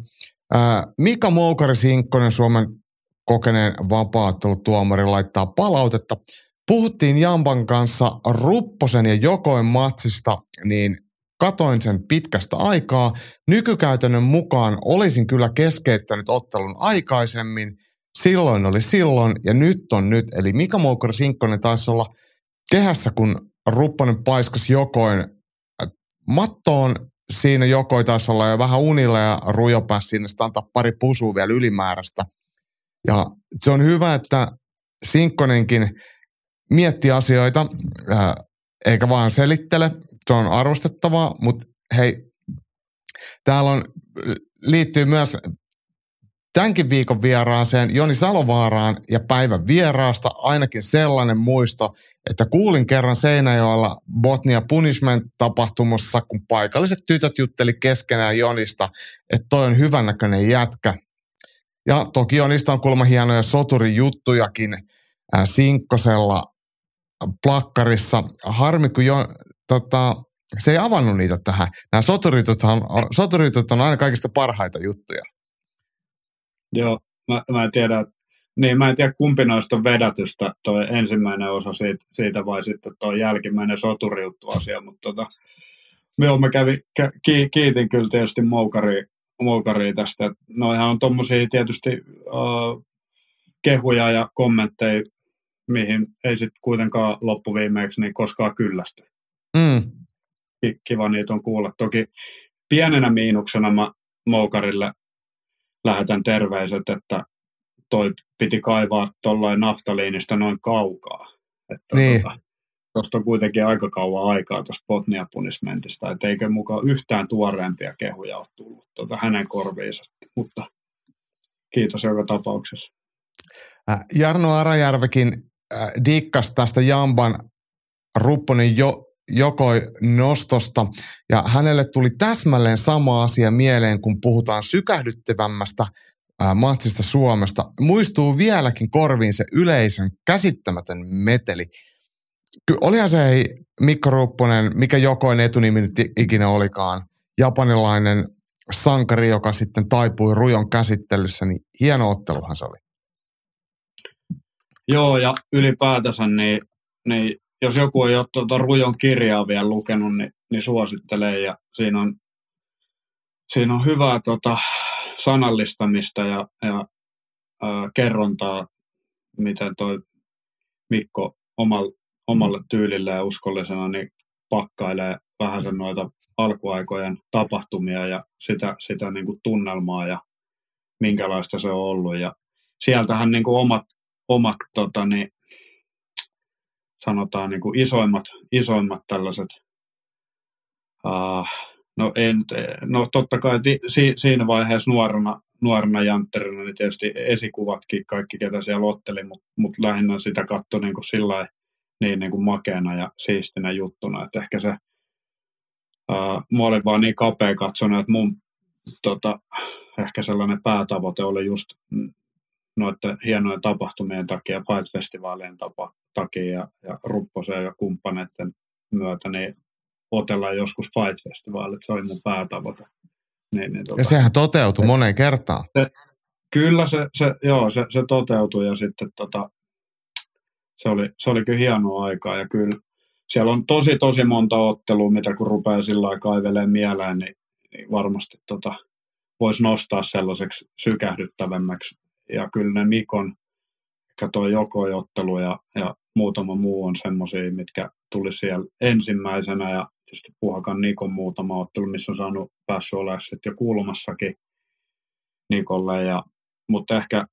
Ää, Mika Moukari-Sinkkonen, Suomen kokeneen vapaattelutuomari, laittaa palautetta. Puhuttiin Jampan kanssa Rupposen ja Jokoen matsista, niin katoin sen pitkästä aikaa. Nykykäytännön mukaan olisin kyllä keskeyttänyt ottelun aikaisemmin – silloin oli silloin ja nyt on nyt. Eli Mika Moukari Sinkkonen taisi olla kehässä, kun Rupponen paiskas jokoin mattoon. Siinä jokoi taisi olla jo vähän unilla ja Rujo pääsi sinne antaa pari pusua vielä ylimääräistä. Ja se on hyvä, että Sinkkonenkin mietti asioita, eikä vaan selittele. Se on arvostettavaa, mutta hei, täällä on, liittyy myös tämänkin viikon vieraaseen Joni Salovaaraan ja päivän vieraasta ainakin sellainen muisto, että kuulin kerran Seinäjoella Botnia Punishment-tapahtumassa, kun paikalliset tytöt jutteli keskenään Jonista, että toi on hyvännäköinen jätkä. Ja toki Jonista on kuulemma hienoja soturijuttujakin äh, Sinkkosella plakkarissa. Harmi, kun jo, tota, se ei avannut niitä tähän. Nämä soturitut on aina kaikista parhaita juttuja. Joo, mä, mä en tiedä, niin mä en tiedä kumpi noista on vedätystä, toi ensimmäinen osa siitä, siitä vai sitten tuo jälkimmäinen soturiuttu-asia, mutta tota, Joo, mä kävin, ki, kiitin kyllä tietysti Moukari, Moukari tästä. Noihan on tuommoisia tietysti uh, kehuja ja kommentteja, mihin ei sitten kuitenkaan loppuviimeeksi niin koskaan kyllästy. Mm. Kiva niitä on kuulla. Toki pienenä miinuksena mä Moukarille lähetän terveiset, että toi piti kaivaa tuollain naftaliinista noin kaukaa. Että niin. tuosta on kuitenkin aika kauan aikaa tuosta Botnia Punishmentista, että eikö mukaan yhtään tuoreempia kehuja ole tullut tuota hänen korviinsa, mutta kiitos joka tapauksessa. Äh, Jarno Arajärvekin äh, dikkas tästä Jamban Rupponen jo jokoi nostosta ja hänelle tuli täsmälleen sama asia mieleen, kun puhutaan sykähdyttävämmästä matsista Suomesta. Muistuu vieläkin korviin se yleisön käsittämätön meteli. Ky- olihan se hei, Mikko Rupponen, mikä jokoin etunimi nyt ikinä olikaan, japanilainen sankari, joka sitten taipui rujon käsittelyssä, niin hieno otteluhan se oli. Joo, ja ylipäätänsä niin, niin jos joku ei ole tuota Rujon kirjaa vielä lukenut, niin, niin suosittelen. Ja siinä on, siinä on hyvää tota, sanallistamista ja, ja ää, kerrontaa, miten toi Mikko omal, omalle tyylille ja uskollisena niin pakkailee vähän sen noita alkuaikojen tapahtumia ja sitä, sitä niin kuin tunnelmaa ja minkälaista se on ollut. Ja sieltähän niin kuin omat, omat tota, niin, sanotaan niin kuin isoimmat, isoimmat tällaiset, uh, no, en, no totta kai si, siinä vaiheessa nuorena, nuorena jantterina, niin tietysti esikuvatkin kaikki, ketä siellä otteli, mutta mut lähinnä sitä katsoi niin kuin sillä niin, niin kuin makeana ja siistinä juttuna, että ehkä se, uh, mä olin vaan niin kapea katsonut, että mun tota, ehkä sellainen päätavoite oli just noiden hienojen tapahtumien takia, Fight-festivaalien tapa, takia ja, ja Rupposen ja kumppaneiden myötä, niin otella joskus Fight-festivaalit, se oli mun päätavoite. Niin, niin, tota, ja sehän toteutui moneen kertaan. Se, kyllä se, se, joo, se, se toteutui ja sitten tota, se, oli, se oli kyllä hienoa aikaa ja kyllä siellä on tosi tosi monta ottelua, mitä kun rupeaa sillä kaivelemaan mieleen, niin, niin varmasti tota, voisi nostaa sellaiseksi sykähdyttävämmäksi. Ja kyllä ne Mikon, tuo Jokoi-ottelu ja, ja muutama muu on semmoisia, mitkä tuli siellä ensimmäisenä ja tietysti Puhakan Nikon muutama ottelu, missä on saanut päässyt olemaan sitten jo kuulumassakin Nikolle. Ja, mutta ehkä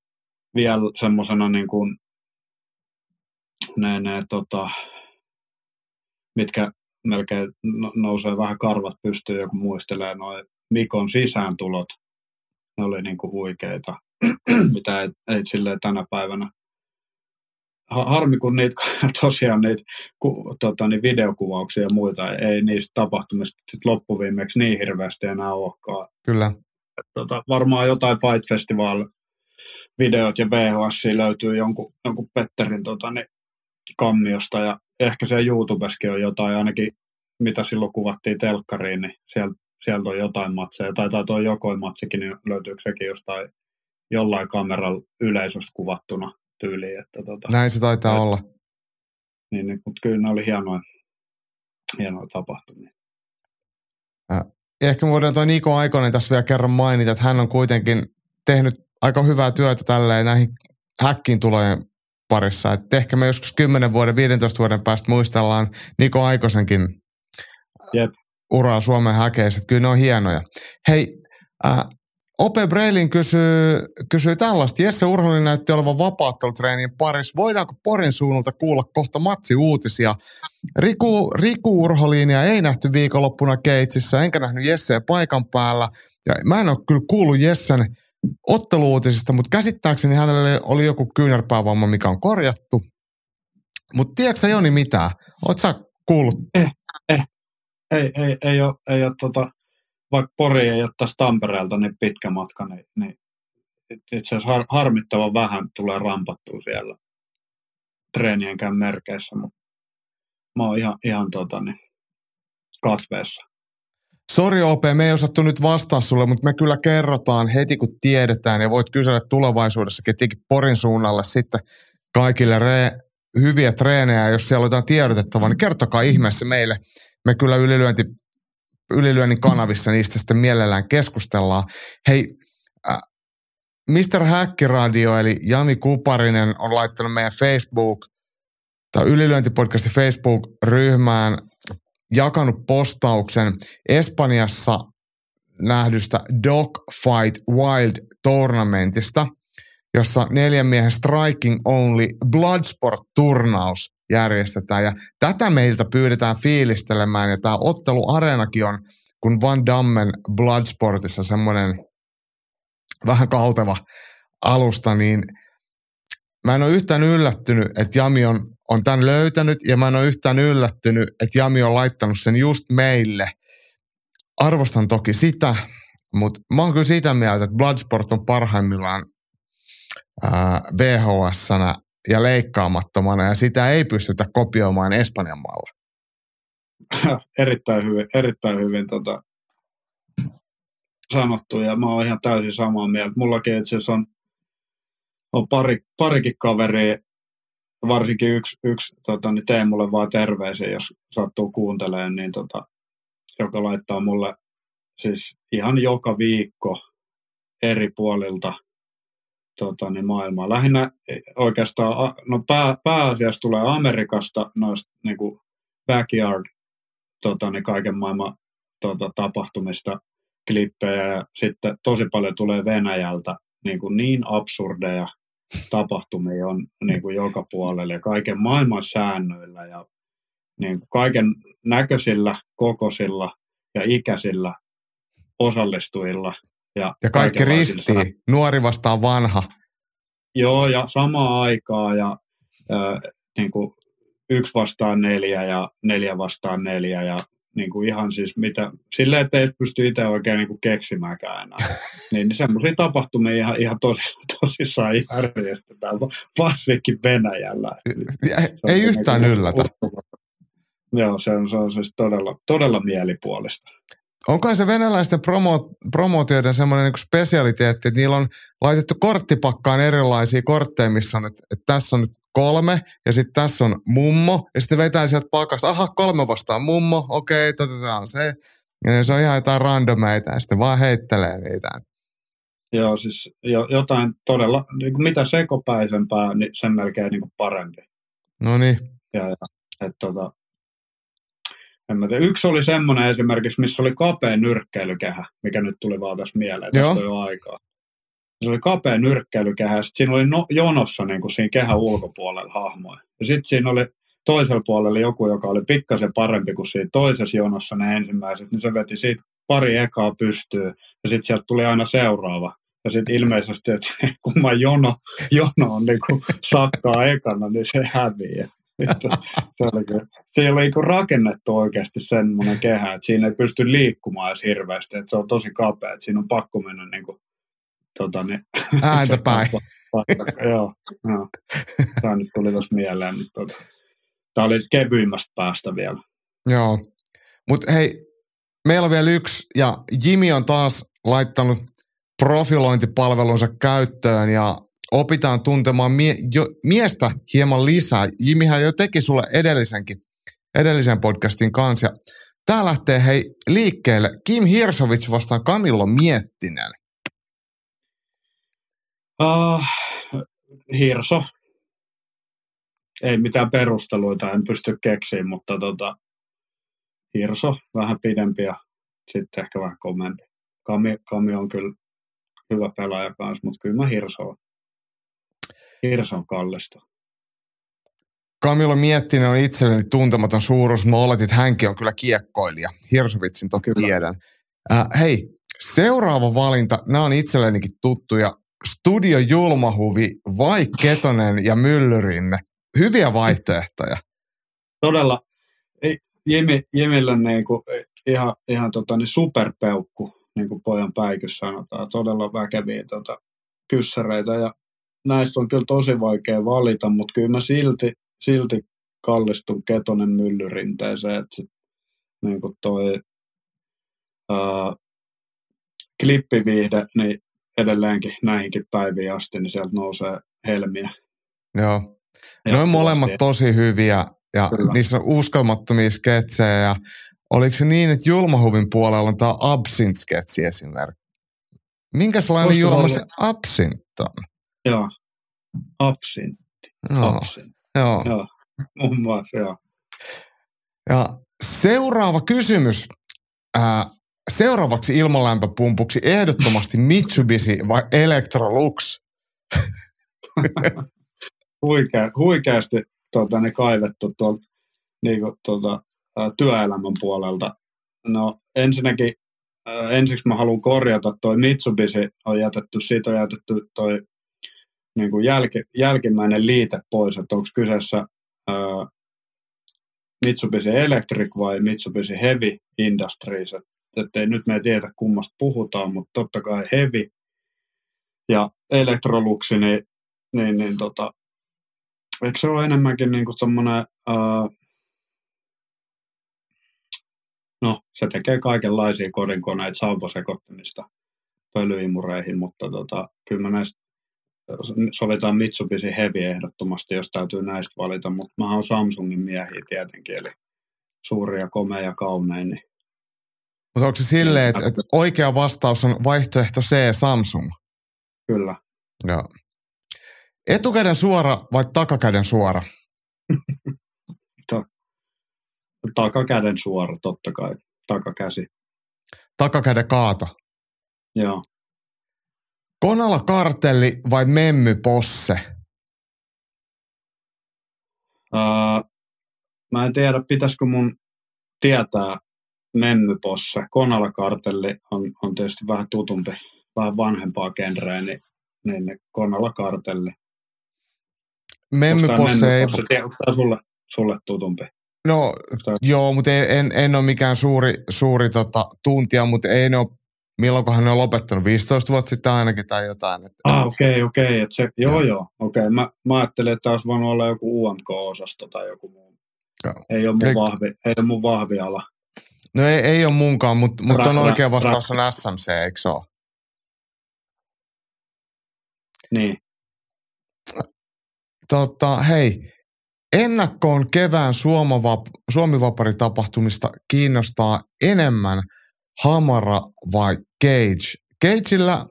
vielä semmoisena niin kuin ne, ne tota, mitkä melkein no, nousee vähän karvat pystyyn, joku muistelee noin Mikon sisääntulot. Ne oli niin kuin huikeita, mitä ei, ei silleen tänä päivänä harmi, kun niitä, tosiaan niitä ku, tota, niin videokuvauksia ja muita ei niistä tapahtumista sit loppuviimeksi niin hirveästi enää olekaan. Kyllä. Tota, varmaan jotain Fight Festival videot ja VHS löytyy jonkun, jonkun Petterin tota, niin, kammiosta ja ehkä se YouTubeskin on jotain, ainakin mitä silloin kuvattiin telkkariin, niin sieltä, sieltä on jotain matseja. Taitaa tuo jokoin matsikin, niin löytyykö sekin jostain jollain kameralla yleisöstä kuvattuna tyyliin. Että tota, Näin se taitaa että, olla. Niin, niin, mutta kyllä ne oli hienoja, hienoja tapahtumia. Äh, ehkä me voidaan tuo Niko Aikonen tässä vielä kerran mainita, että hän on kuitenkin tehnyt aika hyvää työtä tälleen näihin häkkiin tulojen parissa. Et ehkä me joskus 10 vuoden, 15 vuoden päästä muistellaan Niko Aikosenkin Jep. uraa Suomen häkeissä. Kyllä ne on hienoja. Hei, äh, Ope Breilin kysyy, kysyy tällaista. Jesse Urholin näytti olevan vapaattelutreenin parissa. Voidaanko Porin suunnalta kuulla kohta matsi-uutisia? Riku, Riku Urholinia ei nähty viikonloppuna Keitsissä, enkä nähnyt Jesseä paikan päällä. Ja mä en ole kyllä kuullut Jessen otteluutisista, mutta käsittääkseni hänelle oli joku kyynärpäävamma, mikä on korjattu. Mutta tiedätkö Joni mitään? Oletko sä kuullut? Eh, eh. Ei, ei, ei ole, ei ole tota, vaikka Pori ei tästä Tampereelta niin pitkä matka, niin, niin itse asiassa har, harmittavan vähän tulee rampattua siellä treenienkään merkeissä, mutta mä oon ihan, ihan tota, niin, katveessa. Sori OP, me ei osattu nyt vastaa sulle, mutta me kyllä kerrotaan heti kun tiedetään ja voit kysellä tulevaisuudessakin tietenkin Porin suunnalle sitten kaikille re- hyviä treenejä, jos siellä on jotain tiedotettavaa, niin kertokaa ihmeessä meille. Me kyllä ylilyönti ylilyönnin kanavissa niistä sitten mielellään keskustellaan. Hei, äh, Mr. Häkkiradio eli Jami Kuparinen on laittanut meidän Facebook tai ylilyöntipodcastin Facebook-ryhmään jakanut postauksen Espanjassa nähdystä Dogfight Wild Tournamentista, jossa neljän miehen Striking Only Bloodsport-turnaus järjestetään. Ja tätä meiltä pyydetään fiilistelemään ja tämä otteluareenakin on, kun Van Dammen Bloodsportissa semmoinen vähän kalteva alusta, niin mä en ole yhtään yllättynyt, että Jami on, on tämän löytänyt ja mä en ole yhtään yllättynyt, että Jami on laittanut sen just meille. Arvostan toki sitä, mutta mä oon kyllä sitä mieltä, että Bloodsport on parhaimmillaan VHS-nä ja leikkaamattomana ja sitä ei pystytä kopioimaan Espanjan maalla. erittäin hyvin, erittäin hyvin tota, sanottu ja mä oon ihan täysin samaa mieltä. Mullakin itse asiassa on, on pari, parikin kaveria, varsinkin yksi, yksi tota, niin teen mulle vaan terveisiä, jos sattuu kuuntelemaan, niin tota, joka laittaa mulle siis ihan joka viikko eri puolilta tota, niin maailmaa. Lähinnä e, oikeastaan, no pää, pääasiassa tulee Amerikasta noista niin kuin backyard tota, niin kaiken maailman tota, tapahtumista, klippejä ja sitten tosi paljon tulee Venäjältä niin, kuin niin absurdeja tapahtumia on niin kuin joka puolella ja kaiken maailman säännöillä ja niin kuin kaiken näköisillä, kokoisilla ja ikäisillä osallistujilla. Ja, ja kaikki ristiin, nuori vastaan vanha. Joo, ja samaa aikaa ja äh, niin kuin yksi vastaan neljä ja neljä vastaan neljä ja niin kuin ihan siis mitä, silleen, että ei pysty itse oikein niin kuin keksimäänkään enää. niin, niin semmoisia tapahtumia ihan, ihan tosi, tosissaan järjestetään, varsinkin Venäjällä. Ei, ei yhtään niin yllätä. Joo, se on, se on siis todella, todella mielipuolista. Onko se venäläisten promo, promootioiden semmoinen niin spesialiteetti, että niillä on laitettu korttipakkaan erilaisia kortteja, missä on, että, että tässä on nyt kolme ja sitten tässä on mummo ja sitten vetää sieltä pakasta, aha kolme vastaan mummo, okei, otetaan se. Ja se on ihan jotain randomeita ja sitten vaan heittelee niitä. Joo, siis jo, jotain todella, niin kuin mitä sekopäisempää, niin sen melkein niin kuin parempi. No niin. Ja, ja, et, tota, en mä tiedä. Yksi oli semmoinen esimerkiksi, missä oli kapea nyrkkeilykehä, mikä nyt tuli vaan tässä mieleen, tästä on jo aikaa. Se oli kapea nyrkkeilykehä ja sitten siinä oli no, jonossa niin kuin siinä kehän ulkopuolella hahmoja. Ja sitten siinä oli toisella puolella joku, joka oli pikkasen parempi kuin siinä toisessa jonossa ne ensimmäiset, niin se veti siitä pari ekaa pystyy ja sitten sieltä tuli aina seuraava. Ja sitten ilmeisesti, että se kumman jono, jono on niin kuin sakkaa ekana, niin se häviää se oli, se ei ole niin rakennettu oikeasti semmoinen kehä, että siinä ei pysty liikkumaan edes hirveästi, että se on tosi kapea, että siinä on pakko mennä niin kuin, tota, niin, ääntä päin. joo, joo. Tämä nyt tuli tuossa mieleen. Mutta, tota, tämä oli kevyimmästä päästä vielä. Joo, mutta hei, meillä on vielä yksi, ja Jimi on taas laittanut profilointipalvelunsa käyttöön, ja opitaan tuntemaan mie- jo, miestä hieman lisää. Jimihän jo teki sulle edellisenkin, edellisen podcastin kanssa. Ja tää lähtee hei liikkeelle. Kim Hirsovic vastaan Camillo Miettinen. Uh, Hirso. Ei mitään perusteluita, en pysty keksiä, mutta tota, Hirso vähän pidempi ja sitten ehkä vähän komempi. Kami, Kami on kyllä hyvä pelaaja kanssa, mutta kyllä mä Hirso on. Hirson kallista. Camilo Miettinen on itselleni tuntematon suuruus. Mä oletin, että hänkin on kyllä kiekkoilija. Hirsovitsin toki kyllä. tiedän. Äh, hei, seuraava valinta, nämä on itsellenikin tuttuja. Studio Julmahuvi, vai Ketonen ja Myllyrinne. Hyviä vaihtoehtoja. Todella. Jimi, Jimille niin kuin, ihan, ihan tota, niin superpeukku, niin kuin pojan päikys sanotaan. Todella väkeviä tota, kyssäreitä ja näissä on kyllä tosi vaikea valita, mutta kyllä mä silti, silti kallistun Ketonen myllyrinteeseen, että sit, niin kuin toi ää, klippiviihde, niin edelleenkin näihinkin päiviin asti, niin sieltä nousee helmiä. Joo. Ja Noin molemmat tosi hyviä ja Kyllä. niissä on uskalmattomia sketsejä ja oliko se niin, että Julmahuvin puolella on tämä Absint-sketsi esimerkiksi? Minkälainen julma se Absint on? Joo. Absintti. Joo. Absintti. Joo. joo. Muun muassa, joo. Ja seuraava kysymys. Ää, seuraavaksi ilmalämpöpumpuksi ehdottomasti Mitsubishi vai Electrolux? Huikea, huikeasti tota, ne kaivettu tuolta niin kuin, tuota, työelämän puolelta. No ensinnäkin ensiksi mä haluan korjata, toi Mitsubishi on jätetty, siitä on jätetty toi niin kuin jälki, jälkimmäinen liite pois, että onko kyseessä ää, Mitsubishi Electric vai Mitsubishi Heavy Industries. Että nyt me ei tiedä kummasta puhutaan, mutta totta kai Heavy ja Electroluxi, niin, niin, niin tota, eikö se ole enemmänkin niin kuin semmoinen, no se tekee kaikenlaisia kodinkoneita sauvasekoittamista pölyimureihin, mutta tota, kyllä mä näistä sovitaan Mitsubishi Heavy ehdottomasti, jos täytyy näistä valita, mutta mä oon Samsungin miehiä tietenkin, eli suuri ja komea ja kaunein. Niin. Mutta onko se silleen, että, että oikea vastaus on vaihtoehto C, Samsung? Kyllä. Joo. Etukäden suora vai takakäden suora? takakäden suora, totta kai. Takakäsi. Takakäden kaato. Joo. Konala kartelli vai memmy posse? Uh, mä en tiedä, pitäisikö mun tietää memmy posse. Konala kartelli on, on tietysti vähän tutumpi, vähän vanhempaa genreä, niin, niin, Konala kartelli. Memmy posse ei... Onko sulle, sulle tutumpi? No joo, mutta en, en ole mikään suuri, suuri tota, tuntija, mutta ei ne ole, milloinkohan ne on lopettanut, 15 vuotta sitten ainakin tai jotain. Että, ah, okei, okay, okei, okay, se, joo, joo, okei. Okay. Mä, mä ajattelin, että olisi voinut olla joku UMK-osasto tai joku muu. Joo. Ei ole mun, vahvi, ei ole mun vahvi ala. No ei, ei ole munkaan, mutta mut on oikea vastaus on SMC, eikö se ole? Niin. Tota, hei, ennakkoon kevään Suomivapari-tapahtumista kiinnostaa enemmän Hamara vai Cage? Cageillä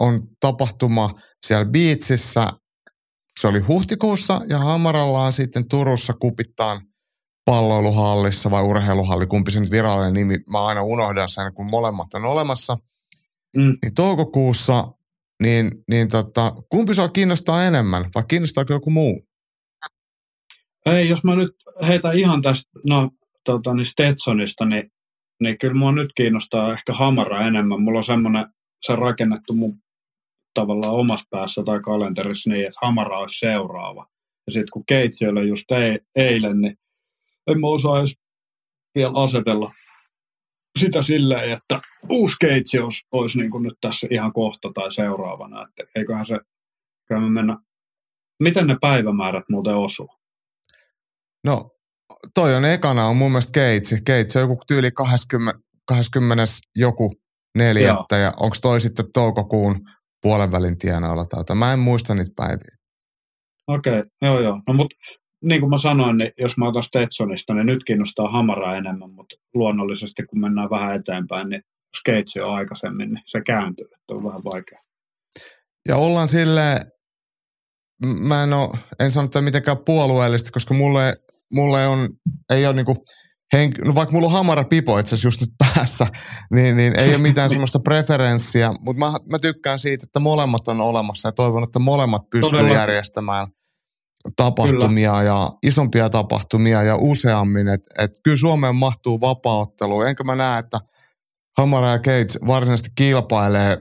on tapahtuma siellä Beatsissä, se oli huhtikuussa ja Hamaralla on sitten Turussa kupittaan palloiluhallissa vai urheiluhalli, kumpi se nyt virallinen nimi, mä aina unohdan sen, kun molemmat on olemassa. Mm. Niin toukokuussa, niin, niin tota, kumpi sua kiinnostaa enemmän vai kiinnostaako joku muu? Ei, jos mä nyt heitän ihan tästä no, tota, niin Stetsonista, niin, niin kyllä mua nyt kiinnostaa ehkä Hamara enemmän. Mulla on semmoinen, se rakennettu mun tavallaan omassa päässä tai kalenterissa niin, että Hamara olisi seuraava. Ja sitten kun Keitsi oli just ei, eilen, niin en mä osaa edes vielä asetella sitä silleen, että uusi Keitsi olisi, olisi niin kuin nyt tässä ihan kohta tai seuraavana. Että eiköhän se, me mennä, miten ne päivämäärät muuten osuu? No, toi on ekana on mun mielestä Keitsi. Keitsi on joku tyyli 20, 20 joku neljättä Joo. ja onko toi sitten toukokuun puolen välin tienoilla tai Mä en muista niitä päiviä. Okei, okay, joo joo. No mut niin kuin mä sanoin, niin jos mä otan Stetsonista, niin nyt kiinnostaa Hamaraa enemmän, mutta luonnollisesti kun mennään vähän eteenpäin, niin Skates on aikaisemmin, niin se kääntyy, että on vähän vaikea. Ja ollaan sille mä en, ole, en sano että mitenkään puolueellisesti, koska mulle mulle on, ei ole niinku, henk- no vaikka mulla on hamara pipo itse asiassa just nyt päässä, niin, niin ei ole mitään semmoista preferenssiä, mutta mä, mä tykkään siitä, että molemmat on olemassa ja toivon, että molemmat pystyy Todella. järjestämään tapahtumia kyllä. ja isompia tapahtumia ja useammin. Että et kyllä Suomeen mahtuu vapaaottelu. Enkä mä näe, että Hamara ja Cage varsinaisesti kilpailee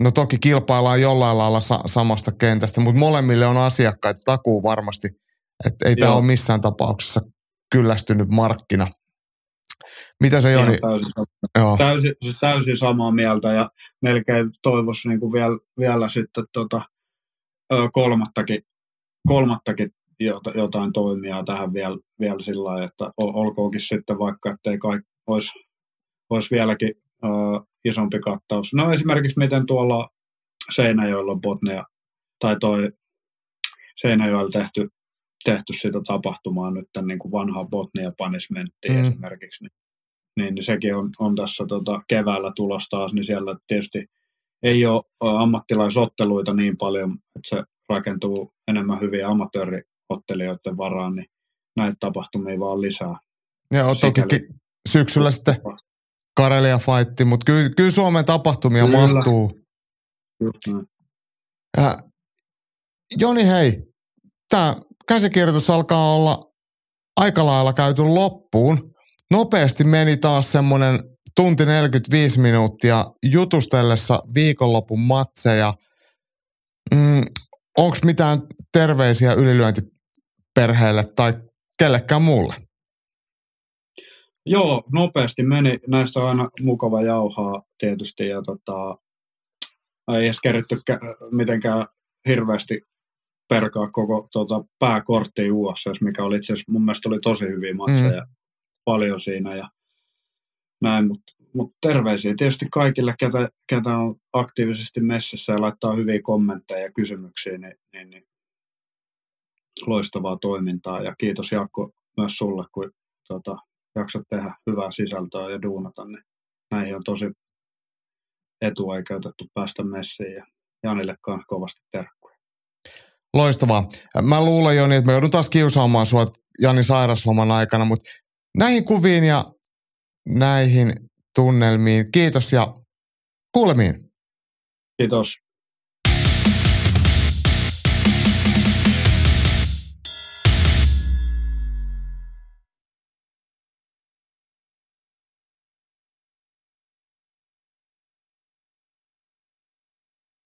No toki kilpaillaan jollain lailla sa- samasta kentästä, mutta molemmille on asiakkaita takuu varmasti – että ei tämä ole missään tapauksessa kyllästynyt markkina. Mitä se Joni? Täysin, Joo. Täysin, siis täysin samaa mieltä ja melkein toivoisi niin kuin vielä, vielä sitten tota, kolmattakin, kolmattakin jotain toimia tähän vielä, vielä sillä lailla, että olkoonkin sitten vaikka, ettei kaikki olisi, olisi vieläkin uh, isompi kattaus. No esimerkiksi miten tuolla Seinäjoella Botnia tai toi Seinäjoella tehty tehty sitä tapahtumaa nyt tämän niin kuin vanhaa Botnia Punishmenttia mm. esimerkiksi, niin, niin, niin sekin on, on tässä tota, keväällä tulossa taas, niin siellä tietysti ei ole ammattilaisotteluita niin paljon, että se rakentuu enemmän hyviä amatööriottelijoiden varaan, niin näitä tapahtumia vaan lisää. Joo, toki Sikäli... syksyllä sitten Karelia fightti, mutta kyllä, kyllä Suomen tapahtumia kyllä. mahtuu. Ja, Joni, hei, tämä käsikirjoitus alkaa olla aika lailla käyty loppuun. Nopeasti meni taas semmoinen tunti 45 minuuttia jutustellessa viikonlopun matseja. Mm, Onko mitään terveisiä ylilyöntiperheelle tai kellekään muulle? Joo, nopeasti meni. Näistä on aina mukava jauhaa tietysti ja tota, ei edes keritty mitenkään hirveästi perkaa koko tota, pääkortti USS, mikä oli itse asiassa mun mielestä oli tosi hyviä matseja mm. paljon siinä ja näin, mutta mutta terveisiä tietysti kaikille, ketä, ketä on aktiivisesti messissä ja laittaa hyviä kommentteja ja kysymyksiä, niin, niin, niin loistavaa toimintaa. Ja kiitos Jaakko myös sulle, kun tota, jaksat tehdä hyvää sisältöä ja duunata, niin näihin on tosi etuoikeutettu päästä messiin ja Janillekaan kovasti terkkuja. Loistavaa. Mä luulen Joni, että me joudun taas kiusaamaan sua Jani sairasloman aikana, mutta näihin kuviin ja näihin tunnelmiin kiitos ja kuulemiin. Kiitos.